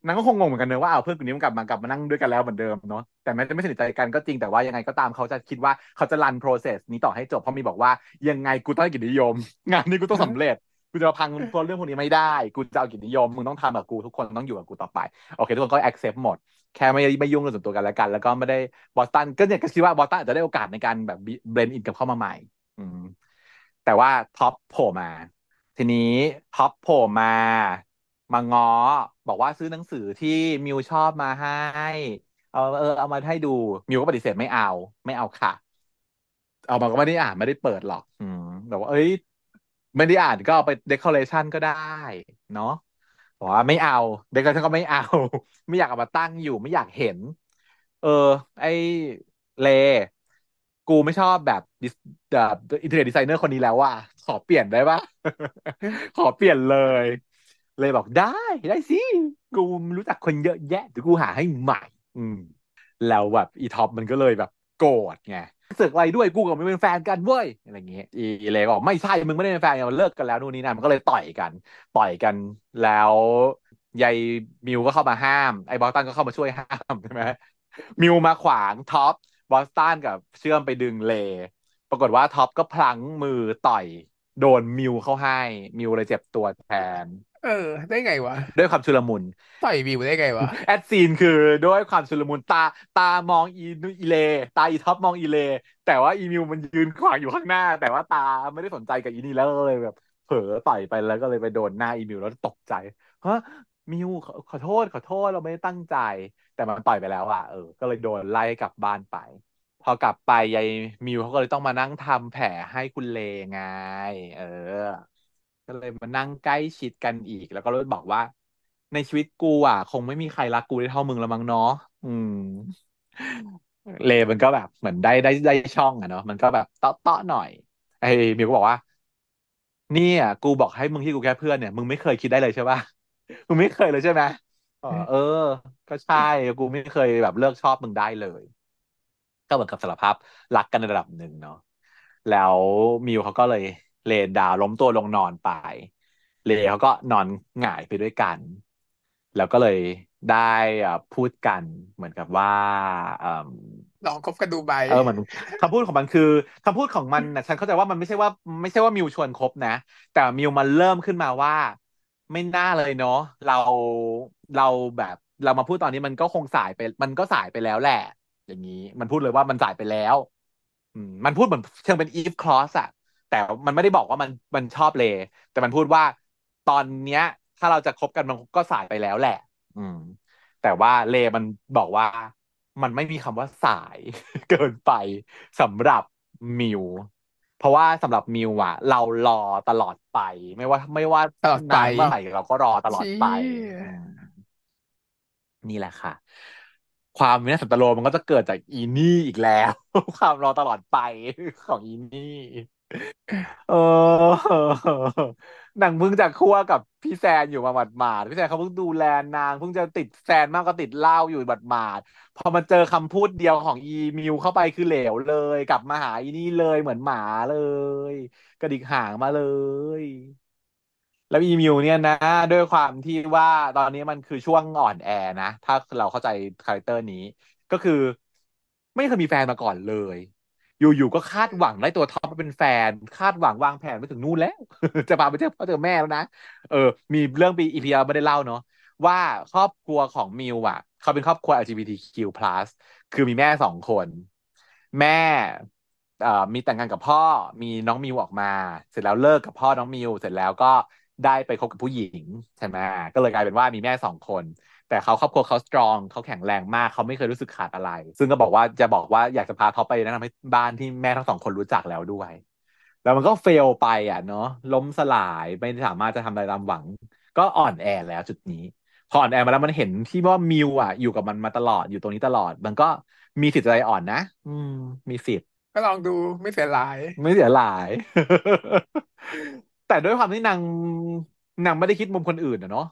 นางก็คงงงเหมือนกันเนอะว่าเอาเพื่อนคนนี้มันกลับมากลับมานั่งด้วยกันแล้วเหมือนเดิมเนาะแต่แม้จะไม่สนิทใจกันก็จริงแต่ว่ายังไงก็ตามเขาจะคิดว่าเขาจะรัน process นี้ต่อให้จบเพราะมีบอกว่ายังไงกูต้องให้เกียรตินิยม งานนี้กูต้องสำเร็จ กูจะมาพังเพราะเรื่องพวกนี้ไม่ได้ กูจะเอาเกียรตินิยม มึงต้องทำกับกูทุกคนต้องอยู่กับกูต่อไป โอเค ทุกคนก็ accept หมด แค่ไม่ไม่ยุ่งเรื่องส่วนตัวกันแล้วกัน แล้วก็ไม่ได้บอสตันก็เนี่ยก็คิดว่าบอสตันอาจจะได้โอกาสในการแบบ blend in กับเข้ามาใหม่ อืมแต่ว่าท็อปโผล่มา ทีนี้ท็อปโผล่มา มาง้อ บอกว่าซื้อหนังสือที่มิวชอบมาให้ เอาเออเอามาให้ดู มิวก็ปฏิเสธไม่เอา ไม่เอาค่ะ เอามาก็ไม่ได้อ่านไม่ได้เปิดหรอก อืมแต่ว่าเอ้ย ไม่ได้อ่านก็เอาไป decoration ก็ได้ เนาะบอกว่าไม่เอา decoration ก็ไม่เอา ไม่อยากเอามาตั้งอยู่ ไม่อยากเห็น เออ ไอเล กูไม่ชอบแบบแบบ interior designer คนนี้แล้วว่าขอเปลี่ยนได้ปะขอเปลี่ยนเลย เลยบอกได้ได้สิ กูรู้จักคนเยอะแยะเดี๋ยวกูหาให้ใหม่ อืม แล้วแบบอีท็อปมันก็เลยแบบโกรธไง เสือกอะไรด้วยกูกับมันเป็นแฟนกันเว้ยอะไรอย่างเงี้ยอีเลก็บอกไม่ใช่มึงไม่ได้เป็นแฟนกันมันเลิกกันแล้วนู่นนี่นั่นมันก็เลยต่อยกัน ต่อยกันแล้วยายมิวก็เข้ามาห้าม ไอ้บอสตันก็เข้ามาช่วยห้ามใช่ไหมมิวมาขวางท็อปบอสตันก็เอื้อมไปดึงเล ปรากฏว่าท็อปก็พลั้งมือต่อย โดนมิวเข้าให้ มิวเลยเจ็บตัวแทน เออ ได้ไงวะ ด้วยความชุลมุนต่อยมิวได้ไงวะ at scene คือด้วยความชุลมุนตาตามองอีนูอีเล ตาอีท็อปมองอีเล แต่ว่าอีมิวมันยืนขวางอยู่ข้างหน้า แต่ว่าตาไม่ได้สนใจกับอีนี่แล้วเลยแบบ เผลอต่อยไปแล้วก็เลยไปโดนหน้าอีมิวแล้วตกใจฮะมิวขอขอโทษขอโทษเราไม่ได้ตั้งใจ แต่มันต่อยไปแล้วอะเออก็เลยโดนไล่กลับบ้านไป พอกลับไปยายมิวเขาก็เลยต้องมานั่งทำแผลให้คุณเลไง เออ ก็เลยมานั่งใกล้ชิดกันอีก แล้วก็เลยบอกว่า ในชีวิตกูอะ คงไม่มีใครรักกูได้เท่ามึงล้วมั้งเนาะอืม เลมันก็แบบเหมือนได้ได้ได้ช่องอะเนาะมันก็แบบเตาะเตาะหน่อย ไอ้มิวก็บอกว่า เนี่ยกูบอกให้มึงที่กูแค่เพื่อนเนี่ยมึงไม่เคยคิดได้เลยใช่ปะมึงไม่เคยเลยใช่ไหมอ๋อเออ ก็ใช่กูไม่เคยแบบเลิกชอบมึงได้เลย ก็เหมือนกับสารภาพรักกันในระดับหนึ่งเนาะแล้วมิวเขาก็เลย เลนดาวล้มตัวลงนอนไป เลเขาก็นอนหงายไปด้วยกัน แล้วก็เลยได้อ่าพูดกันเหมือนกับว่าเอ่มลองคบกันดูไปเออเหมือนคำพูดของมันคือคำพูดของมันนะฉันเข้าใจว่ามันไม่ใช่ว่า ไม่ใช่ว่ามิวชวนคบนะ แต่มิวมันเริ่มขึ้นมาว่า ไม่น่าเลยเนาะเราเราแบบเรามาพูดตอนนี้มันก็คงสายไป มันก็สายไปแล้วแหละ อย่างนี้ มันพูดเลยว่ามันสายไปแล้ว อืมมันพูดเหมือนเชิงเป็น if clause อะ แต่มันไม่ได้บอกว่ามันมันชอบเล แต่มันพูดว่าตอนเนี้ย ถ้าเราจะคบกันมันก็สายไปแล้วแหละ อืม แต่ว่าเลมันบอกว่ามันไม่มีคำว่าสายเกินไปสำหรับมิวเพราะว่าสำหรับมิวอะเรารอตลอดไป ไม่ว่าไม่ว่าตลอดไปนานเมื่อไหร่เราก็รอตลอดชี้ไปอืมนี่แหละค่ะ ความวินาศสันตโลมันก็จะเกิดจากอีนี่อีกแล้ว ความรอตลอดไปของอีนี่ เออ หนังมึงจากคั่วกับพี่แซนอยู่มาหมาดๆพี่แซนเขาเพิ่งดูแลนางเพิ่งจะติดแซนมากก็ติดเหล้าอยู่หมาดๆพอมาเจอคำพูดเดียวของอีมิวเข้าไปคือเหลวเลย กลับมาหาอีนี่เลยเหมือนหมาเลย กระดิกหางมาเลย แล้วอีมิวเนี่ยนะ ด้วยความที่ว่าตอนนี้มันคือช่วงอ่อนแอนะ ถ้าเราเข้าใจ character นี้ ก็คือ ไม่เคยมีแฟนมาก่อนเลย อยู่ๆก็คาดหวังได้ตัวท็อปมาเป็นแฟน คาดหวังวางแผนไปถึงนู่นแล้ว จะพาไปเจอพ่อเจอแม่แล้วนะเออ มีเรื่อง EP ไม่ได้เล่าเนาะว่าครอบครัวของมิวอะ เขาเป็นครอบครัว LGBTQ+ คือมีแม่สองคน แม่เอ่อมีแต่งงานกับพ่อมีน้องมิวออกมา เสร็จแล้วเลิกกับพ่อน้องมิว เสร็จแล้วก็ได้ไปคบกับผู้หญิงใช่ไหมก็เลยกลายเป็นว่ามีแม่สองคน แต่เขาครอบครัวเขาสตรองเขาแข็งแรงมากเขาไม่เคยรู้สึกขาดอะไร ซึ่งก็บอกว่าจะบอกว่าอยากจะพาเขาไปแนะนำให้บ้านที่แม่ทั้งสองคนรู้จักแล้วด้วย แล้วมันก็เฟลไปอะเนาะล้มสลายไม่สามารถจะทำอะไรตามหวัง ก็อ่อนแอแล้วจุดนี้ พออ่อนแอมาแล้วมันเห็นที่ว่ามิวอะ อยู่กับมันมาตลอดอยู่ตรงนี้ตลอด มันก็มีสิทธิ์ใจอ่อนนะ อืม มีสิทธิ์ก็ลองดูไม่เสียหลาย ไม่เสียหลาย แต่ด้วยความที่นางนางไม่ได้คิดมุมคนอื่นอะเนาะ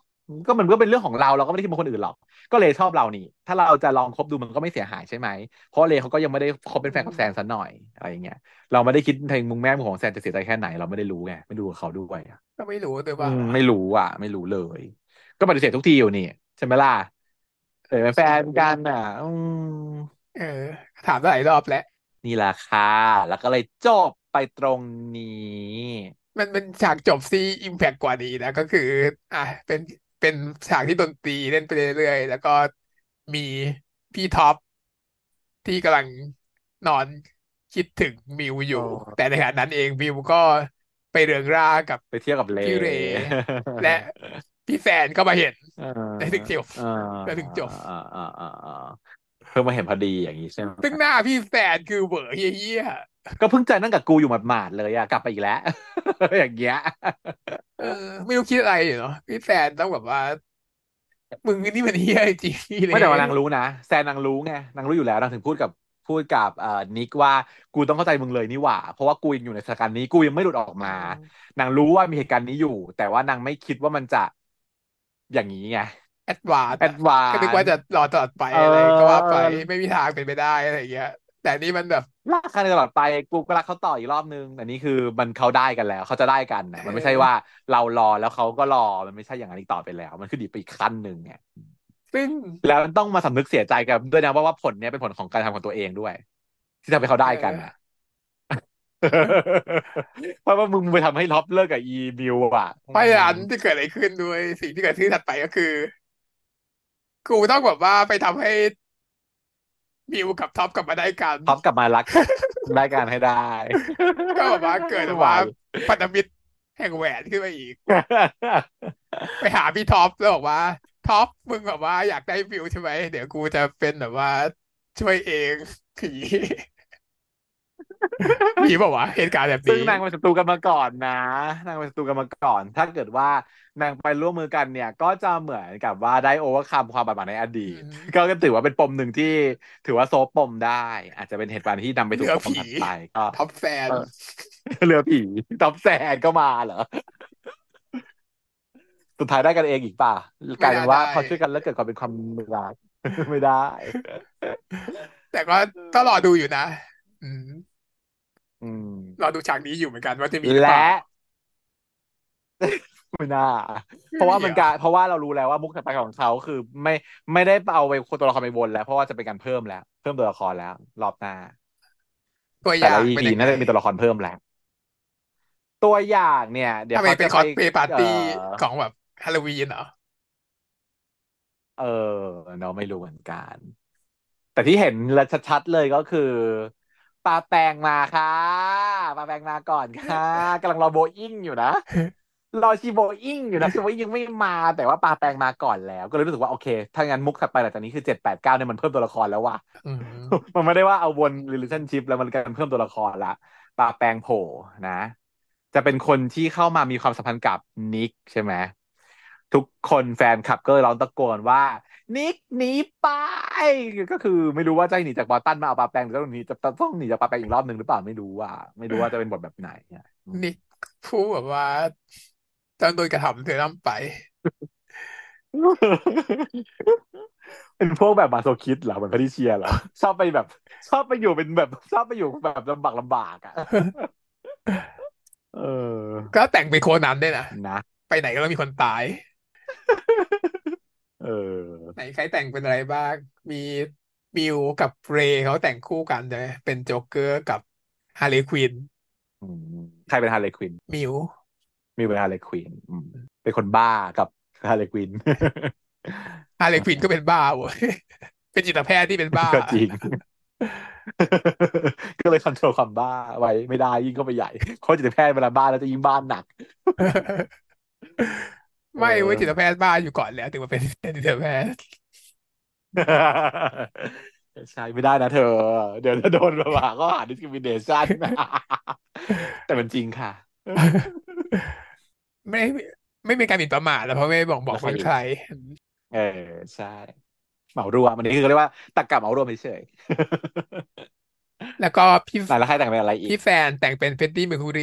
ก็มันก็เป็นเรื่องของเราเราก็ไม่ได้คิดมุมคนอื่นหรอก ก็เลยชอบเรานี่ ถ้าเราจะลองคบดูมันก็ไม่เสียหายใช่ไหม เพราะเลยเขาก็ยังไม่ได้คบเป็นแฟนกับแซนซะหน่อยอะไรอย่างเงี้ย เราไม่ได้คิดในมุมแม่มุมของแซนจะเสียใจแค่ไหน เราไม่ได้รู้ไงไม่ดูกับเขาด้วยอะก็ไม่รู้ด้วยอืว่ามไม่รู้อะ ไม่รู้เลย ก็ปฏิเสธทุกทีอยู่นี่ใช่ไหมล่ะเออเป็นแฟนกันอะอืมเออ ถามหลายรอบแล้วนี่แหละค่ะแล้วก็เลยจบไปตรงนี้ มันเป็นฉากจบที่อิมแพกกว่านี้นะ ก็คือ อะเป็น เป็นฉากที่ดนตรีเล่นไปเรื่อยๆ แล้วก็มีพี่ท็อปที่กำลังนอนคิดถึงมิวอยู่อ๋อแต่ในขณะนั้นเองมิวก็ไปเริงร่ากับไปเที่ยวกับเลพี่เรและพี่แฟนก็มาเห็นเออได้ถึงจบเออได้ถึงจบอ่าอ่าอ่าอ่าเพิ่งมาเห็นพอดีอย่างนี้ใช่ไหมซึ่งหน้าพี่แฟนคือเหวอเฮี้ย ก็เพิ่งเจอนั่งกับกูอยู่หมาดๆเลยอะกลับไปอีกแล้ว อย่างเงี้ยๆเออ ไม่รู้คิดอะไรอยู่เนาะพี่แฟนต้องแบบว่า มึงนี่มันเฮี้ยจริงๆเลยไม่แต่ว่านางรู้นะแซนนางรู้ไงนางรู้อยู่แล้วนางถึงพูดกับพูดกับเอ่อนิกว่ากูต้องเข้าใจมึงเลยนี่หว่า เพราะว่ากูยังอยู่ในสถานการณ์นี้กูยังไม่หลุดออกมานางรู้ว่ามีเหตุการณ์นี้อยู่ แต่ว่านางไม่คิดว่ามันจะอย่างนี้ไงแอดวานแอดวาก็นึกว่าจะรอตลอดไปเออออะไรก็ว่าไปไม่มีทางเป็นไปได้อะไรอย่างเงี้ย แต่นี่มันแบบรักกันตลอดไปกูก็รักเขาต่ออีกรอบนึงแต่นี่คือมันเขาได้กันแล้วเขาจะได้กันนะมันไม่ใช่ว่าเรารอแล้วเขาก็รอมันไม่ใช่อย่างนั้นอีกต่อไปแล้ว มันคือดีไปอีกขั้นหนึ่งไงซึ่งแล้วต้องมาสำนึกเสียใจกันด้วยนะว่าว่าผลเนี้ยเป็นผลของการทำของตัวเองด้วย ที่ทำให้เขาได้กันอะเพราะว่ามึงไปทำให้ท็อปเลิกกับอีมิวอะเพราะฉะนั้นที่เกิดอะไรขึ้นด้วยสิ่งที่เกิดขึ้นถัดไปก็คือ กูต้องแบบว่าไปทำให้ มิวกับท็อปกลับมาได้กันท็อปกลับมารักได้กันให้ได้ ก็แบบว่าเกิดแบบว่าพันธมิตรแห่งแหวนขึ้นมาอีก ไปหาพี่ท็อปแล้วบอกว่าท็อปมึงแบบว่าอยากได้มิวใช่ไหมเดี๋ยวกูจะเป็นแบบว่าช่วยเองผี มีบอกว่าเหตุการณ์แบบซึ่งนี้นางเป็นศัตรูกันมาก่อนนะ นางเป็นศัตรูกันมาก่อน ถ้าเกิดว่านางไปร่วมมือกันเนี่ย ก็จะเหมือนกับว่าได้โอเวอร์คัมความบาดหมางในอดีตอืมก็ถือว่าเป็นปมหนึ่งที่ถือว่าโซฟปมได้ อาจจะเป็นเหตุการณ์ที่นำไปสู่เรือปมผีถัดไปก็ท็อปแฟนเออเรือผีท็อปแซนก็มาเหรอสุดท้ายได้กันเองอีกป่ะกลายเป็นว่าไม่ได้พอช่วยกันแล้วเกิดความเป็นความรักไม่ได้ แต่ก็ต้องรอดูอยู่นะอืมอืม รอดูฉากนี้อยู่เหมือนกันว่าจะมีหรือเปและล่าไม่น่า เพราะว่ามันการเพราะว่าเรารู้แล้วว่ามุกถัดไปของเขาคือไม่ไม่ได้เอาไปตัวละครไปวนแล้ว เพราะว่าจะเป็นการเพิ่มแล้ว เพิ่มตัวละครแล้ว รอบหน้า ตัวอแต่ย่างละเป็น EP ยังไงน่าจะมีตัวละครเพิ่มแล้ว ตัวอย่างเนี่ย เดี๋ยวทำไมเขาเป็นจะคอสไปเพลย์ปาร์ตี้เอ่อ ของแบบฮาโลวีนเหรอเออเนาะไม่รู้เหมือนกัน แต่ที่เห็นและชัดๆเลยก็คือ ปาแปงมาค่ะปาแปงมาก่อนค่ะกำลังรอโบอิ้งอยู่นะรอชีโบอิ้งอยู่นะชีโบอิ้งยังไม่มา แต่ว่าปาแปงมาก่อนแล้ว ก็เลยรู้สึกว่าโอเค ถ้างั้นมุกถัดไปหลังจากนี้คือเจ็ดแปดเก้าเนี่ยมันเพิ่มตัวละครแล้วว่ะอืมมันไม่ได้ว่าเอาวน relationship แล้วมันการเพิ่มตัวละครละปาแปงโผล่นะ จะเป็นคนที่เข้ามามีความสัมพันธ์กับนิกใช่ไหม ทุกคนแฟนคลับก็เลยร้องตะโกนว่า นิกหนีไป ก็คือไม่รู้ว่าจะให้หนีจากบอสตันมาเอาปาแปงหรือต้องหนีจะต้องหนีจากปาแปงอีกรอบหนึ่งหรือเปล่าไม่รู้ว่า ไม่รู้ว่าจะเป็นบทแบบไหนอะนิกพูดแบบว่าต้องโดนกระทำเธอน้ำไป เป็นพวกแบบมาโซคิดเหรอเหมือนพนิเชียเหรอชอบไปแบบ ชอบไปอยู่เป็นแบบ ชอบไปอยู่แบบลำบากลำบากอะเออ ก็แต่งเป็นโคนันด้วยนะนะไปไหนก็ต้องมีคนตาย เออ ไหนใครแต่งเป็นอะไรบ้าง มีมิวกับเรย์เขาแต่งคู่กันใช่ไหมเป็นโจ๊กเกอร์กับฮาร์เลย์ควินอืมใครเป็นฮาร์เลย์ควินมิวมีเป็นฮาร์เลย์ควินอืมเป็นคนบ้ากับฮาร์เลย์ควินฮาร์เลย์ควินก็เป็นบ้าเว้ยเป็นจิตแพทย์ที่เป็นบ้า ก็จริง ก็เลย control ความบ้าไว้ไม่ได้ยิ่งเข้าไปใหญ่เพราะจิตแพทย์เวลาบ้าแล้วจะยิ่งบ้าหนัก ไม่เว้ยจิตเออแพทย์บ้าอยู่ก่อนแล้ว ถึงมาเป็นจิตแพทย์ใช่ไม่ได้นะเธอ เดี๋ยวจะโดนแบบว่าก็หา discrimination แต่มันจริงค่ะ ไม่ไม่มีการหมิ่นประมาทแล้วเพราะไม่บอกบอกแล้วใครเป็นอีกใคร เออใช่เหมารวมอันนี้คือเรียกว่าตรรกะเหมารวมเฉยแล้วก็พี่ๆแล้วใครแต่งเป็นอะไรอีกพี่แฟนแต่งเป็นเฟรดดี้เมอร์คิวรี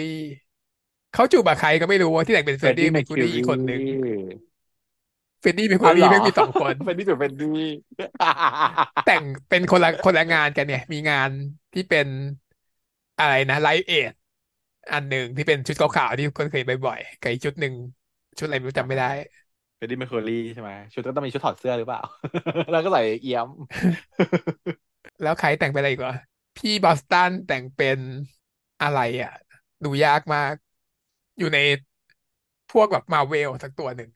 เขาจูบกับใครก็ไม่รู้ว่าที่แต่งเป็นเฟรดดี้เมอร์คิวรีคนหนึ่งเฟรดดี้เมอร์คิอ๋วอเหรอไม่มีสองคนเป็นที่ถือเป็นดีแต่งเป็นคนละคนละงานกันเนี่ย มีงานที่เป็นอะไรนะ Live Aid อันหนึ่งที่เป็นชุดขาวๆที่คนเคยไปบ่อยๆกับอีกชุดหนึ่งชุดอะไรไม่รู้จำไม่ได้เป็นเฟรดดี้เมอร์คิวรีใช่ไหมชุดก็ต้องมีชุดถอดเสื้อหรือเปล่า แล้วก็ใส่เอี้ยม แล้วใครแต่งเป็นอะไรอีกวะพี่บอสตันแต่งเป็นอะไรอะ ดูยากมาก อยู่ในพวกแบบมาเวลสักตัวหนึ่ง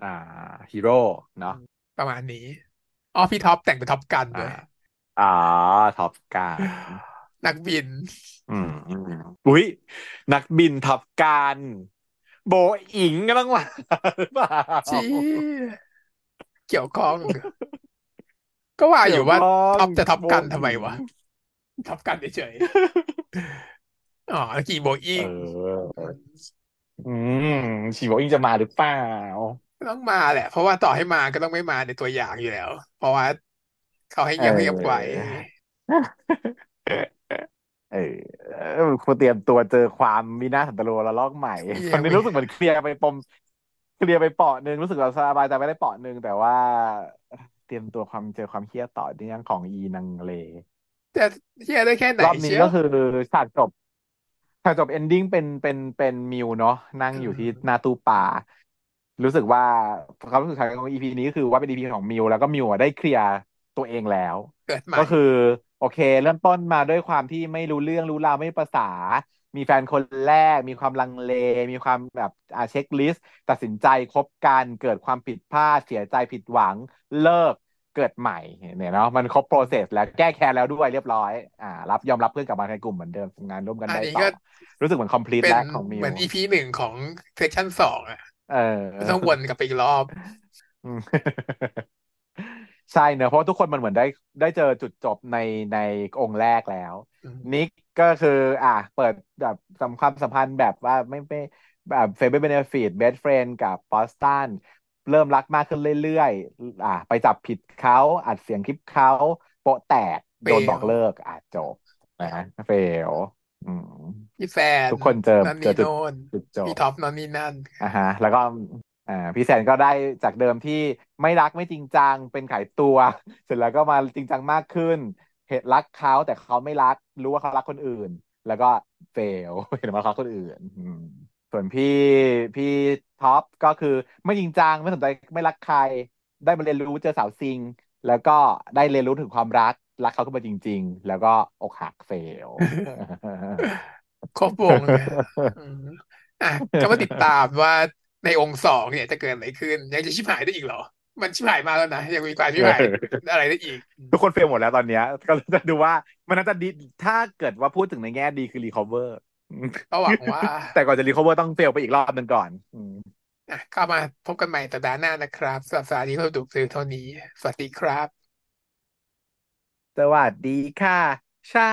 อ่าฮีโร่เนาะประมาณนี้อ๋อพี่ท็อปแต่งเป็น Top Gun ด้วยอ่าอ่า Top Gun นักบินอืมอืมอุ้ยนักบิน Top Gun โบอิงก็ต้องมาหรือเปล่าชีเกี่ยวข้อง ก็ว่าอยู่ว่าเกี่ยวข้องท็อปจะ Top Gun โบอิงทำไมวะ Top Gun เฉยๆ อ๋อกี่โบอิเองอ อืมชีโบอิงจะมาหรือเปล่าต้องมาแหละ เพราะว่าต่อให้มาก็ต้องไม่มาในตัวอย่างอยู่แล้ว เพราะว่าเขาให้เงียบเออเงียบไว้ เออเออคุณเตรียมตัวเจอความวินาศสันตโลระลอกใหม่ เยี่ยมตอนนี้รู้สึกเหมือนเคลียร์ไปปมเคลียร์ไปเปาะหนึ่งรู้สึกเราสบายใจไปได้เปาะหนึ่งแต่ว่า เตรียมตัวความเจอความเครียดต่อในเรื่องของอีนังเลจะเชื่อได้แค่ไหนรอบนี้เชียก็ว คือฉากจบ ฉากจบ ending เป็นเป็นเป็นมิวเนาะนั่งอยู่ที่อืมหน้าตู้ปลารู้สึกว่าความรู้สึกของ EP นี้ก็คือว่าเป็น EP ของมิวแล้วก็มิวอะได้เคลียร์ตัวเองแล้วเกิดใหม่ก็คือ โอเค เริ่มต้นมาด้วยความที่ไม่รู้เรื่องรู้ราวไม่ภาษา มีแฟนคนแรก มีความลังเล มีความแบบอ่า checklist ตัดสินใจคบกันเกิดความผิดพลาดเสียใจผิดหวังเลิก เกิดใหม่เนี่ยเนาะมันครบ process แล้วแก้แค้นแล้วด้วยเรียบร้อยอ่ารับยอมรับเพื่อนกลับมาในกลุ่มเหมือนเดิมทำงานร่วมกันอันได้นี้ต่ก็อรู้สึกเหมือนคอมพลีทเป็นแล้วของมิวเหมือนอีพีหนึ่งของ season สองอะเออต้องวนกลับไปอีกรอบอืมใช่เนอะเพราะว่าทุกคนมันเหมือนได้ได้เจอจุดจบในในองค์แรกแล้วอืมนิกก็คือ อะเปิดแบบสัมความสัมพันธ์แบบว่าไม่ไม่แบบ friend benefit best friend กับบอสตัน เริ่มรักมากขึ้นเรื่อยๆอะไปจับผิดเขาอัดเสียงคลิปเขาโป๊ะแตก fail โดนบอกเลิกอะจบนะเฟลอืมพี่แฟนทุกคนเจอนั่นเจอนี่จุดโน่นจุดจบพี่ท็อปนั่นนี่นั่นอ่าฮะ แล้วก็อ่าพี่แซนก็ได้จากเดิมที่ไม่รักไม่จริงจังเป็นขายตัว เสร็จแล้วก็มาจริงจังมากขึ้นเหตุรักเขาแต่เขาไม่รัก รู้ว่าเขารักคนอื่น แล้วก็เฟลเห็นว่าเขารักคนอื่นอืมส่วนพี่พี่ ท็อปก็คือไม่จริงจังไม่สนใจไม่รักใคร ได้มาเรียนรู้เจอสาวซิง แล้วก็ได้เรียนรู้ถึงความรักรักเขาขึ้นมาจริง ๆ แล้วก็อกหัก fail ครบวงเลยอืมอะก็มาติดตามว่าในองค์สองเนี่ยจะเกิดอะไรขึ้น ยังจะชิบหายได้อีกเหรอ มันชิบหายมาแล้วนะ ยังมีความชิบหายอะไรได้อีก ทุกคน fail หมดแล้วตอนเนี้ย ก็จะดูว่ามันน่าจะดีถ้าเกิดว่าพูดถึงในแง่ดีคือ recover ก็หวังว่า แต่ก่อนจะ recover ต้อง fail ไปอีกรอบหนึ่งก่อน อืมอะก็มาพบกันใหม่สัปดาห์หน้านะครับสำหรับสัปดาห์นี้ก็ดูคือเท่านี้ สวัสดีครับ สวัสดีค่ะ เช้า